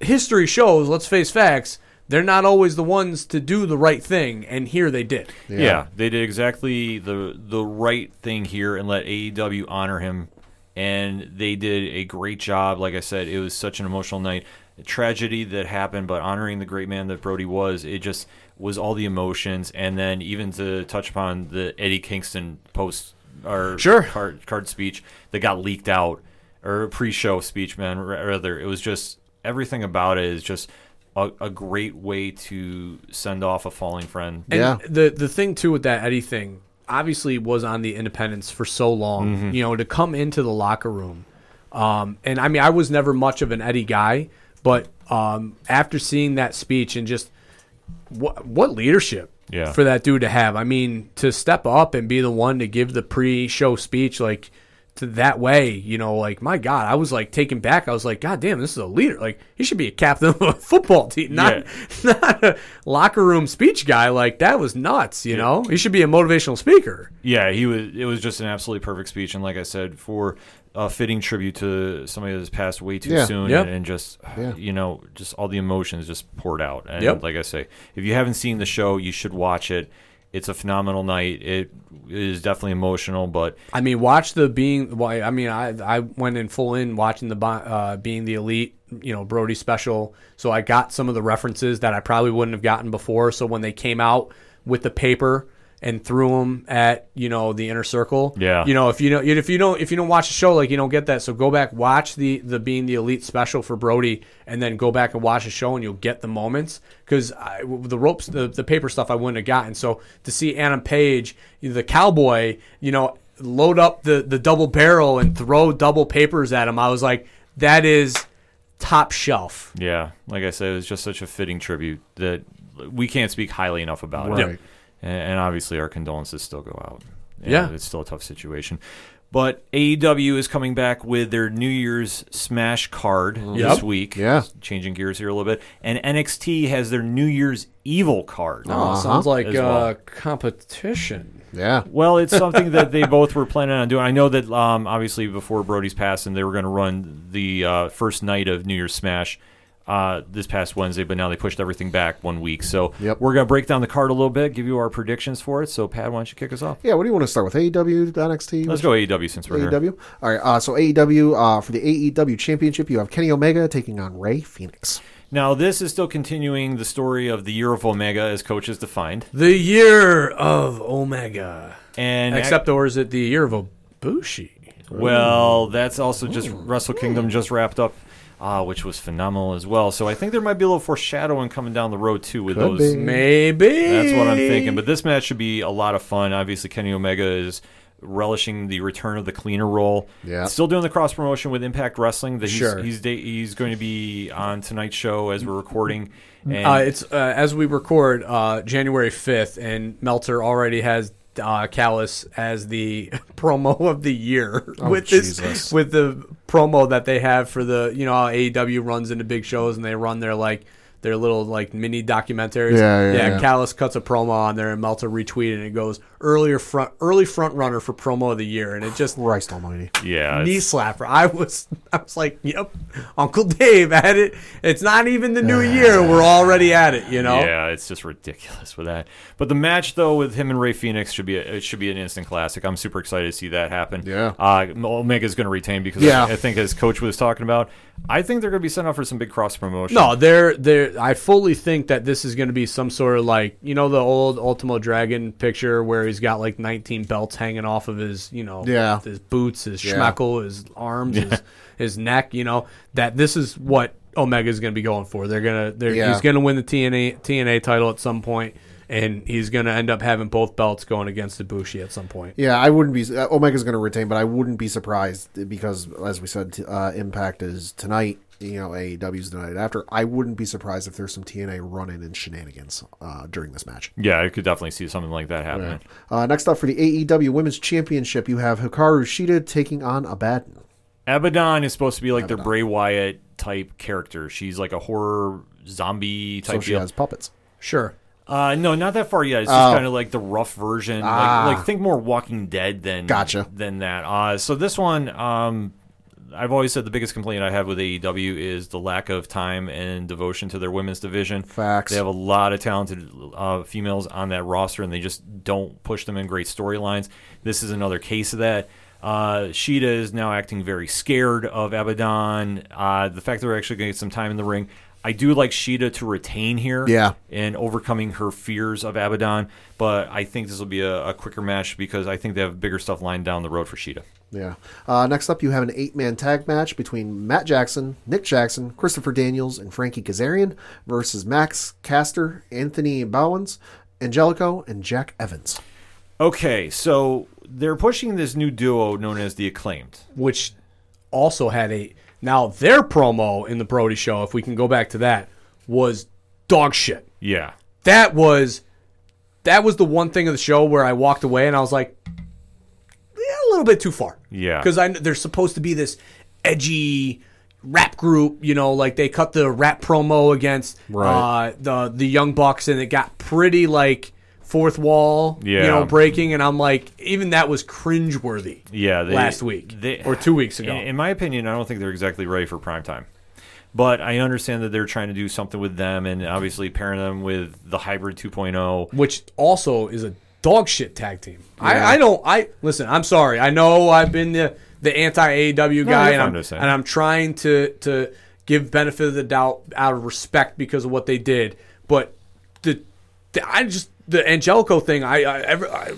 S3: history shows, let's face facts, they're not always the ones to do the right thing, and here they did.
S2: yeah, they did exactly the the right thing here and let AEW honor him, and they did a great job. Like I said, it was such an emotional night, a tragedy that happened, but honoring the great man that Brodie was, it just was all the emotions, and then even to touch upon the Eddie Kingston post or
S3: Sure.
S2: card card speech that got leaked out or pre-show speech, man. Rather, it was just everything about it is just. A, a great way to send off a falling friend.
S3: And
S1: Yeah.
S3: the the thing too with that Eddie thing, obviously was on the independents for so long. You know, to come into the locker room. Um, and I mean, I was never much of an Eddie guy, but um, after seeing that speech and just what what leadership
S2: Yeah.
S3: for that dude to have. I mean, to step up and be the one to give the pre-show speech like to that way, you know, like my God, I was like taken back. I was like, God damn, this is a leader. Like he should be a captain of a football team, not not a locker room speech guy. Like that was nuts. You know, he should be a motivational speaker.
S2: Yeah, he was. It was just an absolutely perfect speech, and like I said, for a fitting tribute to somebody that's passed way too
S1: Yeah.
S2: soon,
S3: Yeah.
S2: and, and just you know, just all the emotions just poured out. And
S3: Yep.
S2: like I say, if you haven't seen the show, you should watch it. It's a phenomenal night. It is definitely emotional, but
S3: I mean, watch the being. Why? I mean, I I went in full in watching the uh, being the elite, you know, Brodie special. So I got some of the references that I probably wouldn't have gotten before. So when they came out with the paper and threw them at you know the inner circle,
S2: Yeah.
S3: you know, if you know if you don't if you don't watch the show, like you don't get that. So go back watch the the being the elite special for Brodie, and then go back and watch the show, and you'll get the moments because the ropes, the the paper stuff, I wouldn't have gotten. So to see Adam Page, the cowboy, you know, load up the the double barrel and throw double papers at him, I was like, that is top shelf.
S2: yeah, like I said, it was just such a fitting tribute that we can't speak highly enough about
S1: Right.
S2: it. And, and obviously, our condolences still go out.
S3: Yeah.
S2: it's still a tough situation. But AEW is coming back with their New Year's Smash card this week.
S1: Yeah.
S2: changing gears here a little bit. And NXT has their New Year's Evil card.
S3: Oh, sounds like
S2: As well.
S3: uh, competition.
S1: Yeah.
S2: Well, it's something that they both were planning on doing. I know that um, obviously before Brodie's passing, they were going to run the uh, first night of New Year's Smash uh, this past Wednesday, but now they pushed everything back one week. So
S1: Yep.
S2: we're going to break down the card a little bit, give you our predictions for it. So, Pat, why don't you kick us off?
S1: Yeah, what do you want to start with? AEW, NXT?
S2: Let's go AEW since we're here.
S1: AEW. All right. Uh, so AEW uh, for the AEW Championship, you have Kenny Omega taking on Rey Fenix.
S2: Now, this is still continuing the story of the year of Omega as coaches defined.
S3: The year of Omega.
S2: And
S3: Except, or is it the year of Ibushi?
S2: Well, that's also just Wrestle Kingdom just wrapped up, uh, which was phenomenal as well. So I think there might be a little foreshadowing coming down the road too with
S1: Could
S2: those.
S1: be.
S3: Maybe.
S2: That's what I'm thinking. But this match should be a lot of fun. Obviously, Kenny Omega is relishing the return of the cleaner role.
S5: Yeah.
S2: Still doing the cross promotion with Impact Wrestling. That he's,
S3: Sure.
S2: he's da- he's going to be on tonight's show as we're recording. And
S3: Uh, it's uh, as we record uh, January fifth, and Meltzer already has uh, Callis as the promo of the year with this with the promo that they have for the you know AEW runs into big shows and they run their like their little like mini documentaries.
S5: Yeah, yeah, yeah.
S3: Callis cuts a promo on there and Meltzer retweeted and it goes earlier front early front runner for promo of the year and it just
S5: Christ Almighty.
S2: yeah,
S3: knee slapper. I was I was like, yep, Uncle Dave at it. It's not even the new year. We're already at it. You know.
S2: Yeah, it's just ridiculous with that. But the match though with him and Rey Fenix should be a, it should be an instant classic. I'm super excited to see that happen.
S5: Yeah.
S2: uh, Omega's going to retain because
S5: Yeah.
S2: I, I think as Coach was talking about, I think they're going to be sent off for some big cross promotion.
S3: No, they're they're. I fully think that this is going to be some sort of like you know the old Ultimo Dragon picture where he's got like 19 belts hanging off of his you know
S5: Yeah.
S3: his boots, his
S5: Yeah.
S3: schmeckle, his arms, his, his neck. You know that this is what Omega is going to be going for. They're gonna they're,
S5: Yeah.
S3: he's going to win the TNA TNA title at some point, and he's going to end up having both belts going against Ibushi at some point.
S5: Yeah, I wouldn't be. Uh, Omega's going to retain, but I wouldn't be surprised because, as we said, uh, Impact is tonight. You know, AEW's the night after. I wouldn't be surprised if there's some TNA running in and shenanigans uh, during this match.
S2: Yeah, I could definitely see something like that happening.
S5: Uh, next up for the AEW Women's Championship, you have Hikaru Shida taking on Abaddon.
S2: Abaddon is supposed to be like their Bray Wyatt type character. She's like a horror zombie type.
S5: So
S2: type
S5: she
S2: deal.
S5: has puppets.
S3: Sure.
S2: Uh, no, not that far yet. It's
S5: Oh.
S2: just kind of like the rough version.
S5: Ah.
S2: Like, like think more Walking Dead than
S5: Gotcha.
S2: than that. Uh, so this one, um, I've always said the biggest complaint I have with AEW is the lack of time and devotion to their women's division.
S5: Facts.
S2: They have a lot of talented uh, females on that roster, and they just don't push them in great storylines. This is another case of that. Uh, Shida is now acting very scared of Abaddon. Uh, the fact that we're actually going to get some time in the ring. I do like Shida to retain here
S5: Yeah.
S2: and overcoming her fears of Abaddon, but I think this will be a, a quicker match because I think they have bigger stuff lined down the road for Shida.
S5: Yeah. Uh, next up, you have an eight-man tag match between Matt Jackson, Nick Jackson, Christopher Daniels, and Frankie Kazarian versus Max Caster, Anthony Bowens, Angelico, and Jack Evans.
S2: Okay, so they're pushing this new duo known as the Acclaimed.
S3: which also had a now their promo in the Brodie show, if we can go back to that, was dog shit.
S2: Yeah.
S3: That was that was the one thing of the show where I walked away and I was like, yeah, a little bit too far.
S2: Yeah.
S3: because I they're supposed to be this edgy rap group, you know, like they cut the rap promo against
S5: Right.
S3: uh, the the Young Bucks and it got pretty like fourth wall,
S2: yeah.
S3: you know, breaking, and I'm like, even that was cringeworthy.
S2: Yeah, they,
S3: last week
S2: they-
S3: or two weeks ago.
S2: In, in my opinion, I don't think they're exactly ready for prime time. But I understand that they're trying to do something with them, and obviously pairing them with the hybrid oh. 2.0.
S3: which also is a dog shit tag team. I, I don't. I listen. I'm sorry. I know I've been the the anti AEW guy,
S2: you're
S3: and I'm, and I'm trying to to give benefit of the doubt out of respect because of what they did. But the, the I just the Angelico thing. I, I, ever, I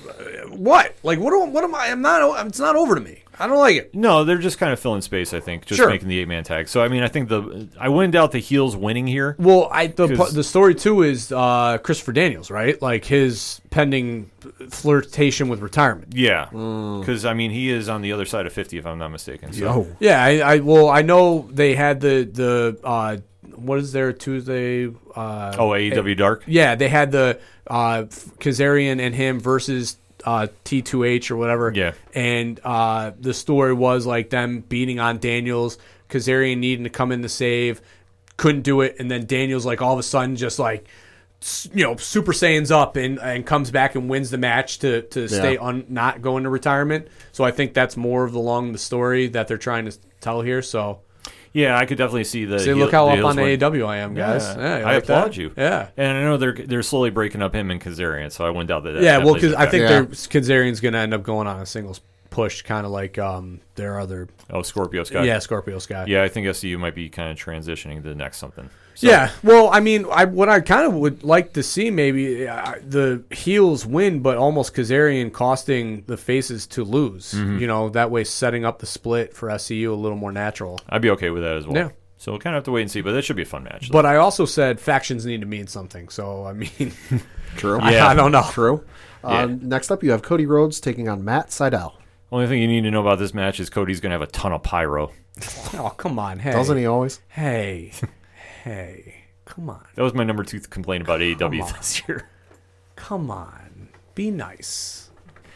S3: what like what am, what am I? I'm not. It's not over to me. I don't like it.
S2: No, they're just kind of filling space. I think just
S3: Sure.
S2: making the eight man tag. So I mean, I think the I wouldn't doubt the heels winning here.
S3: Well, I the the story too is uh, Christopher Daniels, right? Like his pending flirtation with retirement.
S2: Yeah,
S3: Mm.
S2: because I mean, he is on the other side of fifty, if I'm not mistaken. So.
S5: Yo.
S3: Yeah, I, I well, I know they had the the uh, what is there Tuesday? Uh,
S2: Oh, AEW Dark.
S3: yeah, they had the uh, Kazarian and him versus uh, T2H or whatever.
S2: Yeah.
S3: and uh, the story was like them beating on Daniels, Kazarian needing to come in to save, couldn't do it, and then Daniels like all of a sudden just like. You know, Super Saiyan's up and, and comes back and wins the match to, to stay on not going to retirement. So I think that's more of the long the story that they're trying to tell here. So
S2: Yeah, I could definitely see the.
S3: See,
S2: heel-
S3: look how up on
S2: win.
S3: AEW I am, guys.
S2: Yeah,
S3: Yeah,
S2: I
S3: like
S2: applaud
S3: that?
S2: you.
S3: Yeah.
S2: and I know they're they're slowly breaking up him and Kazarian, so I wouldn't doubt that. that
S3: Yeah,
S2: that
S3: well,
S2: plays
S3: because
S2: a
S3: I think
S2: factor.
S3: they're Kazarian's going to end up going on a singles push, kind of like um, their other,
S2: oh Scorpio Sky.
S3: yeah, Scorpio Sky.
S2: yeah. I think SCU might be kind of transitioning to the next something. So,
S3: Yeah, well, I mean, I what I kind of would like to see maybe uh, the heels win, but almost Kazarian costing the faces to lose.
S2: Mm-hmm.
S3: You know, that way setting up the split for SCU a little more natural.
S2: I'd be okay with that as well.
S3: Yeah.
S2: So we'll kind of have to wait and see, but that should be a fun match.
S3: But I also said factions need to mean something. So I mean,
S1: True.
S3: I,
S2: Yeah.
S3: I don't know.
S1: True.
S2: Yeah.
S1: Uh, next up, you have Cody Rhodes taking on Matt Sydal.
S2: Only thing you need to know about this match is Cody's going to have a ton of pyro.
S3: Oh come on, hey,
S1: Doesn't he always?
S3: Hey, hey, come on,
S2: That was my number two complaint about
S3: Come
S2: AEW
S3: on.
S2: this year.
S3: come on, be nice.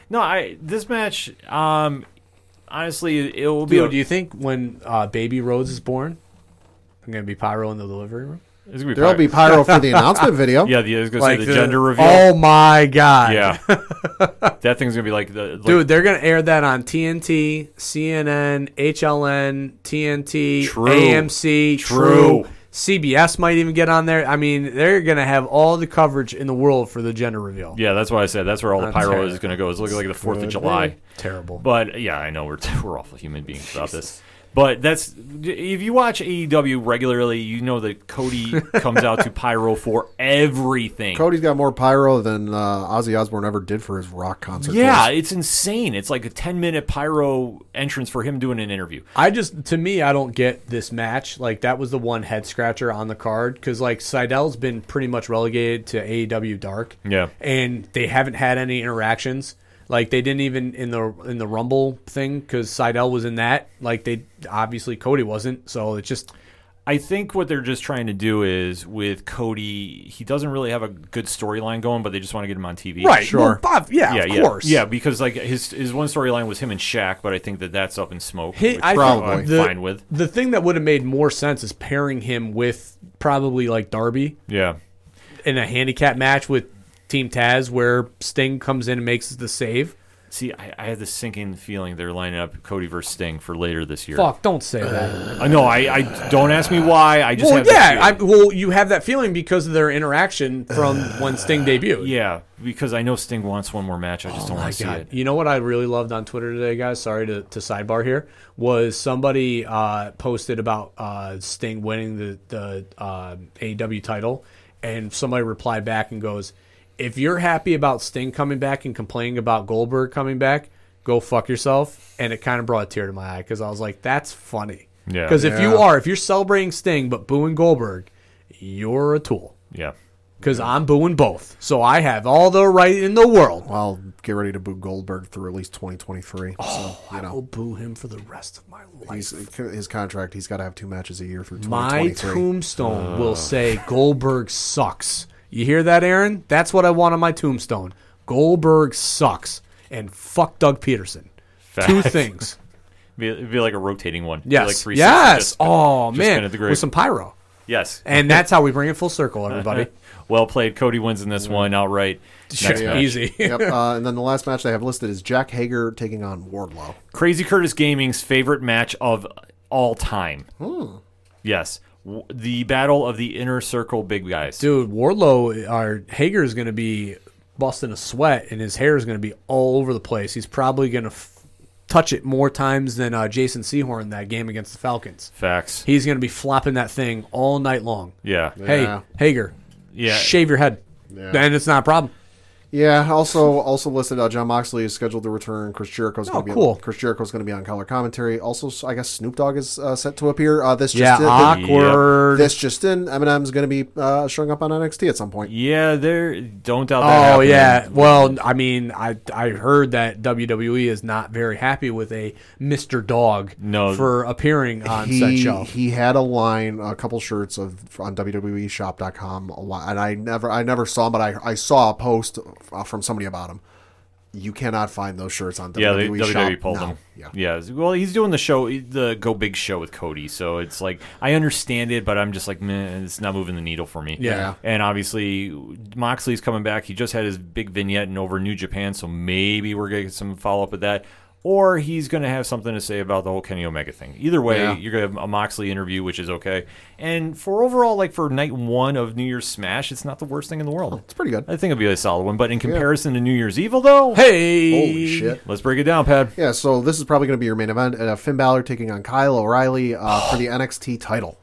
S2: No, I this match, um, honestly, it will be.
S3: Dude, do you think when uh, baby Rhodes is born, I'm gonna be pyro in the delivery room?
S2: it's gonna be
S1: There'll
S2: pyro.
S1: be pyro for the announcement video.
S2: yeah, the, I was gonna say the, gender reveal.
S3: Oh my god!
S2: yeah, that thing's gonna be like the like,
S3: Dude, they're gonna air that on TNT, CNN, HLN, TNT,
S2: True.
S3: AMC,
S2: True.
S3: True. CBS might even get on there. I mean, they're gonna have all the coverage in the world for the gender reveal.
S2: Yeah, that's why I said that's where all the pyro is gonna go. It's looking like the Fourth of July.
S3: Terrible.
S2: But yeah, I know we're we're awful human beings about this. But that's if you watch AEW regularly, you know that Cody comes out to pyro for everything.
S1: Cody's got more pyro than uh, Ozzy Osbourne ever did for his rock concert.
S2: yeah,
S1: tours.
S2: it's insane. It's like a ten minute pyro entrance for him doing an interview.
S3: I just, to me, I don't get this match. Like that was the one head scratcher on the card because like Sydal's been pretty much relegated to AEW Dark.
S2: Yeah.
S3: and they haven't had any interactions. Like they didn't even in the in the Rumble thing because Sydal was in that. Like they obviously Cody wasn't. So it's just
S2: I think what they're just trying to do is with Cody, he doesn't really have a good storyline going, but they just want to get him on TV.
S1: Right, Sure.
S3: Well, Bob, yeah,
S2: Yeah,
S3: of
S2: yeah,
S3: course.
S2: yeah. Because like his his one storyline was him and Shaq, but I think that that's up in smoke.
S3: He-
S2: which
S3: I
S1: Probably.
S2: I'm
S3: the,
S2: fine with.
S3: The thing that would have made more sense is pairing him with probably like Darby
S2: Yeah,
S3: in a handicap match with Team Taz, where Sting comes in and makes the save.
S2: See, I, I had this sinking feeling they're lining up Cody versus Sting for later this year.
S3: Fuck, don't say that.
S2: I know. I, I don't ask me why. I just
S3: well, yeah, I, well, you have that feeling because of their interaction from when Sting debuted.
S2: yeah, because I know Sting wants one more match. I just don't
S3: Oh
S2: want to see it.
S3: You know what I really loved on Twitter today, guys? Sorry to, to sidebar here. Was somebody uh, posted about uh, Sting winning the the uh, AEW title, and somebody replied back and goes, "If you're happy about Sting coming back and complaining about Goldberg coming back, go fuck yourself." And it kind of brought a tear to my eye because I was like, "That's funny."
S2: Yeah.
S3: Because if you are, if you're celebrating Sting but booing Goldberg, you're a tool.
S2: Yeah.
S3: Because I'm booing both, so I have all the right in the world.
S1: Well, get ready to boo Goldberg through at least 2023. so, oh, you
S3: I
S1: know,
S3: will boo him for the rest of my life.
S1: he's, his contract, he's got to have two matches a year through
S3: My
S1: 2023.
S3: tombstone will say Goldberg sucks. You hear that, Aaron? That's what I want on my tombstone. Goldberg sucks. And fuck Doug Pederson. Two things.
S2: Be, it'd be like a rotating one. Be
S3: Yes.
S2: Like 360,
S3: yes.
S2: just-
S3: oh,
S2: just
S3: man.
S2: spin at the grave.
S3: With some pyro.
S2: Yes.
S3: And that's how we bring it full circle, everybody.
S2: well played. Cody wins in this one outright. Next
S3: Yeah. Easy.
S1: yep. Uh, and then the last match they have listed is Jack Hager taking on Wardlow.
S2: Crazy Curtis Gaming's favorite match of all time.
S3: Hmm.
S2: Yes. W- The battle of the inner circle big guys.
S3: Dude, Wardlow, our Hager is going to be busting a sweat, and his hair is going to be all over the place. He's probably going to f- touch it more times than uh, Jason Sehorn that game against the Falcons.
S2: Facts.
S3: He's going to be flopping that thing all night long.
S2: Yeah.
S3: Hey,
S1: Yeah.
S3: Hager,
S2: Yeah.
S3: shave your head.
S1: Yeah.
S3: And it's not a problem.
S1: Yeah. Also, also listed. Uh, Jon Moxley is scheduled to return. Chris Jericho's
S3: Oh,
S1: going to be.
S3: cool.
S1: On, Chris Jericho's going to be on color commentary. Also, I guess Snoop Dogg is uh, set to appear. Uh, this just
S3: Yeah,
S1: in,
S3: awkward.
S1: this just in. Eminem's going to be uh, showing up on NXT at some point.
S2: Yeah, there. Don't doubt that.
S3: Oh
S2: happening.
S3: yeah. Well, I mean, I I heard that WWE is not very happy with a Mr. Dog
S2: No.
S3: for appearing on said show.
S1: he had a line, a couple shirts of on WWEshop.com, a li- and I never, I never saw him, but I, I saw a post uh, from somebody about him. You cannot find those shirts on WWE.
S2: Yeah, they,
S1: WWE Shop.
S2: WWE pulled
S1: now.
S2: him.
S1: Yeah.
S2: Well, he's doing the show, the Go Big show with Cody. So it's like I understand it, but I'm just like, man, it's not moving the needle for me.
S3: Yeah.
S2: And obviously, Moxley's coming back. He just had his big vignette in over New Japan, so maybe we're gonna get some follow up with that. Or he's going to have something to say about the whole Kenny Omega thing. Either way,
S1: Yeah.
S2: you're going to have a Moxley interview, which is okay. And for overall, like for night one of New Year's Smash, it's not the worst thing in the world.
S1: It's pretty good.
S2: I think it'll be a solid one. But in comparison to New Year's Evil, though,
S3: hey,
S1: Holy shit.
S2: let's break it down, Pad.
S1: Yeah, so this is probably going to be your main event. Uh, Finn Balor taking on Kyle O'Reilly uh, for the NXT title.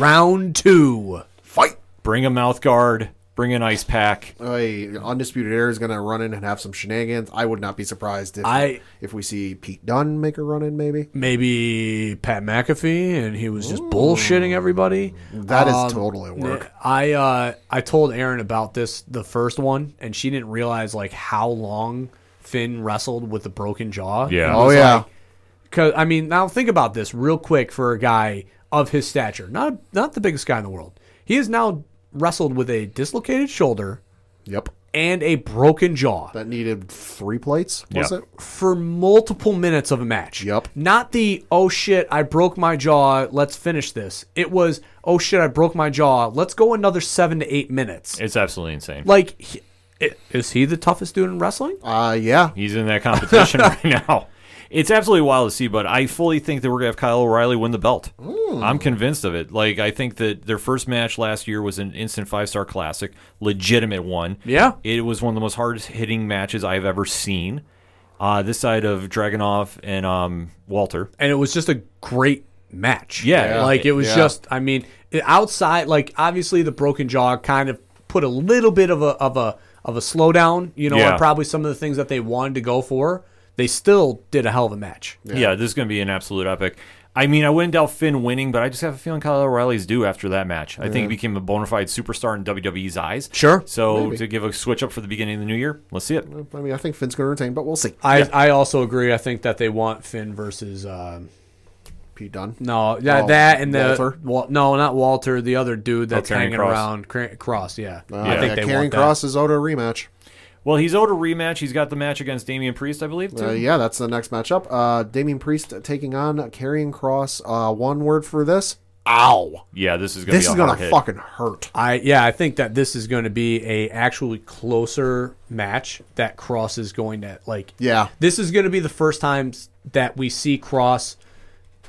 S3: Round two.
S1: Fight!
S2: Bring a mouth guard. Bring in Ice Pack.
S1: Hey, Undisputed Era is going to run in and have some shenanigans. I would not be surprised if
S3: I-
S1: if we see Pete Dunne make a run in. Maybe
S3: maybe Pat McAfee, and he was just bullshitting everybody.
S1: that is
S3: Um,
S1: totally a work.
S3: I uh, I told Aaron about this the first one, and she didn't realize like how long Finn wrestled with a broken jaw.
S2: Yeah.
S1: Oh
S3: was
S1: yeah,
S3: like- Cause I mean, now think about this real quick for a guy of his stature, not not the biggest guy in the world. He is now wrestled with a dislocated shoulder
S1: yep.
S3: and a broken jaw
S1: That needed three plates. Was
S2: Yep.
S1: it?
S3: for multiple minutes of a match.
S1: Yep.
S3: Not the oh shit, I broke my jaw, let's finish this. It was oh shit, I broke my jaw, let's go another seven to eight minutes.
S2: It's absolutely insane.
S3: Like, he- i- is he the toughest dude in wrestling?
S1: Uh, yeah.
S2: He's in that competition right now. It's absolutely wild to see, but I fully think that we're gonna have Kyle O'Reilly win the belt. I'm convinced of it. Like I think that their first match last year was an instant five star classic, legitimate one.
S3: Yeah.
S2: it was one of the most hard hitting matches I've ever seen. Uh, this side of Dragunov and um, Walter.
S3: and it was just a great match.
S2: Yeah.
S3: like it was
S1: Yeah.
S3: just. I mean, outside, like obviously the broken jaw kind of put a little bit of a of a of a slowdown. You know,
S2: Yeah.
S3: on probably some of the things that they wanted to go for. They still did a hell of a match.
S2: Yeah. this is going to be an absolute epic. I mean, I wouldn't doubt Finn winning, but I just have a feeling Kyle O'Reilly's due after that match. I think he became a bona fide superstar in WWE's eyes.
S3: Sure.
S2: So
S1: Maybe.
S2: to give a switch up for the beginning of the new year, let's see it.
S1: I mean, I think Finn's going to retain, but we'll see.
S3: I I also agree. I think that they want Finn versus. Um,
S1: Pete Dunne.
S3: no, that,
S1: Oh,
S3: that and the
S1: Walter?
S3: Wal- no, not Walter. The other dude that's
S2: Karrion
S3: hanging
S2: Kross.
S3: around Cra- Kross. Yeah,
S1: Uh,
S3: I think
S1: yeah,
S3: they
S1: Karrion
S3: want.
S1: Kross is owed a rematch.
S2: Well, he's owed a rematch. He's got the match against Damian Priest, I believe, too.
S1: Uh, yeah, that's the next matchup. Uh, Damian Priest taking on Karrion Kross. Uh, one word for this. Ow.
S2: Yeah, this is going to
S1: This
S2: be a
S1: is gonna
S2: hit.
S1: fucking hurt.
S3: I yeah, I think that this is going to be a actually closer match that Kross is going to like.
S1: Yeah.
S3: This is going to be the first time that we see Kross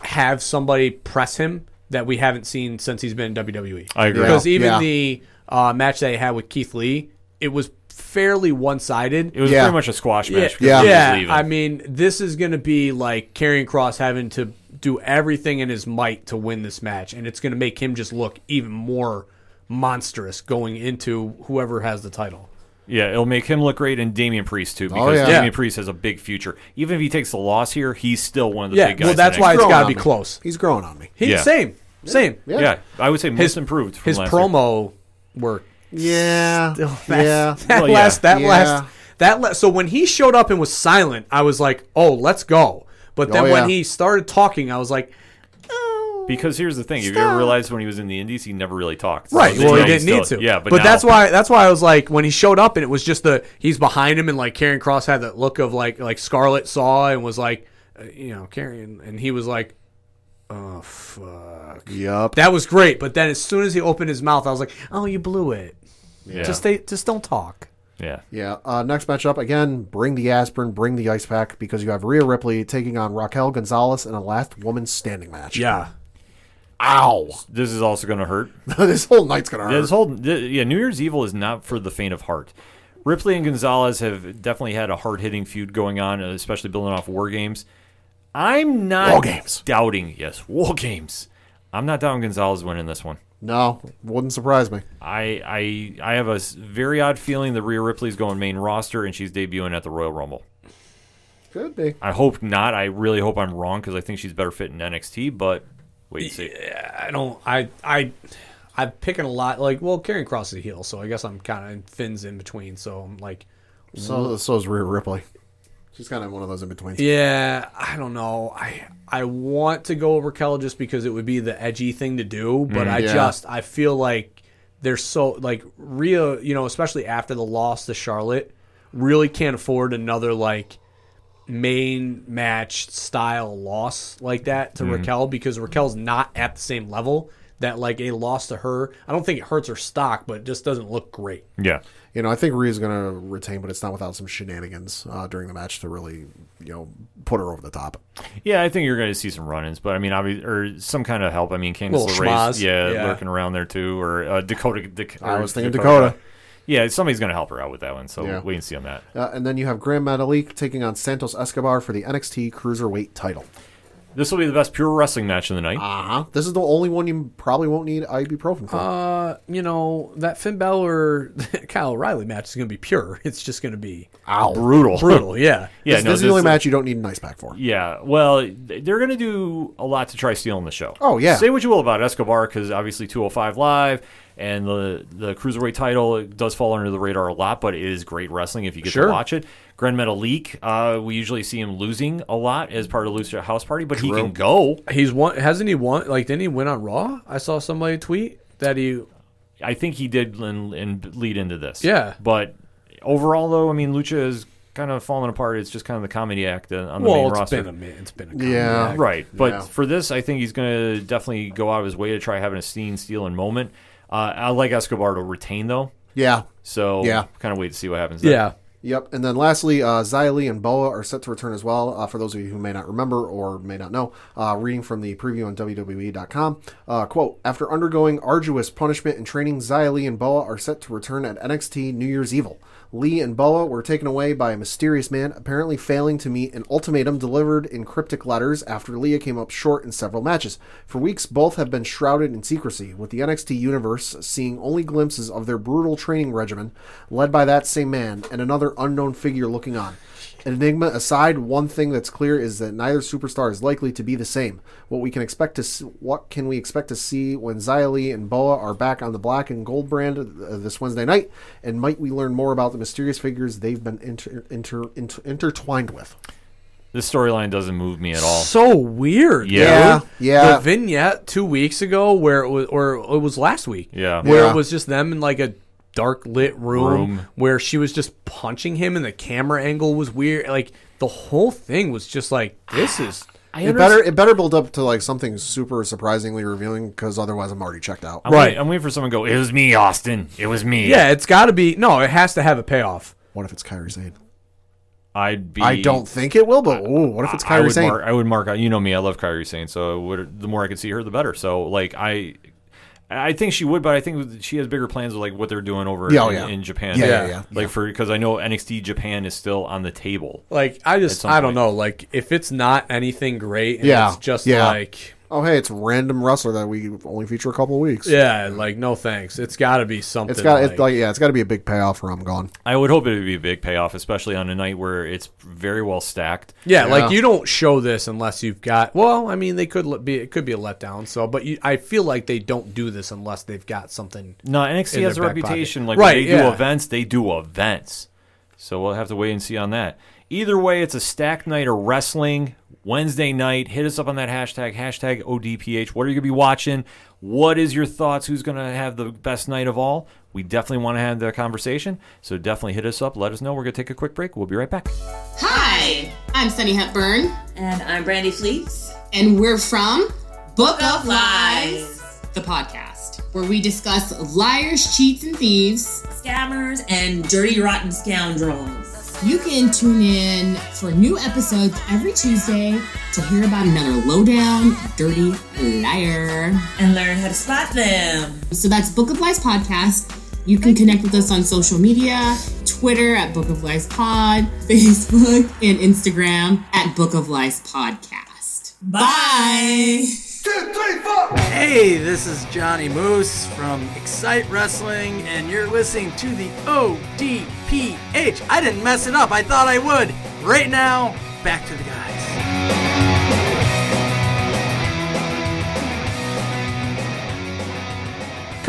S3: have somebody press him that we haven't seen since he's been in WWE.
S2: I agree.
S3: Because even
S1: Yeah.
S3: the uh, match that he had with Keith Lee, it was fairly one-sided.
S2: It was
S1: Yeah.
S2: pretty much a squash match. because
S1: Yeah.
S3: yeah. I mean, this is going to be like Karrion Kross having to do everything in his might to win this match, and it's going to make him just look even more monstrous going into whoever has the title.
S2: yeah, it'll make him look great, and Damian Priest too, oh, because
S1: Oh, yeah.
S2: Damian
S3: Yeah.
S2: Priest has a big future. Even if he takes the loss here, he's still one of the
S3: Yeah,
S2: big guys.
S3: well, that's why it's got to be
S1: me.
S3: close.
S1: He's growing on me.
S3: He,
S2: Yeah.
S3: Same, same.
S1: Yeah.
S2: Yeah, I would say most
S3: His-
S2: improved. From
S3: His
S2: last year.
S3: promo work.
S1: Yeah.
S3: That,
S1: yeah.
S3: that
S2: Well, yeah.
S3: last, that
S1: Yeah.
S3: last, that la- so when he showed up and was silent, I was like, "Oh, let's go." But then
S1: Oh,
S3: when he started talking, I was like, "Oh."
S2: Because here's the thing: if you
S3: Stop.
S2: ever realized when he was in the Indies, he never really talked.
S3: Right. Well, he didn't
S2: still-
S3: need to.
S2: Yeah, but,
S3: but,
S2: now-
S3: that's why that's why I was like when he showed up and it was just the he's behind him and like Karrion Kross had that look of like like Scarlett saw and was like, uh, you know, Karen and he was like, oh fuck.
S1: Yup.
S3: That was great. But then as soon as he opened his mouth, I was like, oh, you blew it.
S2: Yeah.
S3: Just stay, just don't talk.
S2: yeah.
S1: Yeah. Uh, next matchup again. Bring the aspirin. Bring the ice pack because you have Rhea Ripley taking on Raquel Gonzalez in a last woman standing match.
S3: Yeah.
S1: Ow.
S2: This is also going to hurt.
S1: this whole night's gonna hurt.
S2: Yeah, this whole th- yeah, New Year's Evil is not for the faint of heart. Ripley and Gonzalez have definitely had a hard hitting feud going on, uh, especially building off War Games. I'm not
S1: War Games.
S2: doubting. Yes, War Games. I'm not doubting Gonzalez winning this one.
S1: No, wouldn't surprise me.
S2: I I I have a very odd feeling that Rhea Ripley's going main roster and she's debuting at the Royal Rumble.
S1: Could be.
S2: I hope not. I really hope I'm wrong because I think she's better fit in NXT. But wait and see.
S3: I don't. I I I'm picking a lot. Like, well, Karrion Kross is a heel, so I guess I'm kind of in fins in between. So I'm like,
S1: So so is Rhea Ripley. She's kind of one of those in betweens.
S3: yeah, I don't know. I I want to go over Raquel just because it would be the edgy thing to do, mm, but I
S1: yeah.
S3: just I feel like they're so like Rhea, you know, especially after the loss to Charlotte, really can't afford another like main match style loss like that to mm. Raquel because Raquel's not at the same level that like a loss to her. I don't think it hurts her stock, but it just doesn't look great.
S2: Yeah.
S1: You know, I think Rhea's going to retain, but it's not without some shenanigans uh, during the match to really, you know, put her over the top.
S2: Yeah, I think you're going to see some run-ins, but I mean, obviously, or some kind of help. I mean, Candice
S3: schmaz.
S2: yeah,
S3: Yeah.
S2: lurking around there too, or uh, Dakota. Dak-
S1: I was thinking Dakota.
S2: Yeah, somebody's going to help her out with that one. So
S1: Yeah.
S2: wait and see on that.
S1: Uh, and then you have Grand Metalik taking on Santos Escobar for the NXT Cruiserweight title.
S2: This will be the best pure wrestling match of the night.
S1: Uh huh. This is the only one you probably won't need ibuprofen for.
S3: Uh, you know that Finn Balor Kyle O'Reilly match is going to be pure. It's just going to be
S1: Ow.
S2: Brutal.
S3: brutal. Yeah.
S2: yeah,
S1: this,
S2: no,
S1: this is the only match you don't need an ice pack for.
S2: Yeah, well, they're going to do a lot to try stealing the show.
S1: Oh, yeah.
S2: Say what you will about Escobar, because obviously 205 Live and the the cruiserweight title does fall under the radar a lot, but it is great wrestling if you get
S3: Sure.
S2: to watch it. Grand Metalik, uh, we usually see him losing a lot as part of Lucha House Party, but he can go.
S3: He's won. Hasn't he won? Like, didn't he win on Raw? I saw somebody tweet that he.
S2: I think he did and, and lead into this.
S3: Yeah.
S2: but overall, though, I mean, Lucha is kind of falling apart. It's just kind of the comedy act uh, on the
S3: Well,
S2: main
S3: it's
S2: roster.
S3: been a. It's been a comedy
S1: Yeah.
S3: act.
S2: Right, but
S1: Yeah.
S2: for this, I think he's going to definitely go out of his way to try having a scene stealing moment. Uh, I like Escobar to retain though,
S1: Yeah.
S2: so
S1: Yeah.
S2: kind of wait to see what happens. There.
S3: Yeah.
S1: Yep. And then lastly, uh, Xia and Boa are set to return as well. Uh, for those of you who may not remember or may not know, uh, reading from the preview on WWE.com, uh, quote, after undergoing arduous punishment and training, Xia Li and Boa are set to return at NXT New Year's Evil. Li and Boa were taken away by a mysterious man, apparently failing to meet an ultimatum delivered in cryptic letters after Leah came up short in several matches. For weeks, both have been shrouded in secrecy, with the NXT universe seeing only glimpses of their brutal training regimen, led by that same man and another unknown figure looking on. Enigma aside, one thing that's clear is that neither superstar is likely to be the same. What we can expect to see, what can we expect to see when Xia and Boa are back on the black and gold brand uh, this Wednesday night? And might we learn more about the mysterious figures they've been inter, inter, inter, intertwined with?
S2: This storyline doesn't move me at all.
S3: So weird.
S2: Yeah.
S3: dude.
S1: Yeah.
S3: The vignette two weeks ago, where it was, or it was last week.
S2: Yeah.
S3: Where
S1: Yeah.
S3: it was just them in like a dark lit room,
S2: Room.
S3: where she was just punching him, and the camera angle was weird. Like the whole thing was just like, this is.
S2: I
S1: It better it better build up to like something super surprisingly revealing because otherwise I'm already checked out.
S2: I'm
S3: Right.
S2: Waiting, I'm waiting for someone to go. It was me, Austin. It was me.
S3: Yeah, it's got to be. No, it has to have a payoff.
S1: What if it's Kairi Sane?
S2: I'd be.
S1: I don't think it will, but ooh, what if it's
S2: I
S1: Kairi
S2: would
S1: Sane?
S2: mark. I would mark. out- You know me. I love Kairi Sane. So would, the more I could see her, the better. So like I. I think she would, but I think she has bigger plans with like what they're doing over
S1: Yeah, oh,
S2: in,
S1: yeah.
S2: in Japan.
S1: Yeah, yeah, yeah,
S2: Like for because I know NXT Japan is still on the table.
S3: Like I just,
S2: some
S3: I don't
S2: point.
S3: know. Like if it's not anything great, and
S1: Yeah,
S3: it's just
S1: yeah.
S3: like.
S1: Oh, hey, it's random wrestler that we only feature a couple of weeks.
S3: Yeah, like no thanks. It's got to be something.
S1: It's got
S3: like,
S1: it's like yeah, it's got to be a big payoff or I'm gone.
S2: I would hope it would be a big payoff, especially on a night where it's very well stacked.
S3: yeah,
S1: Yeah.
S3: like you don't show this unless you've got. Well, I mean, they could let- be. It could be a letdown. So, but you, I feel like they don't do this unless they've got something.
S2: No, NXT
S3: In
S2: has a
S3: their back
S2: reputation.
S3: pocket.
S2: Like
S3: Right,
S2: when they
S3: yeah.
S2: do events, they do events. So we'll have to wait and see on that. Either way, it's a stacked night of wrestling. Wednesday night. Hit us up on that hashtag, hashtag ODPH. What are you going to be watching? What is your thoughts? Who's going to have the best night of all? We definitely want to have the conversation. So definitely hit us up. Let us know. We're going to take a quick break. We'll be right back.
S6: Hi, I'm Sunny Hepburn,
S7: And I'm Brandy Fleece.
S6: and we're from Book of
S7: of
S6: Lies,
S7: Lies.
S6: the podcast, where we discuss liars, cheats, and thieves.
S7: Scammers and dirty, rotten scoundrels.
S6: You can tune in for new episodes every Tuesday to hear about another lowdown, dirty liar.
S7: And learn how to spot them.
S6: So that's Book of Lies podcast. You can connect with us on social media Twitter at Book of Lies Pod, Facebook, and Instagram at Book of Lies Podcast. Bye.
S8: Hey, this is Johnny Moose from Excite Wrestling, and you're listening to the ODPH. I didn't mess it up, I thought I would. Right now, back to the guys.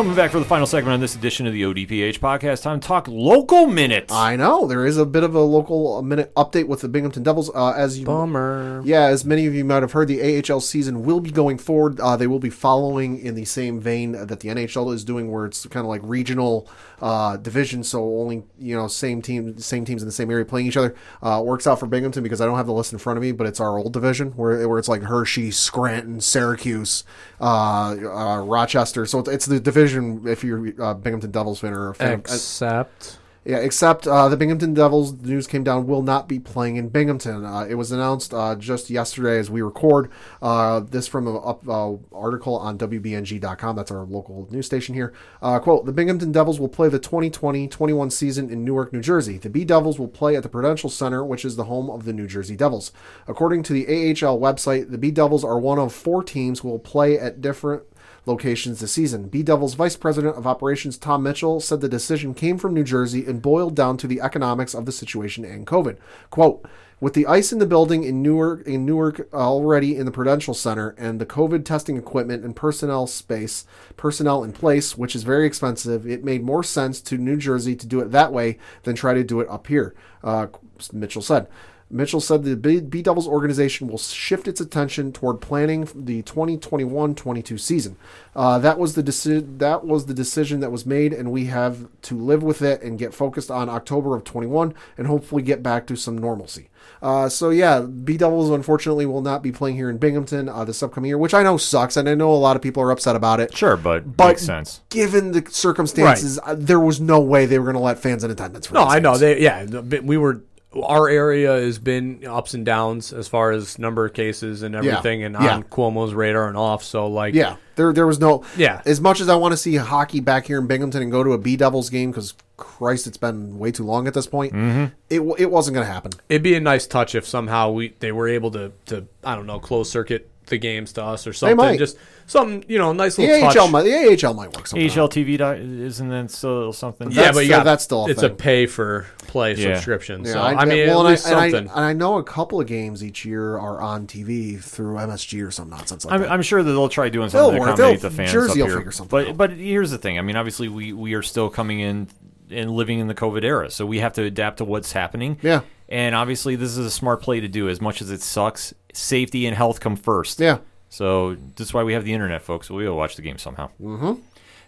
S2: Coming back for the final segment on this edition of the ODPH podcast. Time to talk local minutes.
S1: I know there is a bit of a local minute update with the Binghamton Devils. Uh, as you,
S3: Bummer.
S1: yeah, as many of you might have heard, the AHL season will be going forward. Uh, they will be following in the same vein that the NHL is doing, where it's kind of like regional uh, divisions. So only you know same team, same teams in the same area playing each other. Uh, works out for Binghamton because I don't have the list in front of me, but it's our old division where where it's like Hershey, Scranton, Syracuse, uh, uh, Rochester. So it's, it's the division if you're uh, Binghamton Devils fan or a fan
S3: Except
S1: Yeah, except uh, the Binghamton Devils, the news came down, will not be playing in Binghamton. Uh, it was announced uh, just yesterday as we record. Uh, this from an up, uh, article on WBNG.com. That's our local news station here. Uh, quote The Binghamton Devils will play the 2020 21 season in Newark, New Jersey. The B Devils will play at the Prudential Center, which is the home of the New Jersey Devils. According to the AHL website, the B Devils are one of four teams who will play at different locations this season. B Devils Vice President of Operations Tom Mitchell said the decision came from New Jersey and boiled down to the economics of the situation and COVID. Quote, with the ice in the building in Newark, in Newark already in the Prudential Center, and the COVID testing equipment and personnel space, personnel in place, which is very expensive, it made more sense to New Jersey to do it that way than try to do it up here. Uh, Mitchell said. Mitchell said the B, Devils organization will shift its attention toward planning the 2021-22 season. Uh, that was the deci- that was the decision that was made, and we have to live with it and get focused on October of 21 and hopefully get back to some normalcy. Uh, so yeah, B Devils unfortunately will not be playing here in Binghamton uh, this upcoming year, which I know sucks, and I know a lot of people are upset about it.
S2: Sure, but,
S1: But
S2: makes sense.
S1: given the circumstances, uh, there was no way they were going to let fans in attendance. For
S3: No, I know they. Yeah, we were. Our area has been ups and downs as far as number of cases and everything, and
S1: Yeah.
S3: on Cuomo's radar and off. So like,
S1: Yeah, there there was no.
S3: Yeah.
S1: As much as I want to see hockey back here in Binghamton and go to a B Devils game because Christ, it's been way too long at this point.
S3: Mm-hmm.
S1: It it wasn't going to happen.
S3: it'd be a nice touch if somehow we they were able to to I don't know close circuit the games to us or something.
S1: might.
S3: Just something you know, nice
S1: The
S3: little touch.
S1: AHL might the AHL might work. Sometime.
S2: AHL TV isn't that still something?
S3: yeah,
S1: That's
S3: but you
S1: still-
S3: got
S1: that's still a
S3: it's
S1: thing.
S3: a pay for play
S2: Yeah.
S3: subscription.
S1: Yeah,
S3: so I, mean,
S1: well,
S3: at
S1: and
S3: least
S1: I, and I-
S3: something.
S1: and I know a couple of games each year are on TV through MSG or some nonsense like
S2: I'm,
S1: that.
S2: I'm sure that they'll try doing
S1: They'll
S2: something to
S1: work.
S2: accommodate
S1: They'll-
S2: the fans
S1: Jersey
S2: up
S1: will
S2: here.
S1: figure something
S2: but
S1: out.
S2: but here's the thing. I mean, obviously we we are still coming in and living in the COVID era, so we have to adapt to what's happening.
S1: Yeah.
S2: And obviously, this is a smart play to do. As much as it sucks, safety and health come first.
S1: yeah.
S2: So that's why we have the internet, folks. We'll watch the game somehow. Mm-hmm.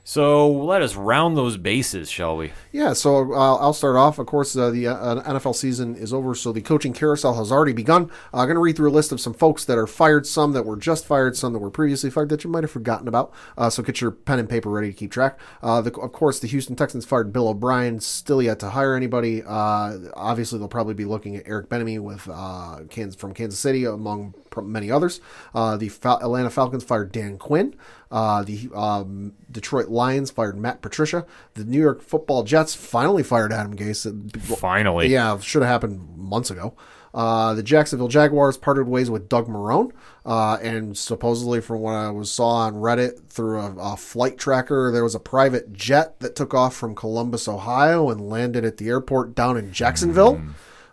S2: So let us round those bases, shall we?
S1: Yeah, so uh, I'll start off. Of course, uh, the uh, NFL season is over, so the coaching carousel has already begun. Uh, I'm going to read through a list of some folks that are fired, some that were just fired, some that were previously fired that you might have forgotten about. Uh, so get your pen and paper ready to keep track. The, of course, the Houston Texans fired Bill O'Brien, still yet to hire anybody. Obviously, they'll probably be looking at Eric Bieniemy with Kansas from Kansas City, among many others. Uh, the Fal- Atlanta Falcons fired Dan Quinn. Uh, the um, Detroit Lions fired Matt Patricia. The New York Football Jets finally fired Adam Gase.
S2: Finally.
S1: Yeah, should have happened months ago. Uh, the Jacksonville Jaguars parted ways with Doug Marrone, uh, and supposedly, from what I was saw on Reddit through a, a flight tracker, there was a private jet that took off from Columbus, Ohio, and landed at the airport down in Jacksonville.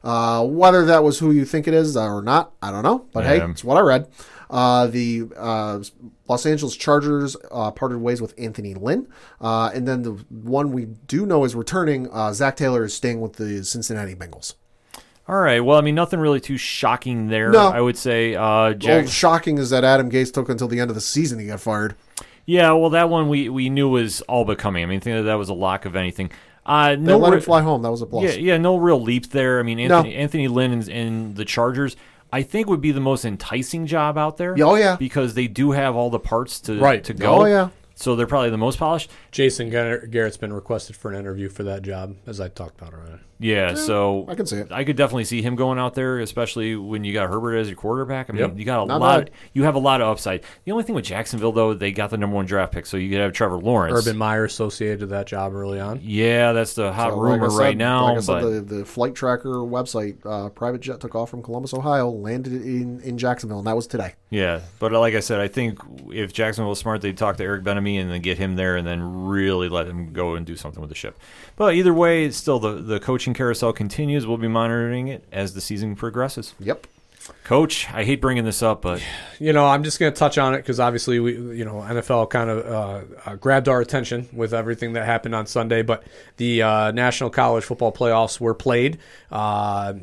S1: Uh, whether that was who you think it is or not, I don't know. But hey,
S2: Yeah.
S1: it's what I read. Uh, the uh, Los Angeles Chargers uh, parted ways with Anthony Lynn. Uh, and then the one we do know is returning. Uh, Zac Taylor is staying with the Cincinnati Bengals.
S2: All right. Well, I mean, nothing really too shocking there.
S1: No.
S2: I would say. Uh,
S1: Well, shocking is that Adam Gase took until the end of the season to get fired.
S2: yeah. Well, that one we, we knew was all but coming. I mean, think that, that was a lock of anything. Uh,
S1: They
S2: no,
S1: let
S2: re-
S1: him fly home. That was a plus.
S2: Yeah, yeah, no real leap there. I mean,
S1: No.
S2: Anthony, Anthony Lynn and, and the Chargers, I think would be the most enticing job out there.
S1: Oh, yeah.
S2: because they do have all the parts to
S3: Right.
S2: to go.
S1: Oh, yeah.
S2: So they're probably the most polished.
S3: Jason Garrett's been requested for an interview for that job, as I talked about already.
S2: Yeah, so
S1: I can see it.
S2: I could definitely see him going out there, especially when you got Herbert as your quarterback. I mean,
S3: Yep.
S2: you got a
S1: Not
S2: lot.
S1: bad.
S2: You have a lot of upside. The only thing with Jacksonville, though, they got the number one draft pick, so you could have Trevor Lawrence.
S3: Urban Meyer associated with that job early on.
S2: Yeah, that's the hot
S1: So, like I
S2: rumor
S1: said-
S2: right now.
S1: Like I said,
S2: but
S1: the, the flight tracker website, uh, private jet took off from Columbus, Ohio, landed in, in Jacksonville, and that was today.
S2: Yeah, but like I said, I think if Jacksonville was smart, they'd talk to Eric Bieniemy and then get him there, and then really let him go and do something with the ship. But either way, it's still the the coaching carousel continues. We'll be monitoring it as the season progresses.
S1: Yep.
S2: Coach, I hate bringing this up, but
S3: You know, I'm just going to touch on it because obviously we, you know, NFL kind of uh, uh, grabbed our attention with everything that happened on Sunday. But the uh, National College Football Playoffs were played. Uh,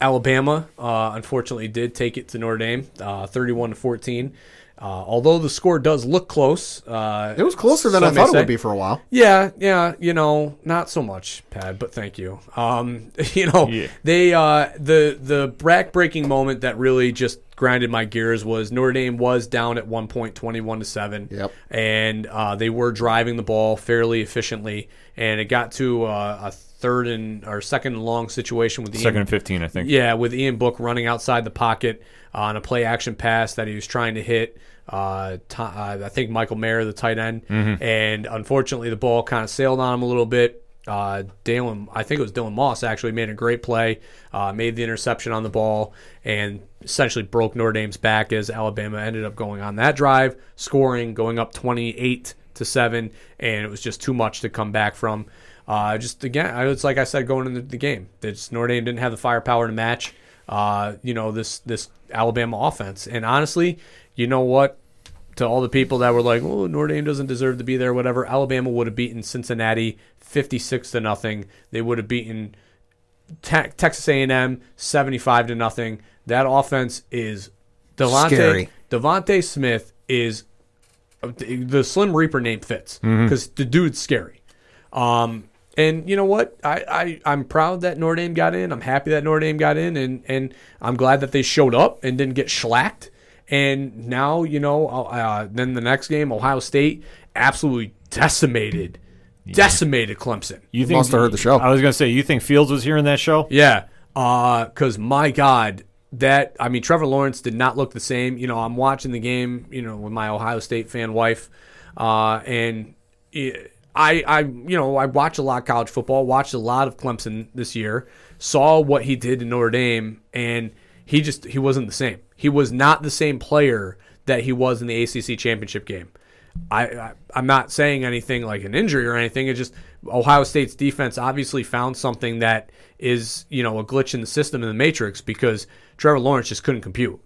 S3: Alabama, uh, unfortunately, did take it to Notre Dame, uh, 31 to 14. Uh, although the score does look close, uh,
S1: It was closer than I
S3: some may
S1: thought it would be for a while.
S3: Yeah, yeah, you know, not so much, Pad, but thank you. Um, you know,
S2: Yeah.
S3: they uh the the back breaking moment that really just grinded my gears was Notre Dame was down at one point, twenty one to seven.
S1: Yep.
S3: And uh, they were driving the ball fairly efficiently, and it got to uh, a third and or second and long situation with the
S2: Second and 15, I think.
S3: yeah, with Ian Book running outside the pocket on a play action pass that he was trying to hit. Uh, t- uh, I think Michael Mayer, the tight end, and unfortunately the ball kind of sailed on him a little bit. Uh, Dalen, I think it was Dylan Moss actually made a great play, uh, made the interception on the ball, and essentially broke Notre Dame's back as Alabama ended up going on that drive, scoring, going up twenty eight to seven, and it was just too much to come back from. Uh, just again, it's like I said going into the game, that Notre Dame didn't have the firepower to match, uh, you know, this this Alabama offense. And honestly, you know what? To all the people that were like, "Oh, Notre Dame doesn't deserve to be there," whatever, Alabama would have beaten Cincinnati fifty-six to nothing. They would have beaten Te- Texas A&M seventy-five to nothing. That offense is DeVonta
S9: Scary.
S3: DeVonta Smith is the Slim Reaper name fits because the dude's scary. Um, and you know what? I, I I'm proud that Notre Dame got in. I'm happy that Notre Dame got in, and and I'm glad that they showed up and didn't get shellacked. And now you know, uh, then the next game, Ohio State absolutely decimated, decimated Clemson.
S2: You think
S1: Must have heard the show.
S2: I was going to say, you think Fields was here in that show?
S3: Yeah, because my God, that I mean, Trevor Lawrence did not look the same. You know, I'm watching the game, you know, with my Ohio State fan wife, uh, and it, I, I, you know, I watch a lot of college football, watched a lot of Clemson this year, saw what he did in Notre Dame, and he just he wasn't the same. He was not the same player that he was in the ACC championship game. I, I I'm not saying anything like an injury or anything. It's just Ohio State's defense obviously found something that is you know a glitch in the system in the matrix because Trevor Lawrence just couldn't compute.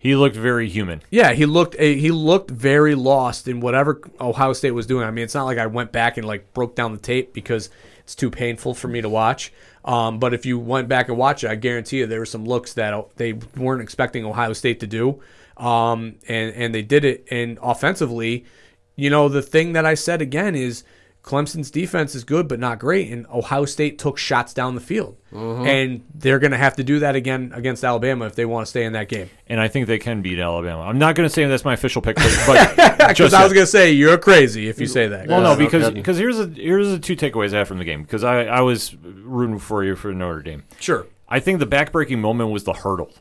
S2: He looked very human.
S3: Yeah, he looked eh, he looked very lost in whatever Ohio State was doing. I mean, it's not like I went back and like broke down the tape because it's too painful for me to watch. Um, but if you went back and watched it, I guarantee you there were some looks that they weren't expecting Ohio State to do, um, and and they did it. And offensively, you know, the thing that I said again is Clemson's defense is good but not great, and Ohio State took shots down the field, uh-huh. and they're going to have to do that again against Alabama if they want to stay in that game.
S2: And I think they can beat Alabama. I'm not going to say that's my official pick, but, but
S3: Because I was going to say you're crazy if you say that.
S2: Well,
S1: Yeah,
S2: no,
S1: no
S2: because because here's a here's the two takeaways I have from the game because I, I was rooting for you for Notre Dame.
S3: sure.
S2: I think the backbreaking moment was the hurdle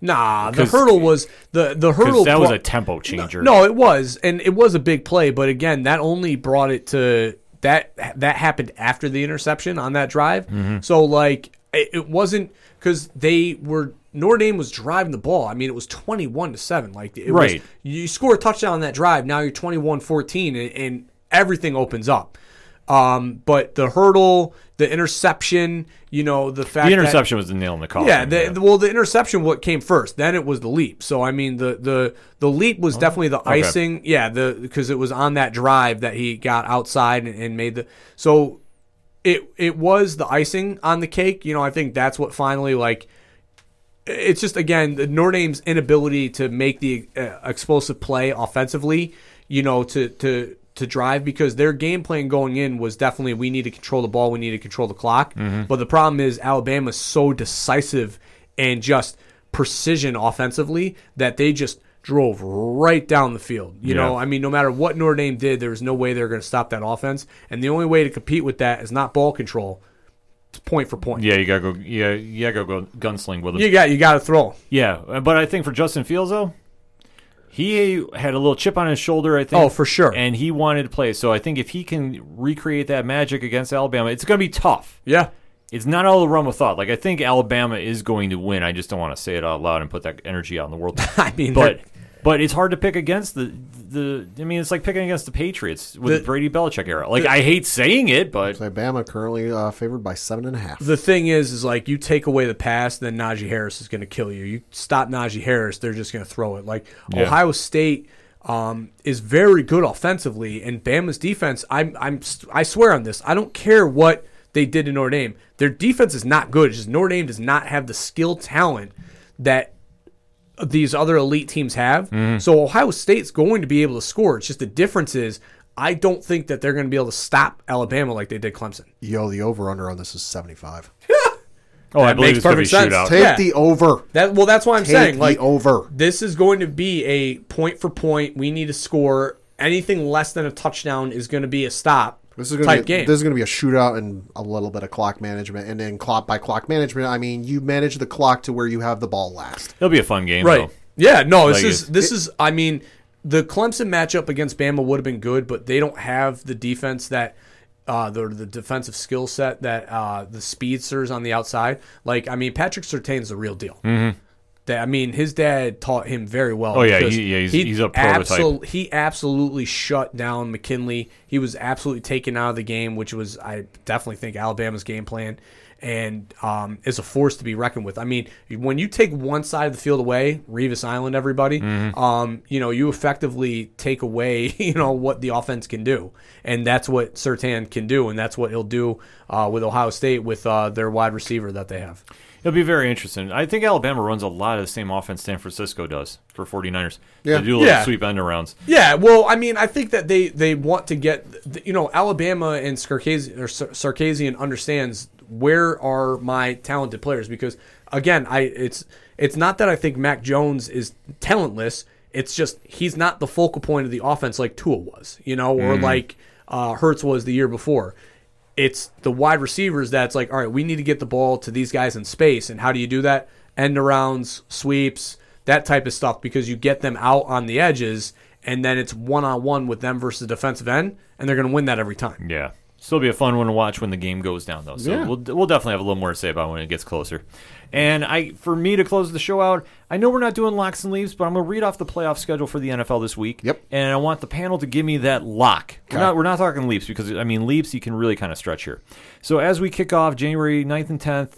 S3: Nah, the hurdle was the the hurdle.
S2: that was a tempo changer.
S3: No, it was, and it was a big play. But again, that only brought it to that. That happened after the interception on that drive.
S2: Mm-hmm.
S3: So like, it, it wasn't because they were Notre Dame was driving the ball. I mean, it was twenty one to seven. Like, it was,
S2: Right.
S3: you score a touchdown on that drive. Now you're 21-14, and, and everything opens up. Um, but the hurdle, the interception, you know, the fact
S2: the
S3: that-
S2: interception was the nail in the coffin.
S3: yeah, the, the- well, the interception what came first. Then it was the leap. So I mean, the the the leap was definitely the icing. Yeah, the because it was on that drive that he got outside and, and made the. So it it was the icing on the cake. You know, I think that's what finally like. It's just again the Notre Dame's inability to make the uh, explosive play offensively. You know, to to to drive because their game plan going in was definitely we need to control the ball, we need to control the clock. Mm-hmm. But the problem is Alabama's so decisive and just precision offensively that they just drove right down the field. You
S2: Yeah.
S3: know, I mean, no matter what Notre Dame did, there was no way they're going to stop that offense. And the only way to compete with that is not ball control. It's point for point.
S2: yeah, you gotta go. Yeah, you gotta go gunsling with him.
S3: You got you got to throw.
S2: Yeah, but I think for Justin Fields though, he had a little chip on his shoulder. I think.
S3: Oh, for sure.
S2: And he wanted to play. So I think if he can recreate that magic against Alabama, it's gonna be tough.
S3: Yeah.
S2: It's not all the realm of thought. Like I think Alabama is going to win. I just don't want to say it out loud and put that energy out in the world.
S3: I mean,
S2: but but it's hard to pick against the the. I mean, it's like picking against the Patriots with
S3: The-
S2: the Brady Belichick era. Like I hate saying it, but
S1: Alabama currently uh, favored by seven and a half.
S3: the thing is, is like you take away the pass, then Najee Harris is going to kill you. You stop Najee Harris, they're just going to throw it. Like
S2: Yeah.
S3: Ohio State um, is very good offensively, and Bama's defense. I'm, I'm, I swear on this. I don't care what they did in Notre Dame. Their defense is not good. It's just Notre Dame does not have the skill talent that these other elite teams have. Mm-hmm. So Ohio State's going to be able to score. It's just the difference is. I don't think that they're going to be able to stop Alabama like they did Clemson.
S1: Yo, the over under on this is 75.
S2: oh, I believe
S3: makes
S2: it's gonna be
S3: perfect sense.
S2: shootout.
S1: Take
S3: Yeah.
S1: the over.
S3: That well, that's why I'm
S1: Take
S3: saying
S1: the
S3: like
S1: over.
S3: this is going to be a point for point. We need to score anything less than a touchdown is going to be a stop.
S1: This is going
S3: type
S1: to be
S3: game.
S1: this is going to be a shootout and a little bit of clock management, and then clock by clock management. I mean, you manage the clock to where you have the ball last.
S2: It'll be a fun game,
S3: Right.
S2: though.
S3: Yeah, no, this
S2: Like
S3: is
S2: it's-
S3: this is I mean, the Clemson matchup against Bama would have been good, but they don't have the defense that uh the the defensive skill set that uh the speedsters on the outside. Like I mean, Patrick Surtain's the real deal. Mm-hmm. That I mean, his dad taught him very well.
S2: Oh, yeah, he- yeah, he's- he's a prototype.
S3: absol- he absolutely shut down McKinley. He was absolutely taken out of the game, which was I definitely think Alabama's game plan, and um, is a force to be reckoned with. I mean, when you take one side of the field away, Revis Island, everybody,
S2: Mm-hmm.
S3: um, you know, you effectively take away, you know, what the offense can do, and that's what Surtain can do, and that's what he'll do uh, with Ohio State with uh, their wide receiver that they have.
S2: It'll be very interesting. I think Alabama runs a lot of the same offense San Francisco does for 49ers.
S1: Yeah.
S2: They do a little
S3: Yeah.
S2: sweep end arounds.
S3: Yeah, well, I mean, I think that they they want to get, you know, Alabama and Sarkisian, or Sarkisian understands where are my talented players because again, I it's it's not that I think Mac Jones is talentless. It's just he's not the focal point of the offense like Tua was, you know, or like uh, Hurts was the year before. It's the wide receivers that's like, all right, we need to get the ball to these guys in space, and how do you do that? End arounds, sweeps, that type of stuff, because you get them out on the edges, and then it's one on one with them versus defensive end, and they're going to win that every time.
S2: Yeah. Still be a fun one to watch when the game goes down, though. So
S1: Yeah.
S2: we'll, we'll definitely have a little more to say about when it gets closer. And I, for me to close the show out, I know we're not doing locks and leaves, but I'm going to read off the playoff schedule for the NFL this week.
S1: Yep.
S2: And I want the panel to give me that lock. We're not, we're not talking leaps because I mean leaps you can really kind of stretch here. So as we kick off January 9th and 10th,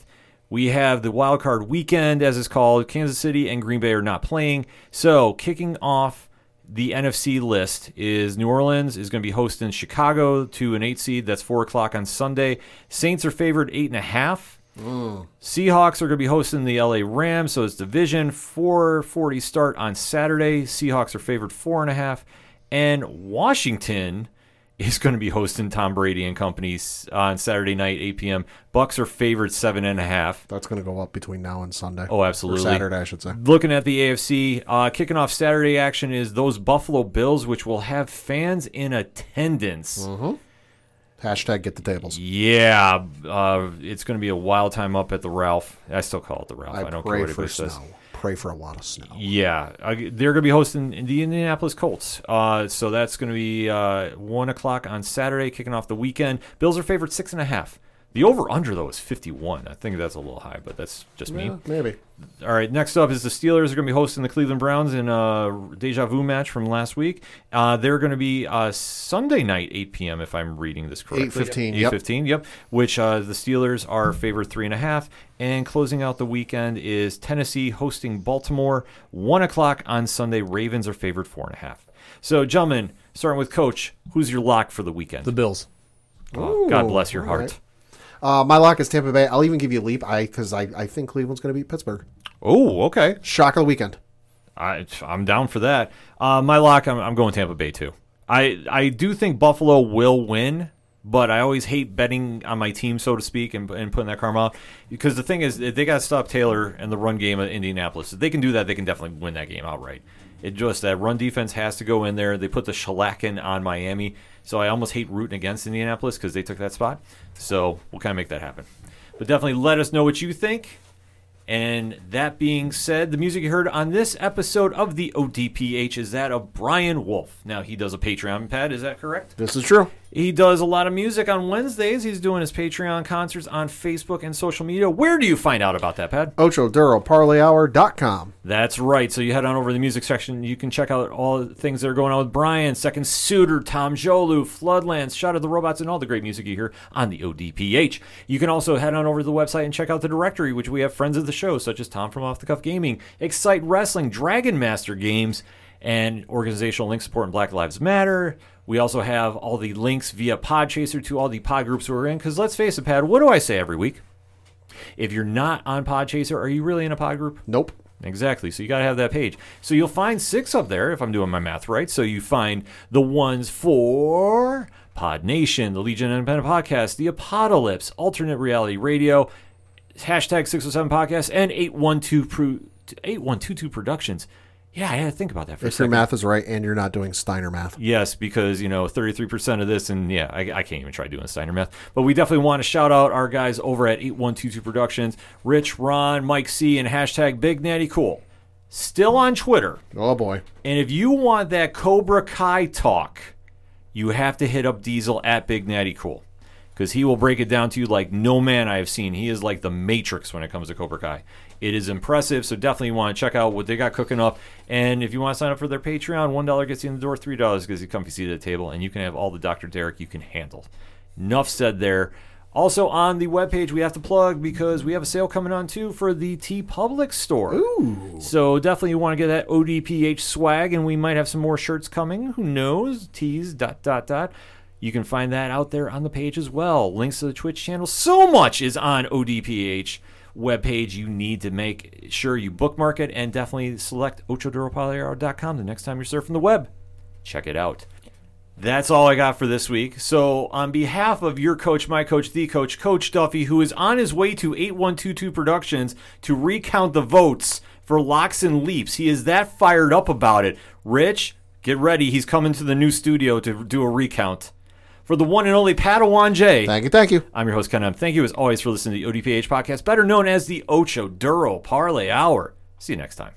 S2: we have the wild card weekend, as it's called. Kansas City and Green Bay are not playing. So kicking off the NFC list is New Orleans is going to be hosting Chicago to an eight seed. That's four o'clock on Sunday. Saints are favored eight and a half. Seahawks are going to be hosting the LA Rams, so it's division 440 start on Saturday. Seahawks are favored four and a half, and Washington is going to be hosting Tom Brady and company on Saturday night, 8 p.m. Bucs are favored seven and a half.
S1: That's going to go up between now and Sunday.
S2: Oh, absolutely.
S1: Or Saturday, I should say.
S2: Looking at the AFC, uh, kicking off Saturday action is those Buffalo Bills, which will have fans in attendance.
S1: Hashtag get the tables.
S2: Yeah, uh, it's going to be a wild time up at the Ralph. I still call it the Ralph. I,
S1: I
S2: don't care what
S1: for
S2: anybody
S1: snow.
S2: says.
S1: Pray for a lot of snow.
S2: Yeah, uh, they're going to be hosting the Indianapolis Colts. Uh, so that's going to be uh, one o'clock on Saturday, kicking off the weekend. Bills are favored six and a half. The over under though is fifty one. I think that's a little high, but that's just me.
S1: Yeah, maybe.
S2: All right, next up is the Steelers are going to be hosting the Cleveland Browns in a deja vu match from last week. Uh, they're going to be uh, Sunday night, 8 p.m. If I'm reading this correctly.
S1: 8:15, yep.
S2: 8:15, yep. Which uh, the Steelers are favored three and a half. And closing out the weekend is Tennessee hosting Baltimore, one o'clock on Sunday. Ravens are favored four and a half. So, gentlemen, starting with Coach, who's your lock for the weekend?
S3: The Bills.
S2: Oh, God bless your
S1: all
S2: heart.
S1: Uh, my lock is Tampa Bay. I'll even give you a leap, I because I, I think Cleveland's going to beat Pittsburgh.
S2: Oh, okay.
S1: Shock of the weekend.
S2: I, I'm down for that. Uh, my lock, I'm, I'm going Tampa Bay too. I I do think Buffalo will win, but I always hate betting on my team, so to speak, and, and putting that karma out. Because the thing is, they got to stop Taylor and the run game of Indianapolis. If they can do that, they can definitely win that game outright. It just that run defense has to go in there. They put the shellacking on Miami, so I almost hate rooting against Indianapolis because they took that spot. So we'll kind of make that happen. But definitely let us know what you think. And that being said, the music you heard on this episode of the ODPH is that of Brian Wolf. Now, he does a Patreon pad, is that correct?
S1: This is true.
S2: He does a lot of music on Wednesdays. He's doing his Patreon concerts on Facebook and social media. Where do you find out about that, Pat?
S1: Ocho Duro ParlayHour.com.
S2: That's right. So you head on over to the music section. You can check out all the things that are going on with Brian, Second Suitor, Tom Jolu, Floodlands, Shot of the Robots, and all the great music you hear on the ODPH. You can also head on over to the website and check out the directory, which we have friends of the show, such as Tom from Off the Cuff Gaming, Excite Wrestling, Dragon Master Games, and organizational link support in Black Lives Matter. We also have all the links via Podchaser to all the pod groups we're in. Because let's face it, Pad, what do I say every week? If you're not on Podchaser, are you really in a pod group?
S1: Nope.
S2: Exactly. So you got to have that page. So you'll find six up there if I'm doing my math right. So you find the ones for Pod Nation, the Legion Independent Podcast, the Apocalypse, Alternate Reality Radio, hashtag 607 Podcast, and 8122 Pro- 8122 Productions. Yeah, I had to think about that for a
S1: If your math is right and you're not doing Steiner math.
S2: Yes, because you know, thirty-three percent of this, and yeah, I, I can't even try doing Steiner math. But we definitely want to shout out our guys over at Eight One Two Two Productions, Rich, Ron, Mike C, and hashtag Big Natty Cool. Still on Twitter,
S1: Oh boy.
S2: and if you want that Cobra Kai talk, you have to hit up Diesel at Big Natty Cool. Because he will break it down to you like no man I have seen. He is like the Matrix when it comes to Cobra Kai. It is impressive, so definitely want to check out what they got cooking up. And if you want to sign up for their Patreon, $1 gets you in the door, $3 gets you a comfy seat at the table, and you can have all the Dr. Derek you can handle. Enough said there. Also on the webpage, we have to plug because we have a sale coming on too for the TeePublic store. Ooh. So definitely you want to get that ODPH swag, and we might have some more shirts coming. Who knows? T's dot dot dot. You can find that out there on the page as well. Links to the Twitch channel. So much is on ODPH webpage. You need to make sure you bookmark it and definitely select ochoduropalero.com the next time you're surfing the web. Check it out. That's all I got for this week. So, on behalf of your coach, my coach, the coach, Coach Duffy, who is on his way to 8122 Productions to recount the votes for Locks and Leaps, he is that fired up about it. Rich, get ready. He's coming to the new studio to do a recount. For the one and only Padawan J,
S1: Thank you, thank you.
S2: I'm your host, Ken. M. Thank you as always for listening to the ODPH podcast, better known as the Ocho Duro Parlay Hour. See you next time.